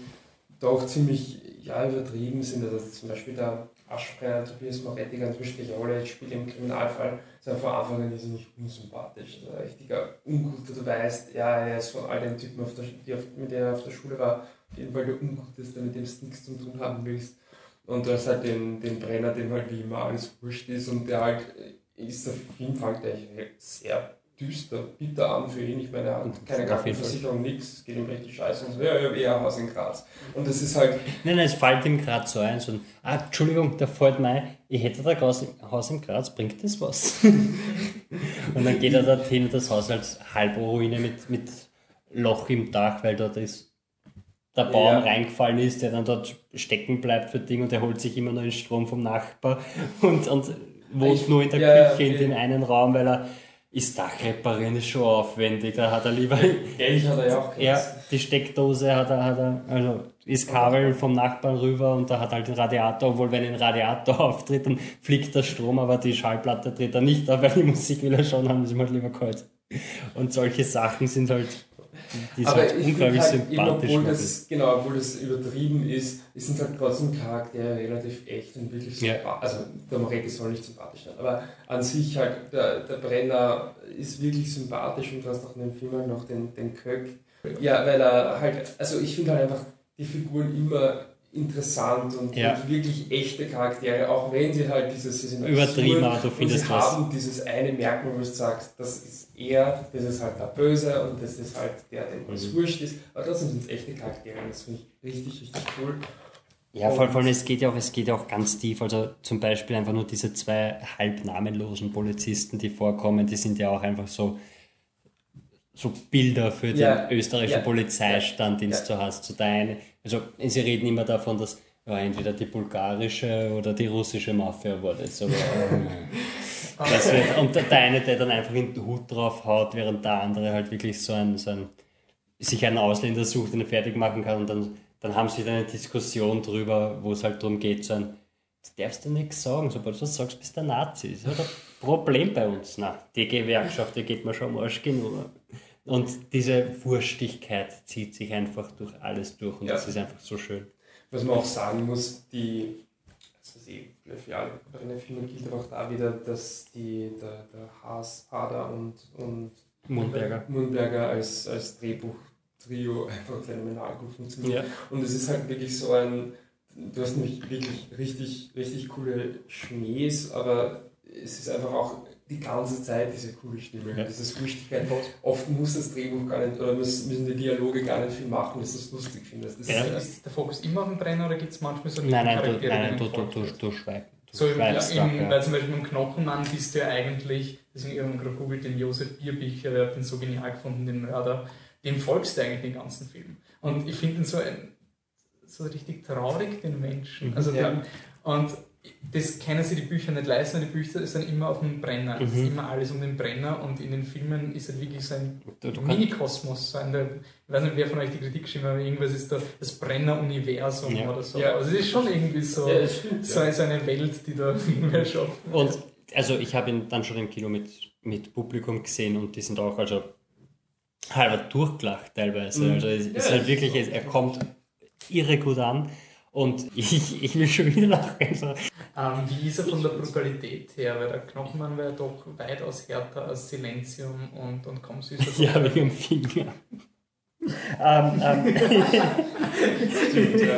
doch ziemlich ja, übertrieben sind. Also zum Beispiel der Aschbrenner Tobias Moretti, ganz wichtige Rolle, spielt im Kriminalfall, ist ja von Anfang an irrsinnig unsympathisch. Also ein richtiger Unguter. Du weißt, ja, er ist von all den Typen, auf der, die auf, mit der er auf der Schule war, auf jeden Fall der Unguteste, mit dem du nichts zu tun haben willst. Und du hast halt den, den Brenner, dem halt wie immer alles wurscht ist und der halt äh, ist der Film eigentlich sehr düster, bitter an für ihn. Ich meine, er hat keine. Krankenversicherung, nichts, es geht ihm richtig scheiße und so, ja, ich habe eher ein Haus in Graz. Und das ist halt, Nein, nein, es fällt ihm gerade so ein. So ein ah, Entschuldigung, da fällt mir ein, ich hätte da ein Haus in Graz, bringt das was? und dann geht er dorthin und das Haus als Halbruine mit, mit Loch im Dach, weil dort ist der Baum Ja. reingefallen ist, der dann dort stecken bleibt für Ding und der holt sich immer nur den Strom vom Nachbar und, und wohnt Ich- nur in der ja, ja, Küche in okay. dem einen Raum, weil er ist Dach reparieren ist schon aufwendig, da hat er lieber Geld hat er ja auch ja, die Steckdose hat er, hat er, also ist Kabel vom Nachbarn rüber und da hat halt den Radiator, obwohl wenn ein Radiator auftritt, dann fliegt der Strom, aber die Schallplatte tritt dann nicht auf, weil die Musik will er schon haben, ist ihm halt lieber kalt. Und solche Sachen sind halt, die Aber halt ich finde unglaublich halt, eben, sympathisch obwohl das, genau, obwohl das übertrieben ist, sind halt trotzdem Charaktere relativ echt und wirklich Ja. sympathisch. Also der Moretti soll nicht sympathisch sein, aber an sich halt, der, der Brenner ist wirklich sympathisch und du hast auch in dem Film halt noch den, den Köck. Ja, weil er halt, also ich finde halt einfach die Figuren immer interessant und, Ja. und wirklich echte Charaktere, auch wenn sie halt dieses, sie sind Übertrieben, absurd aber du und sie haben dieses eine Merkmal, wo du sagst, das ist er, das ist halt der Böse und das ist halt der, dem alles Mhm. wurscht ist. Aber trotzdem sind es echte Charaktere und das finde ich richtig, richtig cool. Ja, vor vor allem, es geht ja auch, es geht ja auch ganz tief. Also zum Beispiel einfach nur diese zwei halb namenlosen Polizisten, die vorkommen, die sind ja auch einfach so, so Bilder für den Ja, österreichischen ja, Polizeistand, den ja. du hast. So der eine, also sie reden immer davon, dass ja, entweder die bulgarische oder die russische Mafia war das. Das wird, und der eine, der dann einfach in den Hut drauf haut, während der andere halt wirklich so ein, so ein sich einen Ausländer sucht, den er fertig machen kann und dann, dann haben sie da eine Diskussion drüber, wo es halt darum geht, so ein, du darfst du nichts sagen, sobald du was sagst, bist du ein Nazi. Das ist halt ein Problem bei uns. Na, die Gewerkschaft, die geht mir schon am Arsch genug. Und diese Wurstigkeit zieht sich einfach durch alles durch und Ja. das ist einfach so schön. Was man auch sagen muss, die, für alle Brenner-Filme gilt aber auch da wieder, dass die, der, der Haas, Hader und, und Mundberger. Mundberger als, als Drehbuch-Trio einfach phänomenal gut funktioniert. Ja. Und es ist halt wirklich so ein, du hast nämlich wirklich richtig, richtig coole Schmähs, aber es ist einfach auch die ganze Zeit diese coole Stimme, Ja. dieses Lustigkeit. Oft muss das Drehbuch gar nicht, oder müssen die Dialoge gar nicht viel machen, dass du es lustig findest. Das Ja. ist, Ist der Fokus immer auf dem Brenner oder gibt es manchmal so Nein, nein, du, nein, nein, du, du, du, du, schweig, du So, im, schweigst im, weil zum Beispiel im Knochenmann bist du ja eigentlich, deswegen ich habe gerade googelt, den Josef Bierbicher, der hat den so genial gefunden, den Mörder, dem folgst du eigentlich den ganzen Film. Und ich finde ihn so, ein, so richtig traurig, den Menschen. Mhm. Also Ja. den, und das können sie die Bücher nicht leisten, die Bücher sind immer auf dem Brenner. Es ist Mhm. immer alles um den Brenner und in den Filmen ist halt wirklich so ein Mini-Kosmos. So ein, ich weiß nicht, wer von euch die Kritik geschrieben hat, aber irgendwas ist da das Brenner-Universum Ja. oder so. Ja. Also es ist schon irgendwie so, ja, stimmt. so, ja. so eine Welt, die da mehr schafft. Und also ich habe ihn dann schon im Kino mit, mit Publikum gesehen und die sind auch also halber durchgelacht teilweise. Mhm. Also es Ja, ist halt wirklich, er kommt irre gut an und ich, ich will schon wieder lachen. Ähm, wie ist er von der Brutalität her? Weil der Knochenmann war ja doch weitaus härter als Silenzium und, und kaum süßer. ja, wegen dem Finger. Ähm, ähm, Stimmt, ja.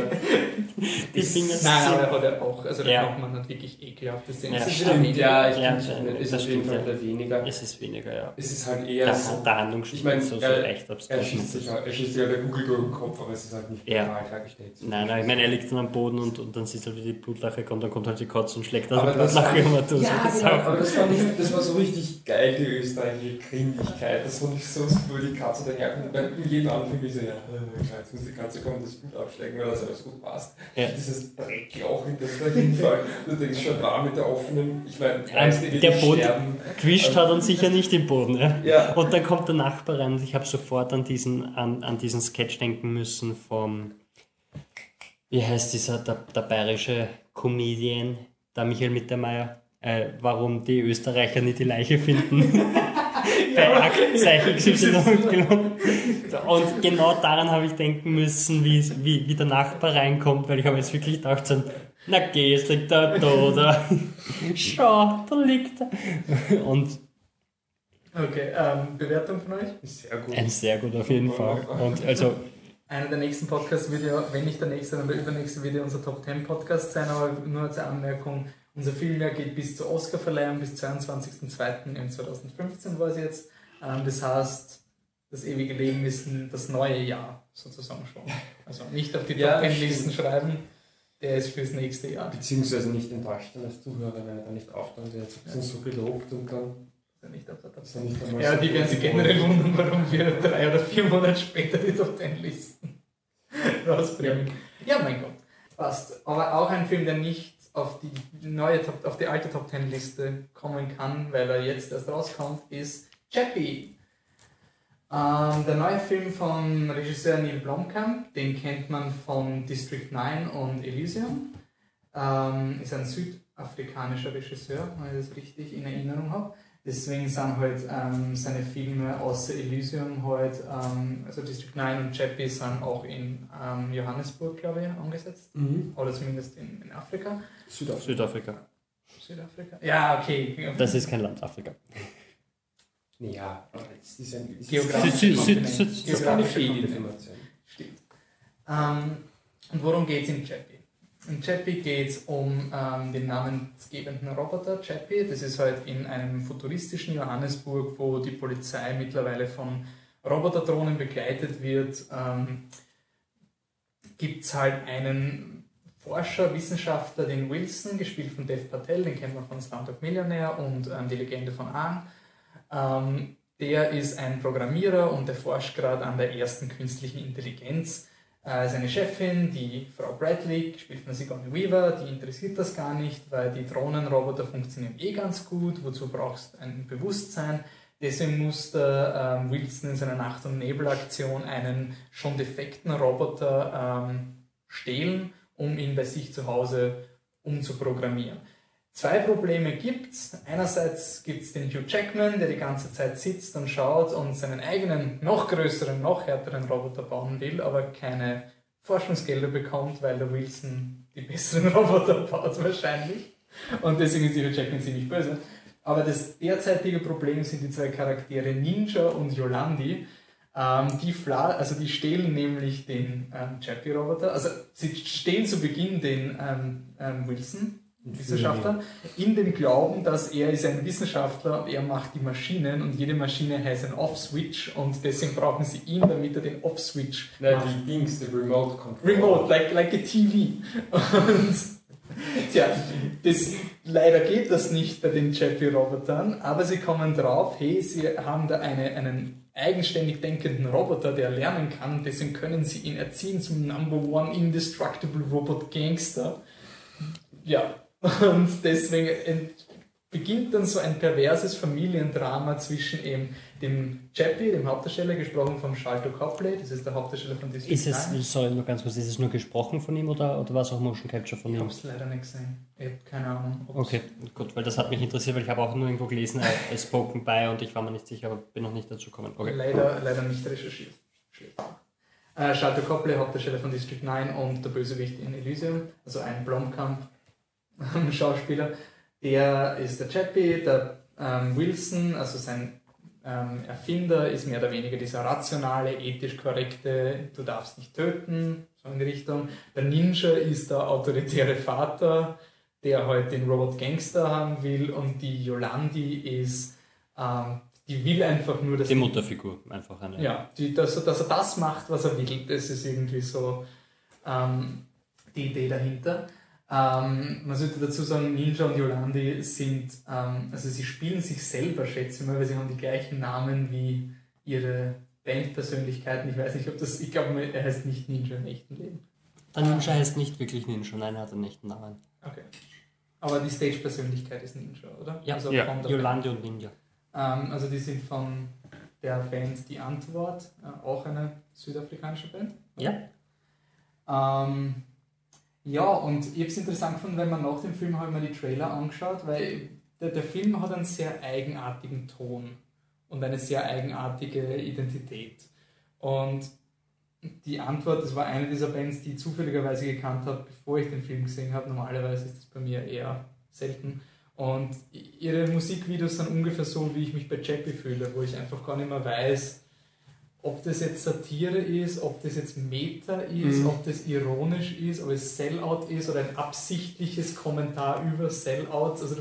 die Finger Nein, aber er ja auch, also der Ja. Hat wirklich ekelhafte Szenen. Ja, stimmt. Ja, ich Ja, finde das- es ist das auf jeden stimmt, Fall ja. weniger. Es ist weniger, ja. Es ist halt eher Der, so. der Handlung Ich meine, so, so er- leicht Er abstrakt. schießt sich halt, er schießt sich halt der Kugel durch den Kopf, aber es ist halt nicht Ja. brutal dargestellt. Nein, nein, ich meine, er liegt dann am Boden und, und dann siehst du, wie die Blutlache kommt, dann kommt halt die Katze und schlägt dann Aber die das Blutlache war- immer durch. Ja, Das genau, aber das, fand ich, das war so richtig geil, die österreichische Grimmigkeit. Das fand ich so super, die Katze daherkommt. Bei jedem Ja, äh, jetzt muss die Katze kommen, das Blut abschlägen, weil das alles gut passt. Ja. Dieses Dreckloch, in das da hinfällt. Du denkst schon, war mit der offenen, ich meine, Ja, der Boden-. Gewischt hat er sicher nicht im Boden. Ja. Ja, Und dann kommt der Nachbar rein und ich habe sofort an diesen, an, an diesen Sketch denken müssen vom, wie heißt dieser, der, der bayerische Comedian, der Michael Mittermeier, äh, warum die Österreicher nicht die Leiche finden. Bei Aktzeichen XY. Und genau daran habe ich denken müssen, wie, wie, wie der Nachbar reinkommt, weil ich habe jetzt wirklich gedacht, so, na geh, jetzt liegt er da, oder? Schau, da liegt er. Und Okay, ähm, Bewertung von euch? sehr gut. Ein sehr gut auf jeden Fall. Und also, Einer der nächsten Podcasts wird ja, wenn nicht der nächste, dann der übernächste wird ja unser Top 10 Podcast sein, aber nur zur Anmerkung, unser Filmjahr geht bis zur Oscarverleihung, bis 22.02. im 2015 war es jetzt. Ähm, das heißt, das ewige Leben ist das neue Jahr sozusagen schon. Also nicht auf die Ja, Top 10 Listen stimmt. schreiben, der ist fürs nächste Jahr. Beziehungsweise nicht enttäuscht als Zuhörer, wenn er da nicht auftaucht. Jetzt habt ihr uns so gelobt und dann nicht auf der Top 10. nicht Ja, die werden sich generell wundern, warum wir drei oder vier Monate später die Top 10 Listen rausbringen. Ja, mein Gott. Passt. Aber auch ein Film, der nicht auf die neue Top, auf die alte Top 10 Liste kommen kann, weil er jetzt erst rauskommt, ist Chappie. Ähm, der neue Film von Regisseur Neil Blomkamp, den kennt man von District 9 und Elysium. Ähm, ist ein südafrikanischer Regisseur, wenn ich das richtig in Erinnerung habe. Deswegen sind halt ähm, seine Filme außer Elysium halt, ähm, also District 9 und Chappie sind auch in ähm, Johannesburg, glaube ich, angesetzt. Mhm. Oder zumindest in, in Afrika. Südafrika. Südafrika. Südafrika? Ja, okay. Das ist kein Land, Afrika. Ja, aber es ist ein. es ist Geografisch. Süd- Süd- Geografische Kontinent. Fehlinformation. Stimmt. Ähm, und worum geht es in Chappie? In Chappie geht es um ähm, den namensgebenden Roboter Chappie. Das ist halt in einem futuristischen Johannesburg, wo die Polizei mittlerweile von Roboterdrohnen begleitet wird. Ähm, Gibt es halt einen Forscher, Wissenschaftler, den Wilson, gespielt von Dev Patel, den kennt man von Slumdog Millionär und ähm, die Legende von Aang. Ähm, der ist ein Programmierer und der forscht gerade an der ersten künstlichen Intelligenz. Äh, seine Chefin, die Frau Bradley, gespielt von Sigourney Weaver, die interessiert das gar nicht, weil die Drohnenroboter funktionieren eh ganz gut. Wozu brauchst du ein Bewusstsein? Deswegen muss der ähm, Wilson in seiner Nacht- und Nebelaktion einen schon defekten Roboter ähm, stehlen, um ihn bei sich zu Hause umzuprogrammieren. Zwei Probleme gibt's. Einerseits gibt's den Hugh Jackman, der die ganze Zeit sitzt und schaut und seinen eigenen, noch größeren, noch härteren Roboter bauen will, aber keine Forschungsgelder bekommt, weil der Wilson die besseren Roboter baut wahrscheinlich. Und deswegen ist Hugh Jackman ziemlich böse. Aber das derzeitige Problem sind die zwei Charaktere Ninja und Yolandi. Ähm, die, Fla also die stehlen nämlich den ähm, Chappie-Roboter. Also sie stehlen zu Beginn den ähm, ähm, Wilson, Wissenschaftler, in dem Glauben, dass er ist ein Wissenschaftler und er macht die Maschinen und jede Maschine heißt ein Off-Switch und deswegen brauchen sie ihn, damit er den Off-Switch Nein, macht. die Dings, der Remote Control. Remote, like, like a TV. Und tja, das, leider geht das nicht bei den Chappie-Robotern, aber sie kommen drauf, hey, sie haben da eine, einen eigenständig denkenden Roboter, der lernen kann, deswegen können sie ihn erziehen zum Number One Indestructible Robot Gangster. Ja, und deswegen ent- beginnt dann so ein perverses Familiendrama zwischen eben dem Chappie, dem Hauptdarsteller, gesprochen von Shalto Copley, das ist der Hauptdarsteller von District Ist es, 9. sorry, nur ganz kurz, ist es nur gesprochen von ihm oder, oder war es auch Motion Capture von Ich ihm? habe es leider nicht gesehen. Ich habe keine Ahnung. Okay, gut, weil das hat mich interessiert, weil ich habe auch nur irgendwo gelesen, ist spoken by und ich war mir nicht sicher, aber bin noch nicht dazu gekommen. Okay. Leider, leider nicht recherchiert. Schlecht. Äh, Shalto Copley, Hauptdarsteller von District 9 und der Bösewicht in Elysium, also ein Blomkamp-Schauspieler. Der ist der Chappie, der ähm, Wilson, also sein ähm, Erfinder ist mehr oder weniger dieser rationale, ethisch korrekte, du darfst nicht töten, so in die Richtung. Der Ninja ist der autoritäre Vater, der heute halt den Robot Gangster haben will und die Yolandi ist, ähm, die will einfach nur, dass... Die Mutterfigur, einfach eine. Ja, die, dass, dass er das macht, was er will, das ist irgendwie so ähm, die Idee dahinter. Ähm, man sollte dazu sagen, Ninja und Yolandi sind, ähm, also sie spielen sich selber, schätze ich mal, weil sie haben die gleichen Namen wie ihre Bandpersönlichkeiten. Ich weiß nicht, ob das, ich glaube, er heißt nicht Ninja im echten Leben. Der Ninja heißt nicht wirklich Ninja, nein, er hat einen echten Namen. Okay. Aber die Stage-Persönlichkeit ist Ninja, oder? Ja, also ja. Yolandi und Ninja. Ähm, also die sind von der Band Die Antwort, äh, auch eine südafrikanische Band. Ja. Ähm, ja, und ich habe es interessant gefunden, weil man nach dem Film habe ich mir die Trailer angeschaut, weil der, der Film hat einen sehr eigenartigen Ton und eine sehr eigenartige Identität. Und die Antwort, das war eine dieser Bands, die ich zufälligerweise gekannt habe, bevor ich den Film gesehen habe. Normalerweise ist das bei mir eher selten. Und ihre Musikvideos sind ungefähr so, wie ich mich bei Chappie fühle, wo ich einfach gar nicht mehr weiß, ob das jetzt Satire ist, ob das jetzt Meta ist, mhm. ob das ironisch ist, ob es Sellout ist oder ein absichtliches Kommentar über Sellouts. Also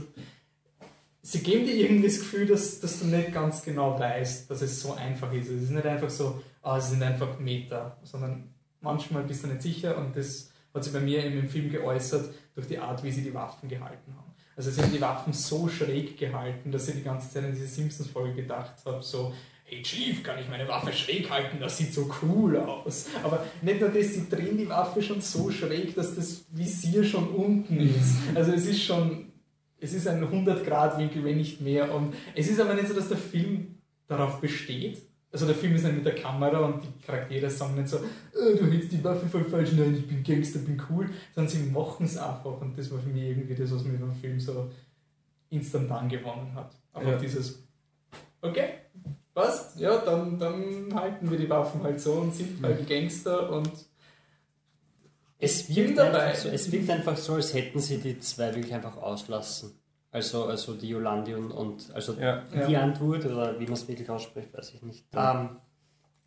sie geben dir irgendwie das Gefühl, dass, dass du nicht ganz genau weißt, dass es so einfach ist. Es ist nicht einfach so, ah, sie sind einfach Meta, sondern manchmal bist du nicht sicher und das hat sich bei mir im Film geäußert durch die Art, wie sie die Waffen gehalten haben. Also sie haben die Waffen so schräg gehalten, dass ich die ganze Zeit in diese Simpsons-Folge gedacht habe, so, hey Chief, kann ich meine Waffe schräg halten, das sieht so cool aus. Aber nicht nur das, sie drehen die Waffe schon so schräg, dass das Visier schon unten ist. Also es ist schon, es ist ein 100-Grad-Winkel, wenn nicht mehr. Und es ist aber nicht so, dass der Film darauf besteht. Also der Film ist nicht mit der Kamera und die Charaktere sagen nicht so, oh, du hältst die Waffe voll falsch, nein, ich bin Gangster, bin cool, sondern sie machen es einfach und das war für mich irgendwie das, was mir beim Film so instant gewonnen hat. Aber ja. dieses, okay, passt, ja, dann, dann halten wir die Waffen halt so und sind halt Gangster und es wirkt, dabei. So, es wirkt einfach so, als hätten sie die zwei wirklich einfach auslassen. Also, also die Jolandi und, und also ja, die ja. Antwort, oder wie man es wirklich ausspricht, weiß ich nicht. Ähm,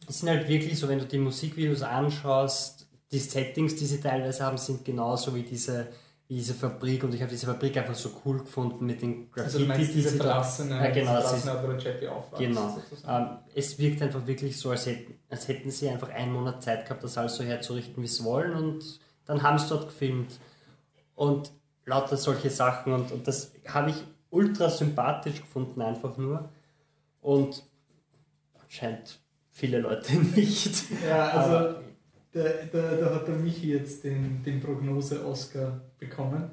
es sind halt wirklich so, wenn du die Musikvideos anschaust, die Settings, die sie teilweise haben, sind genauso wie diese diese Fabrik und ich habe diese Fabrik einfach so cool gefunden mit den Graffiti. Also du meinst diese verlassene, ja, genau, verlassene wo der aufwachst. Genau. Ähm, es wirkt einfach wirklich so, als hätten, als hätten sie einfach einen Monat Zeit gehabt, das alles so herzurichten, wie sie wollen und dann haben sie dort gefilmt. Und lauter solche Sachen und, und das habe ich ultra sympathisch gefunden einfach nur und anscheinend viele Leute nicht. Ja, also da, da, da hat der Michi jetzt den, den Prognose-Oscar bekommen,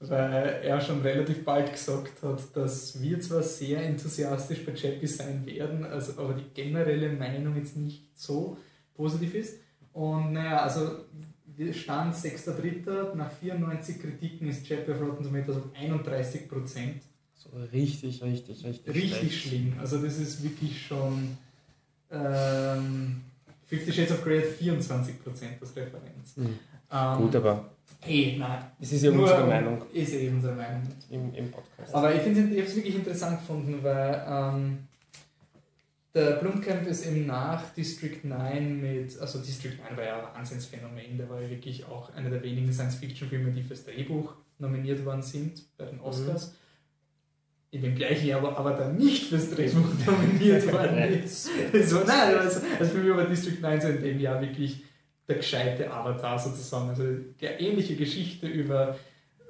weil er schon relativ bald gesagt hat, dass wir zwar sehr enthusiastisch bei Chappie sein werden, also, aber die generelle Meinung jetzt nicht so positiv ist. Und naja, also Stand 6.3. nach 94 Kritiken ist Chappie auf Rotten Tomatoes auf 31 Prozent. So richtig, richtig, richtig. Richtig schlimm. Also das ist wirklich schon ähm, Fifty Shades of Grey hat 24 Prozent als Referenz. Mhm. Ähm, Gut, aber Eh, nein. Es ist ja Nur, unsere Meinung. Ist eh unsere Meinung. Im, im Podcast. Aber ich, ich habe es wirklich interessant gefunden, weil ähm, der Blumkamp ist eben nach District 9 mit, also District 9 war ja ein Wahnsinnsphänomen, der war ja wirklich auch einer der wenigen Science-Fiction-Filme, die fürs Drehbuch nominiert worden sind bei den Oscars. Mhm. In dem gleichen Jahr aber, aber dann nicht fürs Drehbuch nominiert worden ist. so, nein, also, also für mich war District 9 so in dem Jahr wirklich der gescheite Avatar sozusagen. Also eine ähnliche Geschichte über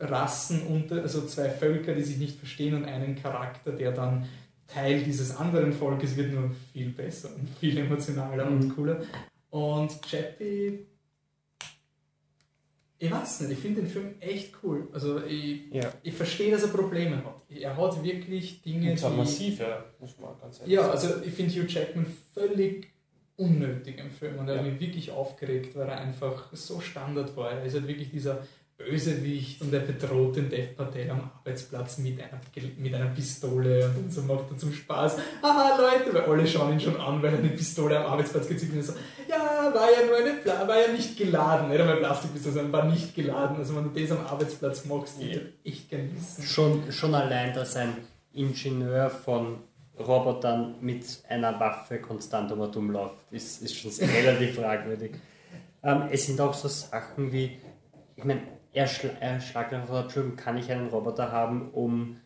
Rassen unter, also zwei Völker, die sich nicht verstehen und einen Charakter, der dann Teil dieses anderen Volkes wird nur viel besser und viel emotionaler mhm. und cooler. Und Chappie, ich weiß nicht, ich finde den Film echt cool. Also ich, ja. ich verstehe, dass er Probleme hat. Er hat wirklich Dinge, zwar die... massiv, ja, muss man ganz ehrlich Ja, also ich finde Hugh Jackman völlig unnötig im Film und er ja. hat mich wirklich aufgeregt, weil er einfach so Standard war. Er ist halt wirklich dieser Bösewicht und er bedroht den Dev Patel am Arbeitsplatz mit einer, mit einer Pistole und so macht er zum Spaß. Haha, Leute, weil alle schauen ihn schon an, weil er eine Pistole am Arbeitsplatz gezückt hat und so, ja, war ja nur eine, Pla war ja nicht geladen, nicht einmal Plastikpistole, sondern war nicht geladen. Also wenn du das am Arbeitsplatz machst, ja. echt gern wissen. Schon, schon allein, dass ein Ingenieur von Robotern mit einer Waffe konstant um und umläuft, ist, ist schon relativ fragwürdig. Ähm, es sind auch so Sachen wie, ich meine, er, er einfach vor, Entschuldigung, kann ich einen Roboter haben, um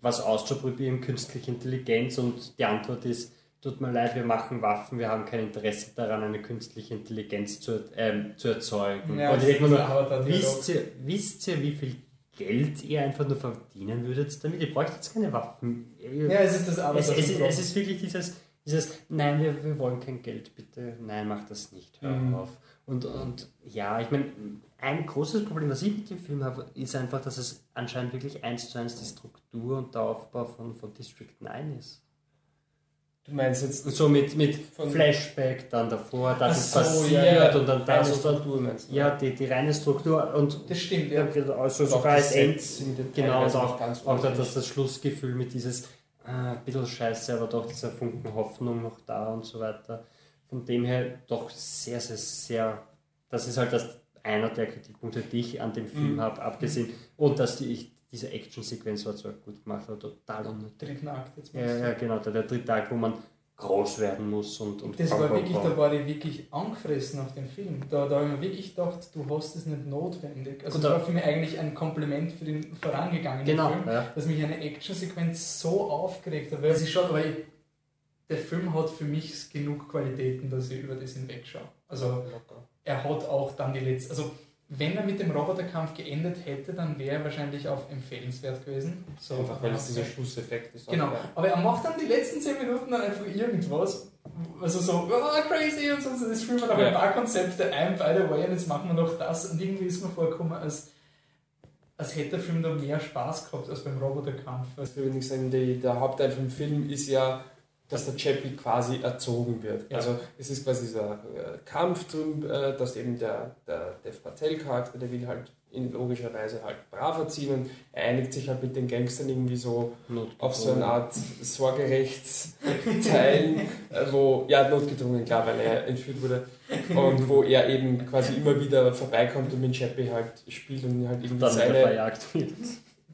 was auszuprobieren, künstliche Intelligenz? Und die Antwort ist, tut mir leid, wir machen Waffen, wir haben kein Interesse daran, eine künstliche Intelligenz zu, ähm, zu erzeugen. Ja, und ich denke mir nur, wisst ihr, wisst ihr, wie viel Geld ihr einfach nur verdienen würdet damit? Ihr bräuchtet jetzt keine Waffen. Ja, es ist das es, es, es Avatar-Syndrom. ist wirklich dieses, dieses nein, wir, wir wollen kein Geld, bitte, nein, mach das nicht, hör Mhm. auf. Und, und ja, ich meine, ein großes Problem, was ich mit dem Film habe, ist einfach, dass es anscheinend wirklich eins zu eins die Struktur und der Aufbau von, von District 9 ist. Du meinst jetzt so mit, mit Flashback dann davor, dass es Ach so, passiert ja, ja. und dann das und dann. Struktur meinst du? Ja, die, die reine Struktur und Das stimmt, ja, also sogar als End, Genau, und auch, ganz auch das, ordentlich. das, das Schlussgefühl mit dieses äh, ein bisschen scheiße, aber doch dieser Funken Hoffnung noch da und so weiter. Von dem her doch sehr, sehr, sehr. Das ist halt das, einer der Kritikpunkte, die ich an dem Film Mhm. habe, abgesehen. Und dass die, ich, diese Action-Sequenz war zwar gut gemacht, aber total unnötig. Dritten Akt jetzt. Ja, ja, genau, der, der dritte Tag, wo man groß werden muss und. und Das bam, war wirklich, bam. da war ich wirklich angefressen auf den Film. Da, da habe ich mir wirklich gedacht, du hast es nicht notwendig. Also Gut, das da- war für mich eigentlich ein Kompliment für den vorangegangenen Genau, Film, ja. dass mich eine Actionsequenz so aufgeregt hat. Weil es ist schon, weil ich, der Film hat für mich genug Qualitäten, dass ich über das hinwegschaue. Also Locker. Er hat auch dann die letzte, also wenn er mit dem Roboterkampf geendet hätte, dann wäre er wahrscheinlich auch empfehlenswert gewesen. So, Einfach weil es dieser Schlusseffekt ist. Genau, aber er macht dann die letzten 10 Minuten dann einfach irgendwas. Also so, oh, crazy und so. so das fühlen wir noch Ja. ein paar Konzepte ein, by the way, und jetzt machen wir noch das. Und irgendwie ist mir vorgekommen, als, als hätte der Film da mehr Spaß gehabt als beim Roboterkampf. Was wir übrigens sagen, die, der Hauptteil vom Film ist ja, dass der Chappie quasi erzogen wird. Ja. Also es ist quasi dieser äh, Kampf drum, äh, dass eben der, der Dev Patel-Charakter, der will halt in logischer Weise halt brav erziehen und er einigt sich halt mit den Gangstern irgendwie so auf so eine Art Sorgerechtsteil, äh, wo, ja, notgedrungen, klar, weil er entführt wurde, und wo er eben quasi immer wieder vorbeikommt und mit Chappie halt spielt und halt irgendwie seine,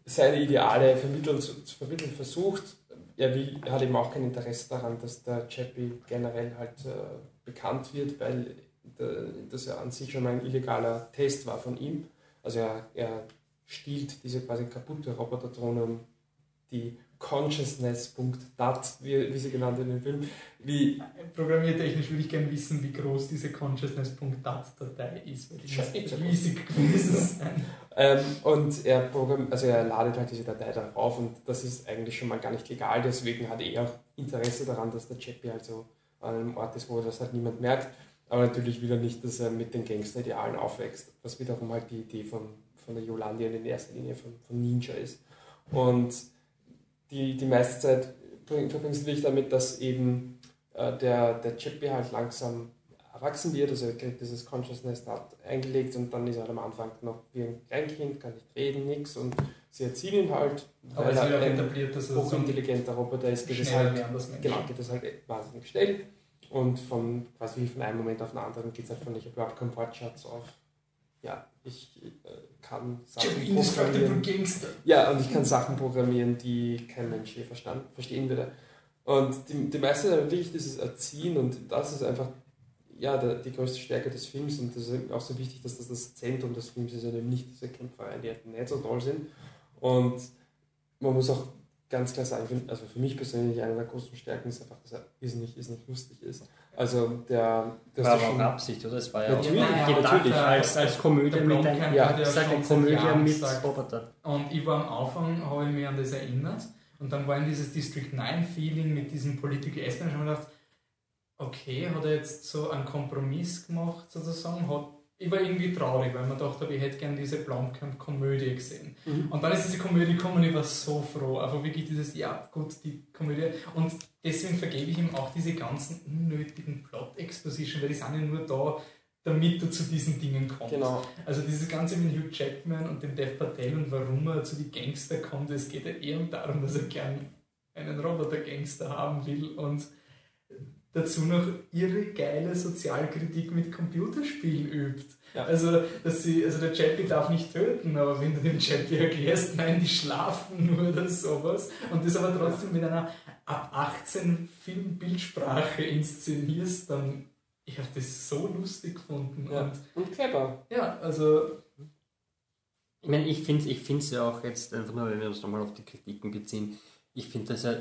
seine Ideale vermitteln, zu, zu vermitteln versucht. Er, will, hat eben auch kein Interesse daran, dass der Chappie generell halt äh, bekannt wird, weil das ja an sich schon ein illegaler Test war von ihm. Also er, er stiehlt diese quasi kaputte Roboterdrohne, um die Consciousness.dat, wie, wie sie genannt wird im Film, wie Programmiertechnisch würde ich gerne wissen, wie groß diese Consciousness.dat-Datei ist, weil die muss riesig gewesen sein. Ähm, und er, programm also er ladet halt diese Datei darauf und das ist eigentlich schon mal gar nicht legal, deswegen hat er auch Interesse daran, dass der Chappie halt so an einem Ort ist, wo das halt niemand merkt. Aber natürlich will er nicht, dass er mit den Gangster-Idealen aufwächst, was wiederum halt die Idee von, von der Yolandi und in erster Linie von, von Ninja ist. Und die, die meiste Zeit bring- verbringst du dich damit, dass eben äh, der, der Chappie halt langsam erwachsen wird, also er kriegt dieses Consciousness da eingelegt und dann ist er halt am Anfang noch wie ein Kleinkind, kann nicht reden, nichts und sie erziehen ihn halt, Aber weil er ein etabliert, dass er so hochintelligenter Roboter ist, geht es halt, genau, geht es halt wahnsinnig schnell und von quasi von einem Moment auf den anderen geht es halt von ich habe überhaupt keinen Wortschatz auf ja, ich äh, kann Sachen programmieren. Ja, und ich kann Sachen programmieren, die kein Mensch je verstand, verstehen würde. Und die, die meiste wirklich dieses Erziehen und das ist einfach ja, der, die größte Stärke des Films und das ist auch so wichtig, dass das das Zentrum des Films ist und eben nicht diese Kämpfereien, die halt nicht so toll sind. Und man muss auch ganz klar sagen, also für mich persönlich eine der großen Stärken ist einfach, dass er irrsinnig, irrsinnig lustig ist. Also der, das war ist aber auch schon, Absicht, oder? Es war ja Natürlich, auch ja, gedacht natürlich. als, als Komödie Der mit einem, ja, ich sag eine Komödie Jahren mit gesagt, Robotern. Und ich war am Anfang, habe ich mich an das erinnert. Und dann war in dieses District 9-Feeling mit diesem Political Espionage und ich gedacht, okay, hat er jetzt so einen Kompromiss gemacht sozusagen? Hat, ich war irgendwie traurig, weil man dachte, ich hätte gerne diese Blomkamp-Komödie gesehen. Mhm. Und dann ist diese Komödie gekommen und ich war so froh. Einfach wirklich dieses, ja gut, die Komödie. Und deswegen vergebe ich ihm auch diese ganzen unnötigen Plot-Exposition, weil die sind ja nur da, damit er zu diesen Dingen kommt. genau, Also dieses Ganze mit Hugh Jackman und dem Dev Patel und warum er zu den Gangster kommt, es geht ja eher darum, dass er gern einen Roboter-Gangster haben will und dazu noch ihre geile Sozialkritik mit Computerspielen übt. Ja. Also, dass sie, also der Chappie darf nicht töten, aber wenn du dem Chappie erklärst, nein, die schlafen nur oder sowas, und das aber trotzdem mit einer ab 18 Filmbildsprache inszenierst, dann ich habe das so lustig gefunden. Ja. Und Und clever. ja, also Ich meine, ich finde es ich ja auch jetzt, einfach nur, wenn wir uns nochmal auf die Kritiken beziehen, ich finde das ja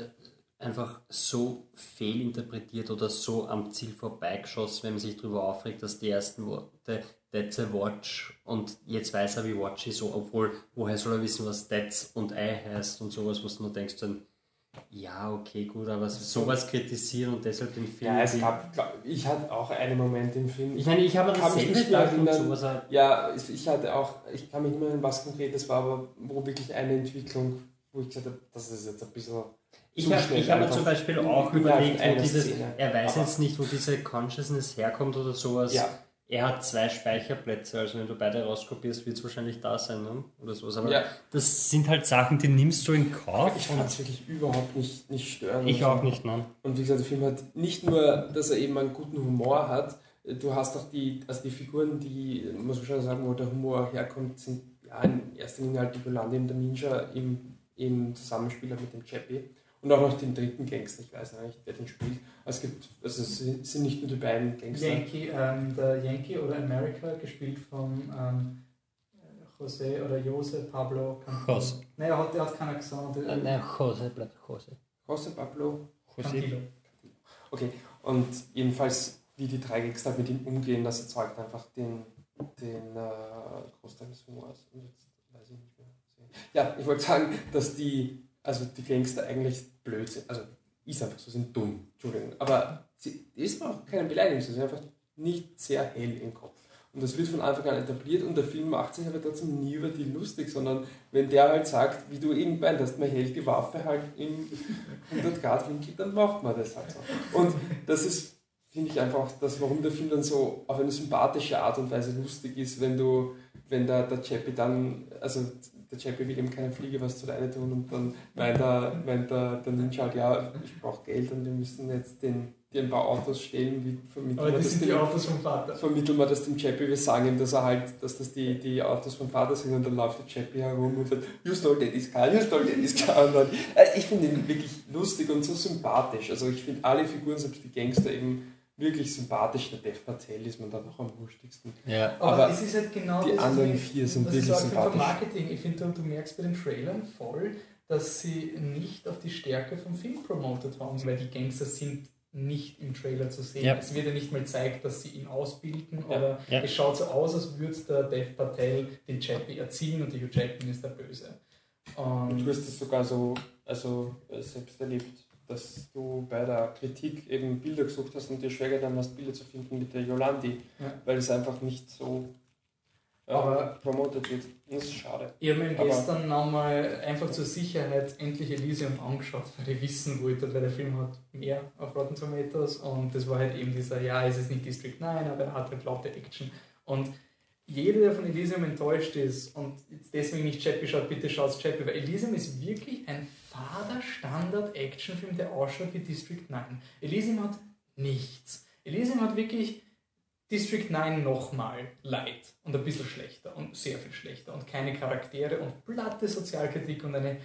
einfach so fehlinterpretiert oder so am Ziel vorbeigeschossen, wenn man sich darüber aufregt, dass die ersten Worte That's a Watch und jetzt weiß er, wie Watch ist, obwohl, woher soll er wissen, was That's und I heißt und sowas, was du nur denkst, dann, ja, okay, gut, aber sowas kritisieren und deshalb den Film. Ja, es gab, glaub, ich hatte auch einen Moment im Film. ich meine, ich habe nicht mehr gedacht und sowas. Ja, ich hatte auch, ich kann mich nicht mehr erinnern, was konkret das war, aber wo wirklich eine Entwicklung, wo ich gesagt habe, das ist jetzt ein bisschen. Ich habe hab zum Beispiel auch überlegt, wo dieses, Szene. er weiß Aber- jetzt nicht, wo diese Consciousness herkommt oder sowas. Ja, Er hat zwei Speicherplätze, also wenn du beide rauskopierst, wird es wahrscheinlich da sein, ne? oder sowas. Aber ja. das sind halt Sachen, die nimmst du in Kauf. Ich fand es wirklich überhaupt nicht, nicht störend. Ich auch nicht, ne? Und wie gesagt, der Film hat nicht nur, dass er eben einen guten Humor hat, du hast auch die, also die Figuren, die, muss man schon sagen, wo der Humor herkommt, sind ja in erster Linie halt die Yolande und der Ninja im, im Zusammenspiel mit dem Chappie. Und auch noch den dritten Gangster, ich weiß nicht, wer den spielt. Also es gibt, also es sind nicht nur die beiden Gangster. Yankee, ähm, der Yankee oder America, gespielt von ähm, José oder Jose Pablo Cantillo. José. Nein, er hat, er hat keinen Accent. der- Nein, Jose bleibt Jose. José Pablo. Cantillo. Okay, und jedenfalls, wie die drei Gangster mit ihm umgehen, das erzeugt einfach den, den äh, Großteil des Humors. Und jetzt weiß ich nicht mehr. Ja, ich wollte sagen, dass die, also die Gangster eigentlich blöd sind. Also ist einfach so, sind dumm. Entschuldigung. Aber sie ist auch keine Beleidigung, sie sind einfach nicht sehr hell im Kopf. Und das wird von Anfang an etabliert und der Film macht sich aber trotzdem nie über die lustig, sondern wenn der halt sagt, wie du eben meint hast, man hält die Waffe halt im 100 Grad Winkel, dann macht man das halt so. Und das ist, finde ich einfach, das, warum der Film dann so auf eine sympathische Art und Weise lustig ist, wenn du, wenn der, der Chappie dann, also der Chappie will ihm keine Fliege was zu Leide tun und dann meint, er, meint der, der Ninja halt, ja, ich brauche Geld und wir müssen jetzt den, dir ein paar Autos stehlen, wie vermitteln Aber wir das sind die dem- Autos vom Vater. vermitteln wir das dem Chappie, wir sagen ihm, dass er halt, dass das die, die Autos vom Vater sind und dann läuft der Chappie herum und sagt, you stole daddy's car, you stole daddy's car. Und dann, äh, ich finde ihn wirklich lustig und so sympathisch. Also ich finde alle Figuren, selbst die Gangster eben wirklich sympathisch. Der Dev Patel ist man dann noch am wurstigsten. Ja. Aber, Aber es ist halt genau die das, anderen was vier ich- sind was ich wirklich sage vom sympathisch. Marketing. Ich finde, du, du merkst bei den Trailern voll, dass sie nicht auf die Stärke vom Film promotet haben, weil die Gangster sind nicht im Trailer zu sehen. Ja. Es wird ja nicht mal gezeigt, dass sie ihn ausbilden Ja. oder Ja. es schaut so aus, als würde der Dev Patel den Chappie erziehen und der Hugh Jackman ist der Böse. Und Und du hast es sogar so also, äh, selbst erlebt, dass du bei der Kritik eben Bilder gesucht hast und dir schwer getan hast, Bilder zu finden mit der Yolandi, Ja. weil es einfach nicht so äh, Aber- promotet wird. Das ist schade. Ich habe mir gestern nochmal einfach zur Sicherheit endlich Elysium angeschaut, weil ich wissen wollte, weil der Film hat mehr auf Rotten Tomatoes und das war halt eben dieser, ja, es ist nicht District 9, aber er hat halt laute Action. Und jeder, der von Elysium enttäuscht ist und jetzt deswegen nicht Chappie schaut, bitte schaut Chappie, weil Elysium ist wirklich ein fader Standard-Actionfilm, der ausschaut wie District 9. Elysium hat nichts. Elysium hat wirklich District 9 nochmal light und ein bisschen schlechter und sehr viel schlechter und keine Charaktere und platte Sozialkritik und eine,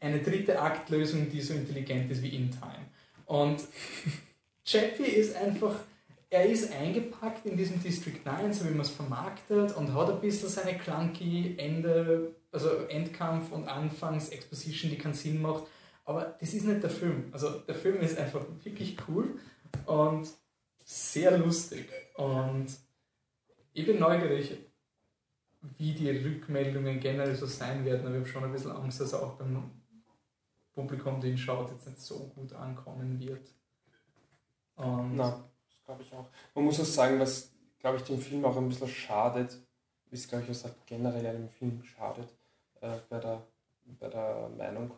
eine dritte Aktlösung, die so intelligent ist wie In Time. Und Chappie ist einfach, er ist eingepackt in diesem District 9, so wie man es vermarktet und hat ein bisschen seine clunky Ende, also Endkampf und Anfangs-Exposition, die keinen Sinn macht. Aber das ist nicht der Film. Also der Film ist einfach wirklich cool und sehr lustig. Und ich bin neugierig, wie die Rückmeldungen generell so sein werden. Aber ich habe schon ein bisschen Angst, dass er auch beim Publikum, den schaut, jetzt nicht so gut ankommen wird. Und das glaube ich auch. Man muss auch sagen, was, glaube ich, dem Film auch ein bisschen schadet, ist, glaube ich, was halt generell einem Film schadet, äh, bei, der, bei der Meinung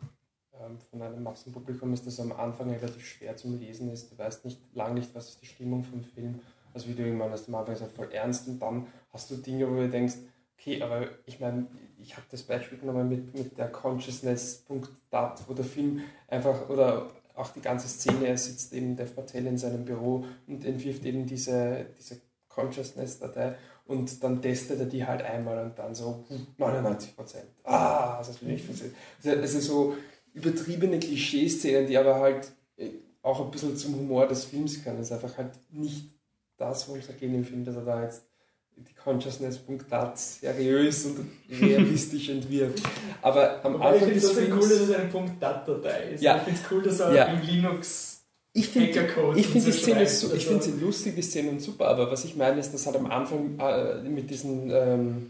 ähm, von einem Massenpublikum, ist, dass am Anfang relativ schwer zum Lesen ist. Du weißt nicht, lang nicht, was ist die Stimmung vom Film. Also wie du irgendwann hast am Anfang gesagt, voll ernst und dann hast du Dinge, wo du denkst, okay, aber ich meine, ich habe das Beispiel genommen mit, mit der Consciousness.dat, wo der Film einfach, oder auch die ganze Szene, er sitzt eben Dev Patel in seinem Büro und entwirft eben diese, diese Consciousness-Datei und dann testet er die halt einmal und dann so 99 Prozent. Ah, das finde ich also, also so übertriebene Klischee-Szenen, die aber halt äh, auch ein bisschen zum Humor des Films können. Das ist einfach halt nicht das, worum es geht im Film, dass er da jetzt die Consciousness.dat seriös und realistisch entwirft. Aber am Aber Anfang ich finde es cool, dass es eine .dat-Datei ist. Ja. Ich finde es cool, dass er ja. im Linux ich finde find die Szene so, ich finde sie lustig, die Szene und super, aber was ich meine ist, dass halt am Anfang äh, mit diesem ähm,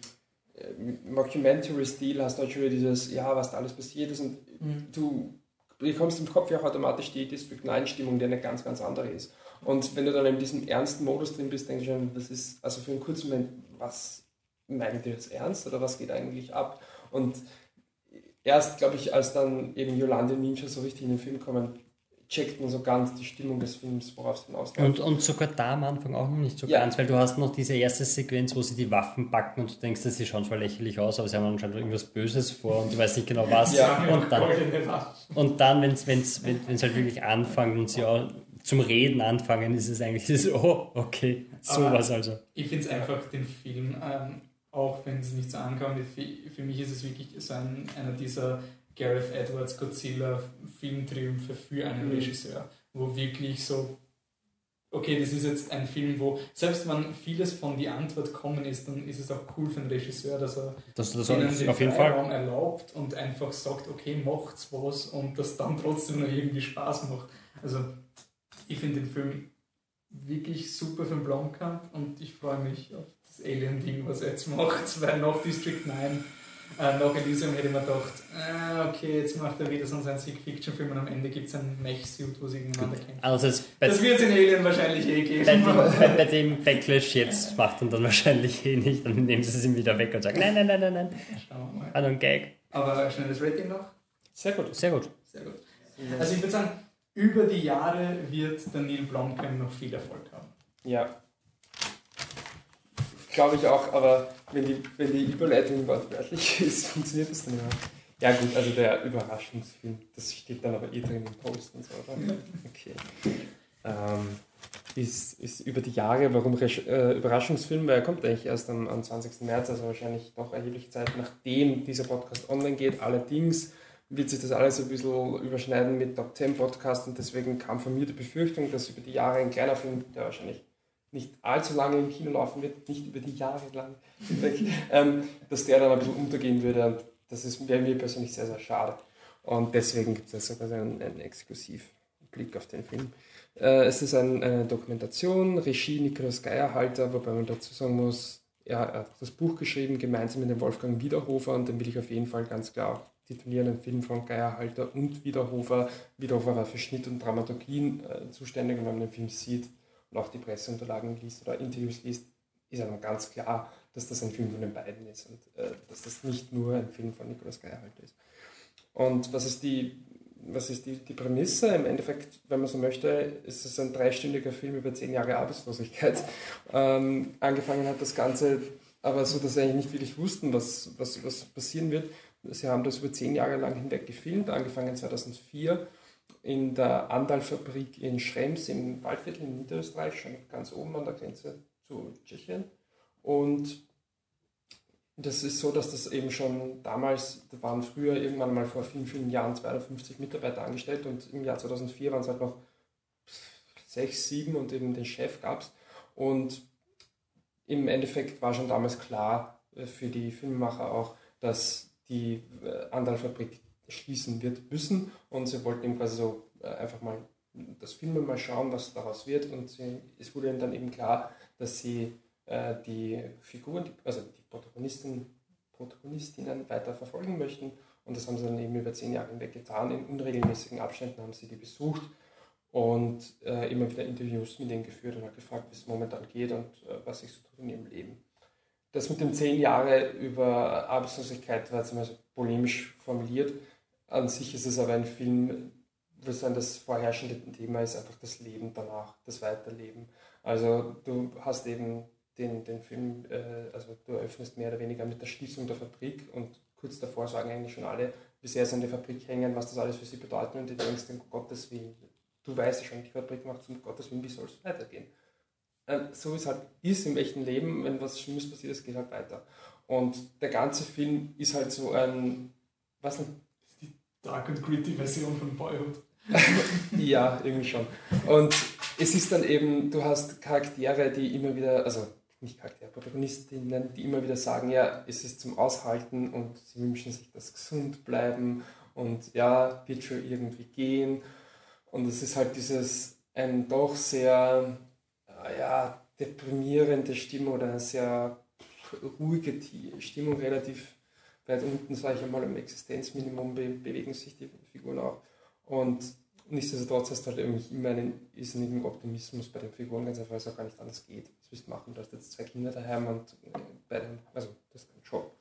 äh, Mockumentary-Stil hast du halt schon wieder dieses, ja, was da alles passiert ist und mhm. du bekommst im Kopf ja auch automatisch die District 9-Stimmung, die eine ganz, ganz andere ist. Und wenn du dann in diesem ernsten Modus drin bist, denkst du schon, das ist, also für einen kurzen Moment, was meint ihr jetzt ernst oder was geht eigentlich ab? Und erst, glaube ich, als dann eben Yolande und Ninja so richtig in den Film kommen, checkt man so ganz die Stimmung des Films, worauf es hinausläuft. Und, und sogar da am Anfang auch noch nicht so ja. ganz, weil du hast noch diese erste Sequenz, wo sie die Waffen packen und du denkst, das sieht schon zwar lächerlich aus, aber sie haben anscheinend irgendwas Böses vor und du weißt nicht genau was. Ja, und dann, und dann wenn es halt wirklich anfängt und sie auch zum Reden anfangen, ist es eigentlich so, oh, okay, sowas also. Ich finde es einfach den Film, ähm, auch wenn es nicht so ankommt, für mich ist es wirklich so ein, einer dieser Gareth Edwards Godzilla Filmtriumphe für einen mhm. Regisseur, wo wirklich so, okay, das ist jetzt ein Film, wo selbst wenn vieles von die Antwort kommen ist, dann ist es auch cool für einen Regisseur, dass er das, das ihnen den auf jeden Fall. erlaubt und einfach sagt, okay, macht's was und das dann trotzdem noch irgendwie Spaß macht. Also ich finde den Film wirklich super für den Blomkamp und ich freue mich auf das Alien-Ding, was er jetzt macht, weil nach District 9 äh, nach Elysium hätte ich mir gedacht, äh, okay, jetzt macht er wieder so einen Science-Fiction-Film und am Ende gibt es einen Mech-Suit, wo sie gegeneinander kämpfen. Also das wird es in Alien wahrscheinlich eh geben. Bei dem, bei, dem Backlash jetzt macht er dann wahrscheinlich eh nicht, dann nehmen sie es ihm wieder weg und sagen, nein, nein, nein, nein, nein. Schauen wir mal. Also ein Gag. Aber schnelles Rating noch? Sehr gut. Sehr gut. Sehr gut. Also ich würde sagen, über die Jahre wird der Neil Blomkamp noch viel Erfolg haben. Ja. Glaube ich auch, aber wenn die, wenn die Überleitung wortwörtlich ist, funktioniert das dann ja. Ja gut, also der Überraschungsfilm, das steht dann aber eh drin im Post und so, oder? Okay. Ähm, ist, ist über die Jahre, warum Resch äh, Überraschungsfilm, weil er kommt eigentlich erst am, am 20. März, also wahrscheinlich doch erhebliche Zeit, nachdem dieser Podcast online geht. Allerdings wird sich das alles ein bisschen überschneiden mit Top 10 Podcast und deswegen kam von mir die Befürchtung, dass über die Jahre ein kleiner Film, der wahrscheinlich nicht allzu lange im Kino laufen wird, nicht über die Jahre lang hinweg, ähm, dass der dann ein bisschen untergehen würde. Und das wäre mir persönlich sehr, sehr schade. Und deswegen gibt es sogar einen, einen Exklusivblick auf den Film. Äh, es ist ein, eine Dokumentation, Regie Nikolaus Geierhalter, wobei man dazu sagen muss, er hat das Buch geschrieben, gemeinsam mit dem Wolfgang Wiederhofer, und den will ich auf jeden Fall ganz klar titulieren, ein Film von Geierhalter und Wiederhofer. Wiederhofer war für Schnitt und Dramaturgien äh, zuständig, und wenn man den Film sieht, und auch die Presseunterlagen liest oder Interviews liest, ist einmal ganz klar, dass das ein Film von den beiden ist und äh, dass das nicht nur ein Film von Nikolaus Geierhalter ist. Und was ist die, was ist die, die Prämisse? Im Endeffekt, wenn man so möchte, ist es ein dreistündiger Film über zehn Jahre Arbeitslosigkeit. Ähm, angefangen hat das Ganze aber so, dass sie eigentlich nicht wirklich wussten, was, was, was passieren wird. Sie haben das über zehn Jahre lang hinweg gefilmt, angefangen 2004 in der Andal-Fabrik in Schrems im Waldviertel in Niederösterreich, schon ganz oben an der Grenze zu Tschechien. Und das ist so, dass das eben schon damals, da waren früher irgendwann mal vor vielen, vielen Jahren 250 Mitarbeiter angestellt und im Jahr 2004 waren es halt noch sechs, sieben und eben den Chef gab es. Und im Endeffekt war schon damals klar äh, für die Filmemacher auch, dass die äh, Andal-Fabrik schließen wird müssen. Und sie wollten eben quasi so äh, einfach mal das Filmen mal schauen, was daraus wird. Und sie, es wurde ihnen dann eben klar, dass sie äh, die Figuren, also die Protagonisten, Protagonistinnen weiter verfolgen möchten. Und das haben sie dann eben über zehn Jahre hinweg getan. In unregelmäßigen Abständen haben sie die besucht und äh, immer wieder Interviews mit ihnen geführt und hat gefragt, wie es momentan geht und äh, was sich so tut in ihrem Leben. Das mit den zehn Jahren über Arbeitslosigkeit war immer so polemisch formuliert. An sich ist es aber ein Film, wo sagen, das vorherrschende Thema ist einfach das Leben danach, das Weiterleben. Also du hast eben den, den Film, äh, also du eröffnest mehr oder weniger mit der Schließung der Fabrik und kurz davor sagen eigentlich schon alle, wie sehr sie an der Fabrik hängen, was das alles für sie bedeutet und du denkst, um Gottes Willen, du weißt ja schon, die Fabrik macht um Gottes Willen, wie soll es weitergehen? Ähm, so wie es halt ist im echten Leben, wenn was Schlimmes passiert, es geht halt weiter. Und der ganze Film ist halt so ein, was nicht, die Dark and Gritty Version von Boyhood. ja, irgendwie schon. Und es ist dann eben, du hast Charaktere, die immer wieder, also nicht Charaktere, Protagonistinnen, die immer wieder sagen, ja, es ist zum Aushalten und sie wünschen sich das gesund bleiben und ja, wird schon irgendwie gehen. Und es ist halt dieses ein doch sehr ja, deprimierende Stimmung oder eine sehr ruhige Stimmung, relativ weit unten, sage ich einmal, im Existenzminimum be bewegen sich die Figuren auch. Und nichtsdestotrotz hast du halt irgendwie immer einen irrsinnigen Optimismus bei den Figuren, ganz einfach, weil es auch gar nicht anders geht. Was willst du machen? Du hast jetzt zwei Kinder daheim und äh, bei dem, also das ist kein Job.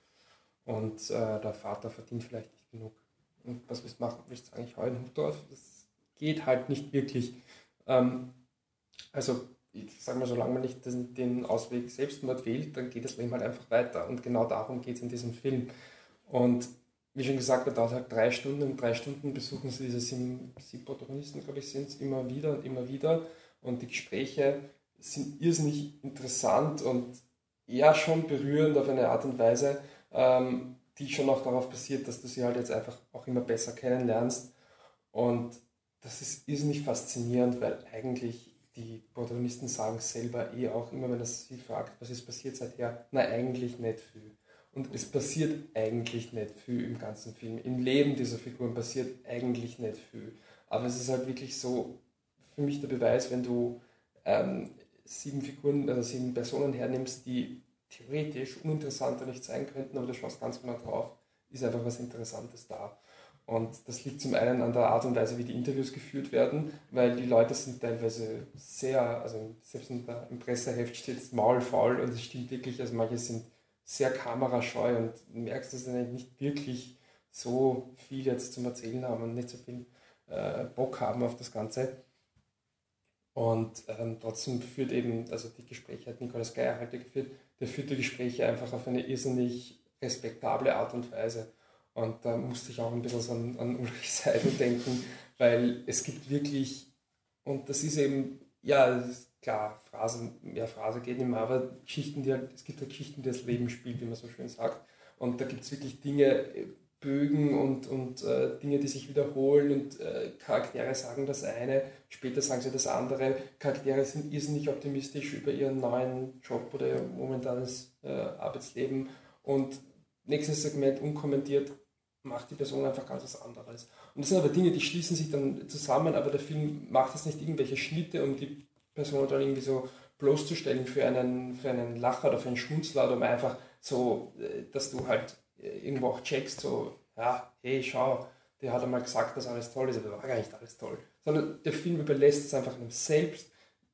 Und äh, der Vater verdient vielleicht nicht genug. Und was willst du machen? Willst du eigentlich heulen Hut drauf? Das geht halt nicht wirklich. Ähm, also ich sage mal, solange man nicht den, den Ausweg Selbstmord wählt, dann geht das Leben halt einfach weiter. Und genau darum geht es in diesem Film. Und wie schon gesagt, er dauert halt drei Stunden. In drei Stunden besuchen sie diese sieben, sieben Protagonisten, glaube ich, sind es immer wieder und immer wieder. Und die Gespräche sind irrsinnig interessant und ja schon berührend auf eine Art und Weise, ähm, die schon auch darauf basiert, dass du sie halt jetzt einfach auch immer besser kennenlernst. Und das ist irrsinnig faszinierend, weil eigentlich die Protagonisten sagen selber eh auch immer, wenn er sie fragt, was ist passiert seither, na eigentlich nicht viel. Und es passiert eigentlich nicht viel im ganzen Film. Im Leben dieser Figuren passiert eigentlich nicht viel. Aber es ist halt wirklich so, für mich der Beweis, wenn du ähm, sieben Figuren, also sieben Personen hernimmst, die theoretisch uninteressanter nicht sein könnten, aber du schaust ganz genau drauf, ist einfach was Interessantes da. Und das liegt zum einen an der Art und Weise, wie die Interviews geführt werden, weil die Leute sind teilweise sehr, also selbst in der, im Presseheft steht es maulfaul und es stimmt wirklich, also manche sind sehr kamerascheu und du merkst, dass sie nicht wirklich so viel jetzt zum Erzählen haben und nicht so viel äh, Bock haben auf das Ganze. Und ähm, trotzdem führt eben, also die Gespräche hat Nikolaus Geier halt geführt, der führt die Gespräche einfach auf eine irrsinnig respektable Art und Weise. Und da musste ich auch ein bisschen so an, an Ulrich Seidel denken, weil es gibt wirklich, und das ist eben, ja, klar, Phrasen, mehr Phrase geht mehr, aber Geschichten, die halt, es gibt halt Geschichten, die das Leben spielt, wie man so schön sagt. Und da gibt es wirklich Dinge, Bögen und, und äh, Dinge, die sich wiederholen und äh, Charaktere sagen das eine, später sagen sie das andere. Charaktere sind irrsinnig optimistisch über ihren neuen Job oder ihr momentanes äh, Arbeitsleben und nächstes Segment unkommentiert macht die Person einfach ganz was anderes. Und das sind aber Dinge, die schließen sich dann zusammen, aber der Film macht jetzt nicht irgendwelche Schnitte, um die Person dann irgendwie so bloßzustellen für einen, für einen Lacher oder für einen Schmunzler um einfach so, äh, dass du halt äh, irgendwo auch checkst, so, ja, hey, schau, der hat einmal gesagt, dass alles toll ist, aber war gar nicht alles toll. Sondern der Film überlässt es einfach einem selbst,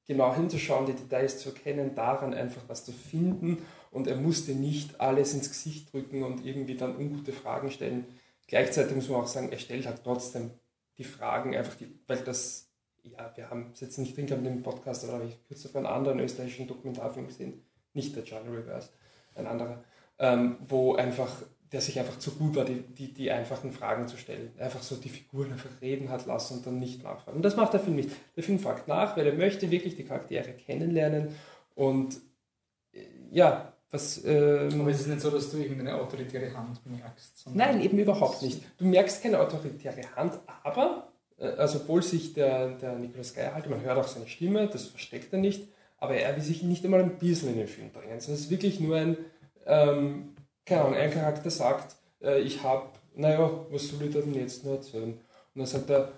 genau hinzuschauen, die Details zu erkennen, daran einfach was zu finden und er musste nicht alles ins Gesicht drücken und irgendwie dann ungute Fragen stellen, Gleichzeitig muss man auch sagen, er stellt halt trotzdem die Fragen, einfach die, weil das, ja, wir haben es jetzt nicht drin gehabt dem Podcast, aber habe ich kurz auf einen anderen österreichischen Dokumentarfilm gesehen, nicht der John Reverse, ein anderer, ähm, wo einfach, der sich einfach zu gut war, die, die, die einfachen Fragen zu stellen. Einfach so die Figuren einfach reden hat lassen und dann nicht nachfragen. Und das macht der Film nicht. Der Film fragt nach, weil er möchte wirklich die Charaktere kennenlernen und äh, ja, was, ähm, Aber es ist nicht so, dass du irgendeine autoritäre Hand merkst. Nein, eben überhaupt nicht. Du merkst keine autoritäre Hand, aber, äh, also obwohl sich der, der Nikolaus Geier halt, man hört auch seine Stimme, das versteckt er nicht, aber er will sich nicht einmal ein bisschen in den Film bringen. Es ist wirklich nur ein, ähm, keine Ahnung, ein Charakter sagt, äh, ich habe, naja, was soll ich denn jetzt nur erzählen? Und dann sagt er,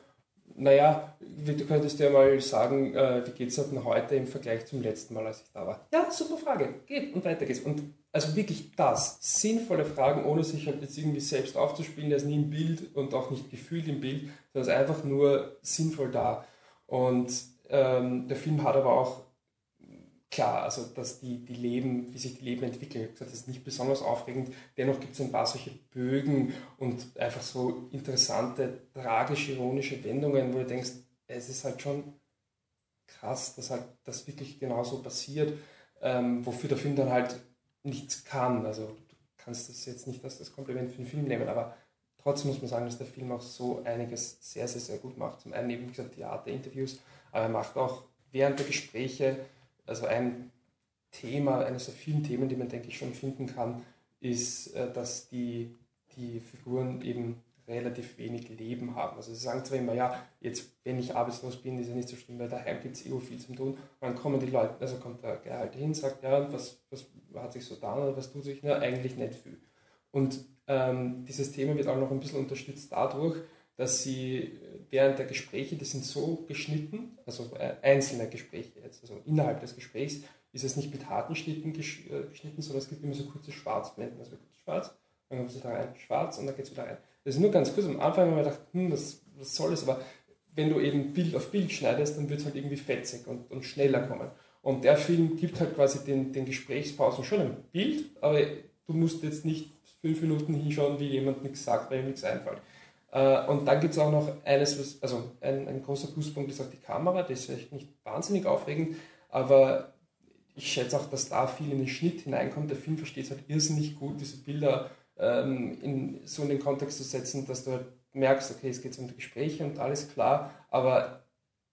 naja, du könntest ja mal sagen, äh, wie geht es denn heute im Vergleich zum letzten Mal, als ich da war? Ja, super Frage. Geht und weiter geht's. Und also wirklich das, sinnvolle Fragen, ohne sich halt jetzt irgendwie selbst aufzuspielen, der ist nie im Bild und auch nicht gefühlt im Bild, sondern ist einfach nur sinnvoll da. Und ähm, der Film hat aber auch klar, also dass die, die Leben, wie sich die Leben entwickeln, das ist nicht besonders aufregend. Dennoch gibt es ein paar solche Bögen und einfach so interessante, tragisch ironische Wendungen, wo du denkst, es ist halt schon krass, dass halt das wirklich genauso passiert, ähm, wofür der Film dann halt nichts kann. Also du kannst das jetzt nicht als das Kompliment für den Film nehmen, aber trotzdem muss man sagen, dass der Film auch so einiges sehr, sehr, sehr gut macht. Zum einen eben, wie gesagt, Theaterinterviews, aber er macht auch während der Gespräche, also ein Thema, eines der vielen Themen, die man, denke ich, schon finden kann, ist, äh, dass die, die Figuren eben relativ wenig Leben haben. Also sie sagen zwar immer, ja, jetzt wenn ich arbeitslos bin, ist ja nicht so schlimm, weil daheim gibt es eh viel zum tun. Und dann kommen die Leute, also kommt der Gehalt hin, sagt, ja, was, was hat sich so da oder was tut sich? Na, eigentlich nicht viel. Und ähm, dieses Thema wird auch noch ein bisschen unterstützt dadurch, dass sie während der Gespräche, die sind so geschnitten, also äh, einzelne Gespräche jetzt, also innerhalb des Gesprächs, ist es nicht mit harten Schnitten äh, geschnitten, sondern es gibt immer so kurze Schwarzblenden, also kurz schwarz, dann kommt es da rein, schwarz und dann geht es wieder rein. Das ist nur ganz kurz. Am Anfang haben wir gedacht, hm, was, was soll das? Aber wenn du eben Bild auf Bild schneidest, dann wird es halt irgendwie fetzig und, und schneller kommen. Und der Film gibt halt quasi den, den Gesprächspausen schon ein Bild, aber du musst jetzt nicht fünf Minuten hinschauen, wie jemand nichts sagt, weil ihm nichts einfällt. Äh, und dann gibt es auch noch eines, was, also ein, ein großer Pluspunkt ist auch die Kamera, das ist vielleicht nicht wahnsinnig aufregend, aber ich schätze auch, dass da viel in den Schnitt hineinkommt. Der Film versteht es halt irrsinnig gut, diese Bilder ähm, in, so in den Kontext zu setzen, dass du halt merkst, okay, es geht um Gespräche und alles klar, aber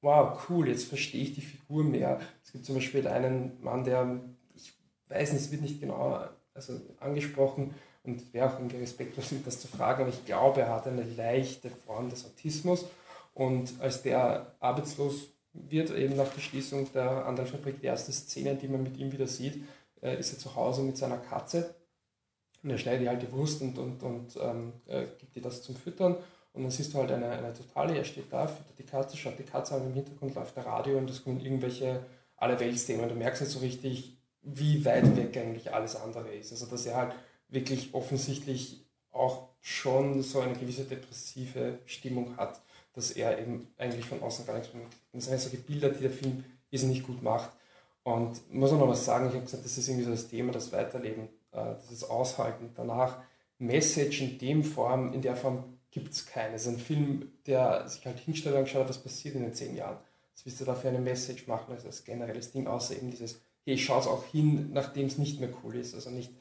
wow, cool, jetzt verstehe ich die Figur mehr. Es gibt zum Beispiel einen Mann, der, ich weiß nicht, es wird nicht genau also angesprochen und wäre auch irgendwie respektlos, das zu fragen, aber ich glaube, er hat eine leichte Form des Autismus und als der arbeitslos wird, eben nach der Schließung der anderen Fabrik, die erste Szene, die man mit ihm wieder sieht, äh, ist er zu Hause mit seiner Katze und er schneidet halt die Wurst und, und, und ähm, äh, gibt dir das zum Füttern. Und dann siehst du halt eine, eine totale, er steht da, füttert die Katze, schaut die Katze an, im Hintergrund läuft der Radio und es kommen irgendwelche Allerweltsthemen. Du merkst nicht so richtig, wie weit weg eigentlich alles andere ist. Also dass er halt wirklich offensichtlich auch schon so eine gewisse depressive Stimmung hat, dass er eben eigentlich von außen gar nichts mehr mitkriegt. Das sind solche Bilder, die der Film nicht gut macht. Und muss auch noch was sagen, ich habe gesagt, das ist irgendwie so das Thema, das Weiterleben äh, dieses Aushalten danach. Message in dem Form, in der Form gibt es keine. Es ist ein Film, der sich halt hinstellt und schaut, was passiert in den zehn Jahren. Was willst du da für eine Message machen, also als generelles Ding, außer eben dieses, hey, ich schaue es auch hin, nachdem es nicht mehr cool ist. Also nicht,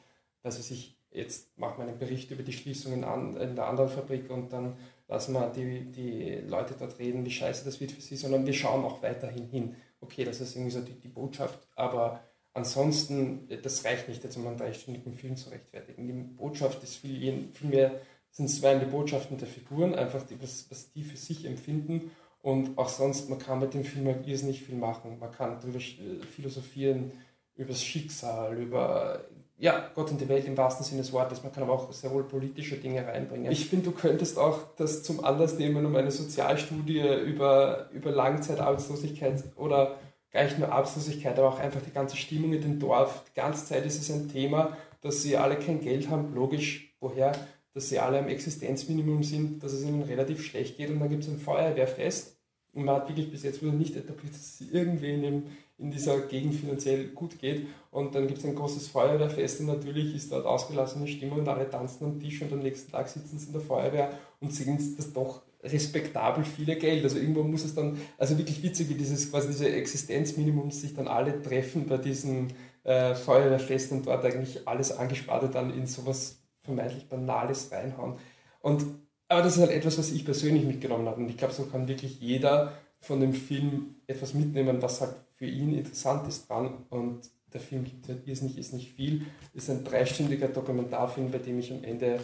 dass es sich jetzt macht man einen Bericht über die Schließungen an, in der anderen Fabrik und dann lassen wir die, die Leute dort reden, wie scheiße das wird für sie, sondern wir schauen auch weiterhin hin. Okay, das ist irgendwie so die, die Botschaft, aber Ansonsten, das reicht nicht, jetzt um einen dreistündigen Film zu rechtfertigen. Die Botschaft ist viel, viel mehr, sind zwei die Botschaften der Figuren, einfach die, was, was die für sich empfinden. Und auch sonst, man kann mit dem Film halt irrsinnig viel machen. Man kann darüber philosophieren, über das Schicksal, über ja, Gott und die Welt im wahrsten Sinne des Wortes. Man kann aber auch sehr wohl politische Dinge reinbringen. Ich finde, du könntest auch das zum Anlass nehmen, um eine Sozialstudie über, über Langzeitarbeitslosigkeit oder gar nicht nur Arbeitslosigkeit, aber auch einfach die ganze Stimmung in dem Dorf. Die ganze Zeit ist es ein Thema, dass sie alle kein Geld haben, logisch, woher, dass sie alle am Existenzminimum sind, dass es ihnen relativ schlecht geht und dann gibt es ein Feuerwehrfest und man hat wirklich bis jetzt wieder nicht etabliert, dass es irgendwen in, in dieser Gegend finanziell gut geht und dann gibt es ein großes Feuerwehrfest und natürlich ist dort ausgelassene Stimmung und alle tanzen am Tisch und am nächsten Tag sitzen sie in der Feuerwehr und sehen das doch respektabel viele Geld. Also irgendwo muss es dann, also wirklich witzig, wie dieses quasi diese Existenzminimum sich dann alle treffen bei diesem äh, Feuerwehrfest und dort eigentlich alles Angesparte dann in sowas vermeintlich Banales reinhauen. Und, aber das ist halt etwas, was ich persönlich mitgenommen habe. Und ich glaube, so kann wirklich jeder von dem Film etwas mitnehmen, was halt für ihn interessant ist dran. Und der Film gibt halt nicht, ist nicht viel. Ist ein dreistündiger Dokumentarfilm, bei dem ich am Ende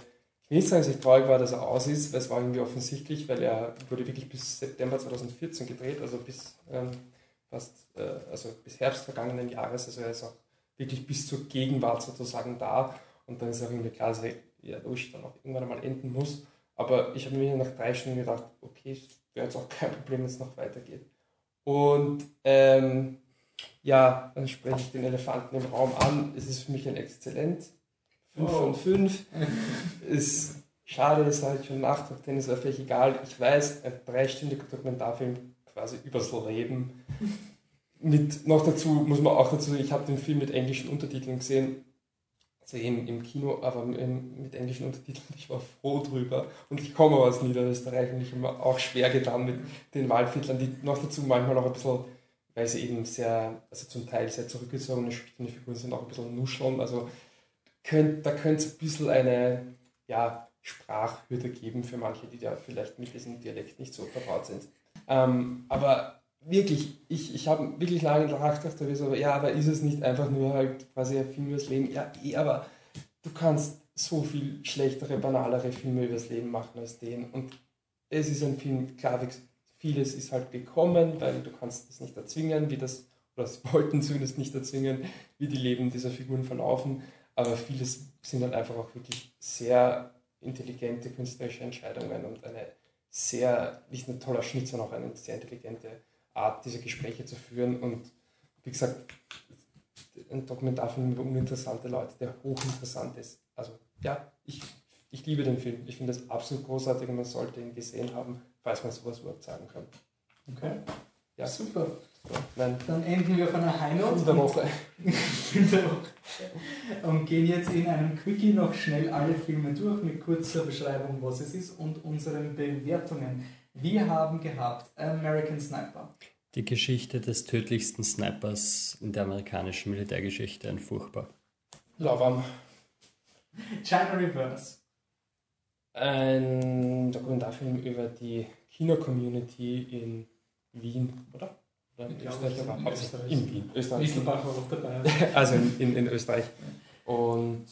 ich will nicht sagen, dass ich traurig war, dass er aus ist, weil es war irgendwie offensichtlich, weil er wurde wirklich bis September 2014 gedreht, also bis ähm, fast, äh, also bis Herbst vergangenen Jahres, also er ist auch wirklich bis zur Gegenwart sozusagen da und dann ist auch irgendwie klar, dass er ja, durch dann auch irgendwann einmal enden muss. Aber ich habe mir nach drei Stunden gedacht, okay, wäre jetzt auch kein Problem, wenn es noch weitergeht. Und ähm, ja, dann spreche ich den Elefanten im Raum an. Es ist für mich ein Exzellent 5 von 5. Ist schade, ist halt schon Nachtrag, denn ist völlig egal. Ich weiß, ein dreistündiger Dokumentarfilm quasi übers Leben. Mit, noch dazu muss man auch dazu, ich habe den Film mit englischen Untertiteln gesehen, also eben im Kino, aber mit englischen Untertiteln, ich war froh drüber. Und ich komme aus Niederösterreich und ich habe mir auch schwer getan mit den Waldviertlern, die noch dazu manchmal auch ein bisschen, weil sie eben sehr, also zum Teil sehr zurückgezogene, schüchterne Figuren sind, auch ein bisschen nuscheln. Also könnt, da könnte es ein bisschen eine ja, Sprachhürde geben für manche, die da vielleicht mit diesem Dialekt nicht so vertraut sind. Ähm, aber wirklich, ich, ich habe wirklich lange nachgedacht, so, ja, aber ist es nicht einfach nur halt quasi ein Film übers Leben? Ja, eh, aber du kannst so viel schlechtere, banalere Filme übers Leben machen als den. Und es ist ein Film, klar, vieles ist halt gekommen, weil du kannst es nicht erzwingen, wie das, oder das wollten zumindest nicht erzwingen, wie die Leben dieser Figuren verlaufen. Aber vieles sind dann einfach auch wirklich sehr intelligente künstlerische Entscheidungen und eine sehr, nicht ein toller Schnitt, sondern auch eine sehr intelligente Art, diese Gespräche zu führen. Und wie gesagt, ein Dokumentarfilm über uninteressante Leute, der hochinteressant ist. Also ja, ich, ich liebe den Film. Ich finde es absolut großartig und man sollte ihn gesehen haben, falls man sowas überhaupt sagen kann. Okay. Ja. Super. Nein. Dann enden wir von einer High Note. In der Woche. in der Woche. Und gehen jetzt in einem Quickie noch schnell alle Filme durch mit kurzer Beschreibung, was es ist und unseren Bewertungen. Wir haben gehabt American Sniper. Die Geschichte des tödlichsten Snipers in der amerikanischen Militärgeschichte, ein furchtbar. Lauwarm. China Reverse. Ein Dokumentarfilm über die Kino-Community in Wien, oder? Oder in Österreich, aber in hauptsächlich Österreich. in Wien. Österreich. Wieselbach war auch dabei. Also in, in, in Österreich. Und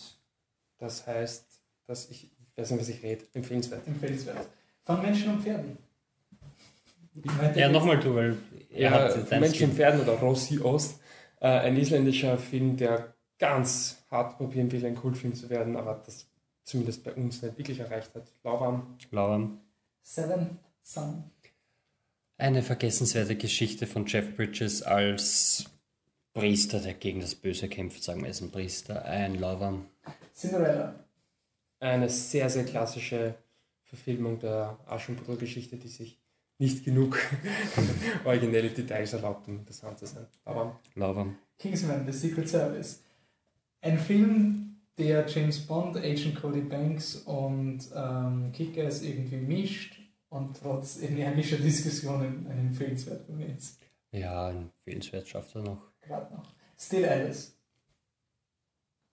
das heißt, dass ich, ich weiß nicht, was ich rede, empfehlenswert. Empfehlenswert. Von Menschen und Pferden. Ja, nochmal du, weil er Ja, hat von dein Menschen und. Pferden oder Rossi Ost. Äh, ein isländischer Film, der ganz hart probieren will, ein Kultfilm zu werden, aber das zumindest bei uns nicht wirklich erreicht hat. Lauwarm. Lauern. Seventh Son. Eine vergessenswerte Geschichte von Jeff Bridges als Priester, der gegen das Böse kämpft, sagen wir, ist ein Priester, ein Lauwarm. Cinderella. Eine sehr, sehr klassische Verfilmung der Aschenputtel-Geschichte, die sich nicht genug originelle Details erlaubt, um interessant zu sein. Aber Lauwarm. Kingsman, The Secret Service. Ein Film, der James Bond, Agent Cody Banks und ähm, Kickers irgendwie mischt und trotz energischer Diskussionen ein empfehlenswert für mich ist. Ja, ein Fehlenswert schafft er noch. Gerade noch. Still Alice.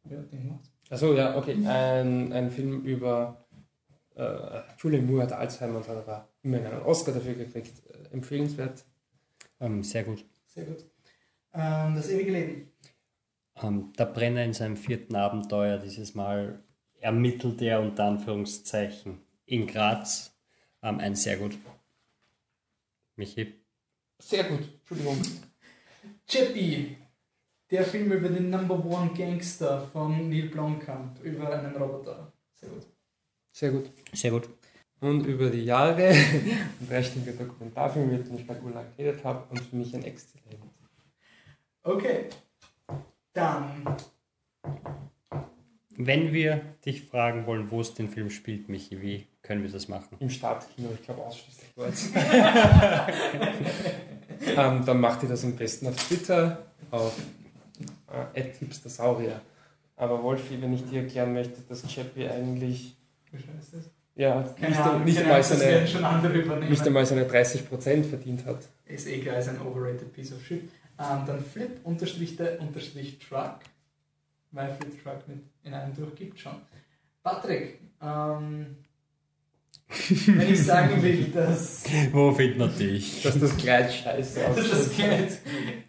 Wer hat den gemacht? Achso, ja, okay. Ein, ein Film über äh, Julian Moore hat Alzheimer und hat aber immerhin einen Oscar dafür gekriegt. Äh, empfehlenswert. Ähm, sehr gut. Sehr gut. Ähm, das ewige Leben. Ähm, der Brenner in seinem vierten Abenteuer, dieses Mal ermittelt er unter Anführungszeichen in Graz. Ähm, ein sehr gut. Michi. Sehr gut, Entschuldigung. Chippy. Der Film über den Number One Gangster von Neil Blomkamp über einen Roboter. Sehr gut. Sehr gut. Sehr gut. Und über die Jahre ein dreistündiger Dokumentarfilm, mit dem ich bei Urlaub geredet habe und für mich ein Exzellent. Okay. Dann Wenn wir dich fragen wollen, wo es den Film spielt, Michi, wie können wir das machen? Im Startkino, ich glaube ausschließlich dort. ähm, dann macht ihr das am besten auf Twitter, auf äh, @hipstersaurier. Aber Wolfi, wenn ich dir erklären möchte, dass Chappie eigentlich Wie ist das? ja, Keine nicht, Ahnung, nicht, keine mal Ahnung, das werden seine, schon andere übernehmen. nicht einmal seine 30% verdient hat. Ist eh klar, ist ein overrated piece of shit. Ähm, dann flip unterstrich der unterstrich truck, weil flip truck mit in einem durchgibt schon. Patrick, ähm, wenn ich sagen will, dass, Wo findet man dich? Dass das Kleid scheiße dass das. Kleid,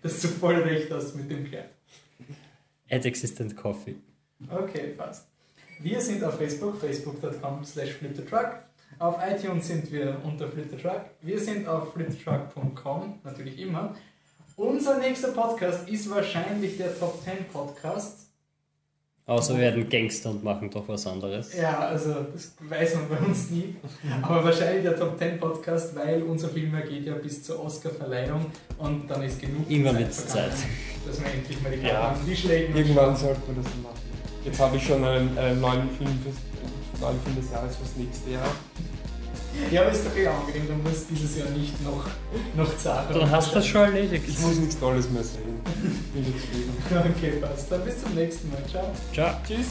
dass du voll recht hast mit dem Kleid. At Existent Coffee. Okay, passt. Wir sind auf Facebook, facebook.com slash fliptetruck. Auf iTunes sind wir unter fliptetruck. Wir sind auf fliptetruck.com, natürlich immer. Unser nächster Podcast ist wahrscheinlich der Top 10 Podcast. Außer wir werden Gangster und machen doch was anderes. Ja, also das weiß man bei uns nie. Aber wahrscheinlich der Top 10 Podcast, weil unser Film geht ja bis zur Oscar-Verleihung und dann ist genug wird's vergangen, Zeit. dass wir endlich mal die Karten Ja. auf den Tisch legen. Irgendwann sollte man das machen. Jetzt habe ich schon einen, einen neuen, Film fürs, neuen Film des Jahres fürs nächste Jahr. Ja, aber ist doch eh angenehm, du musst dieses Jahr nicht noch, noch zahlen. Dann hast du das schon erledigt. Ich muss nichts Tolles mehr sehen. Bin zufrieden. Okay, passt. Dann bis zum nächsten Mal. Ciao. Ciao. Tschüss.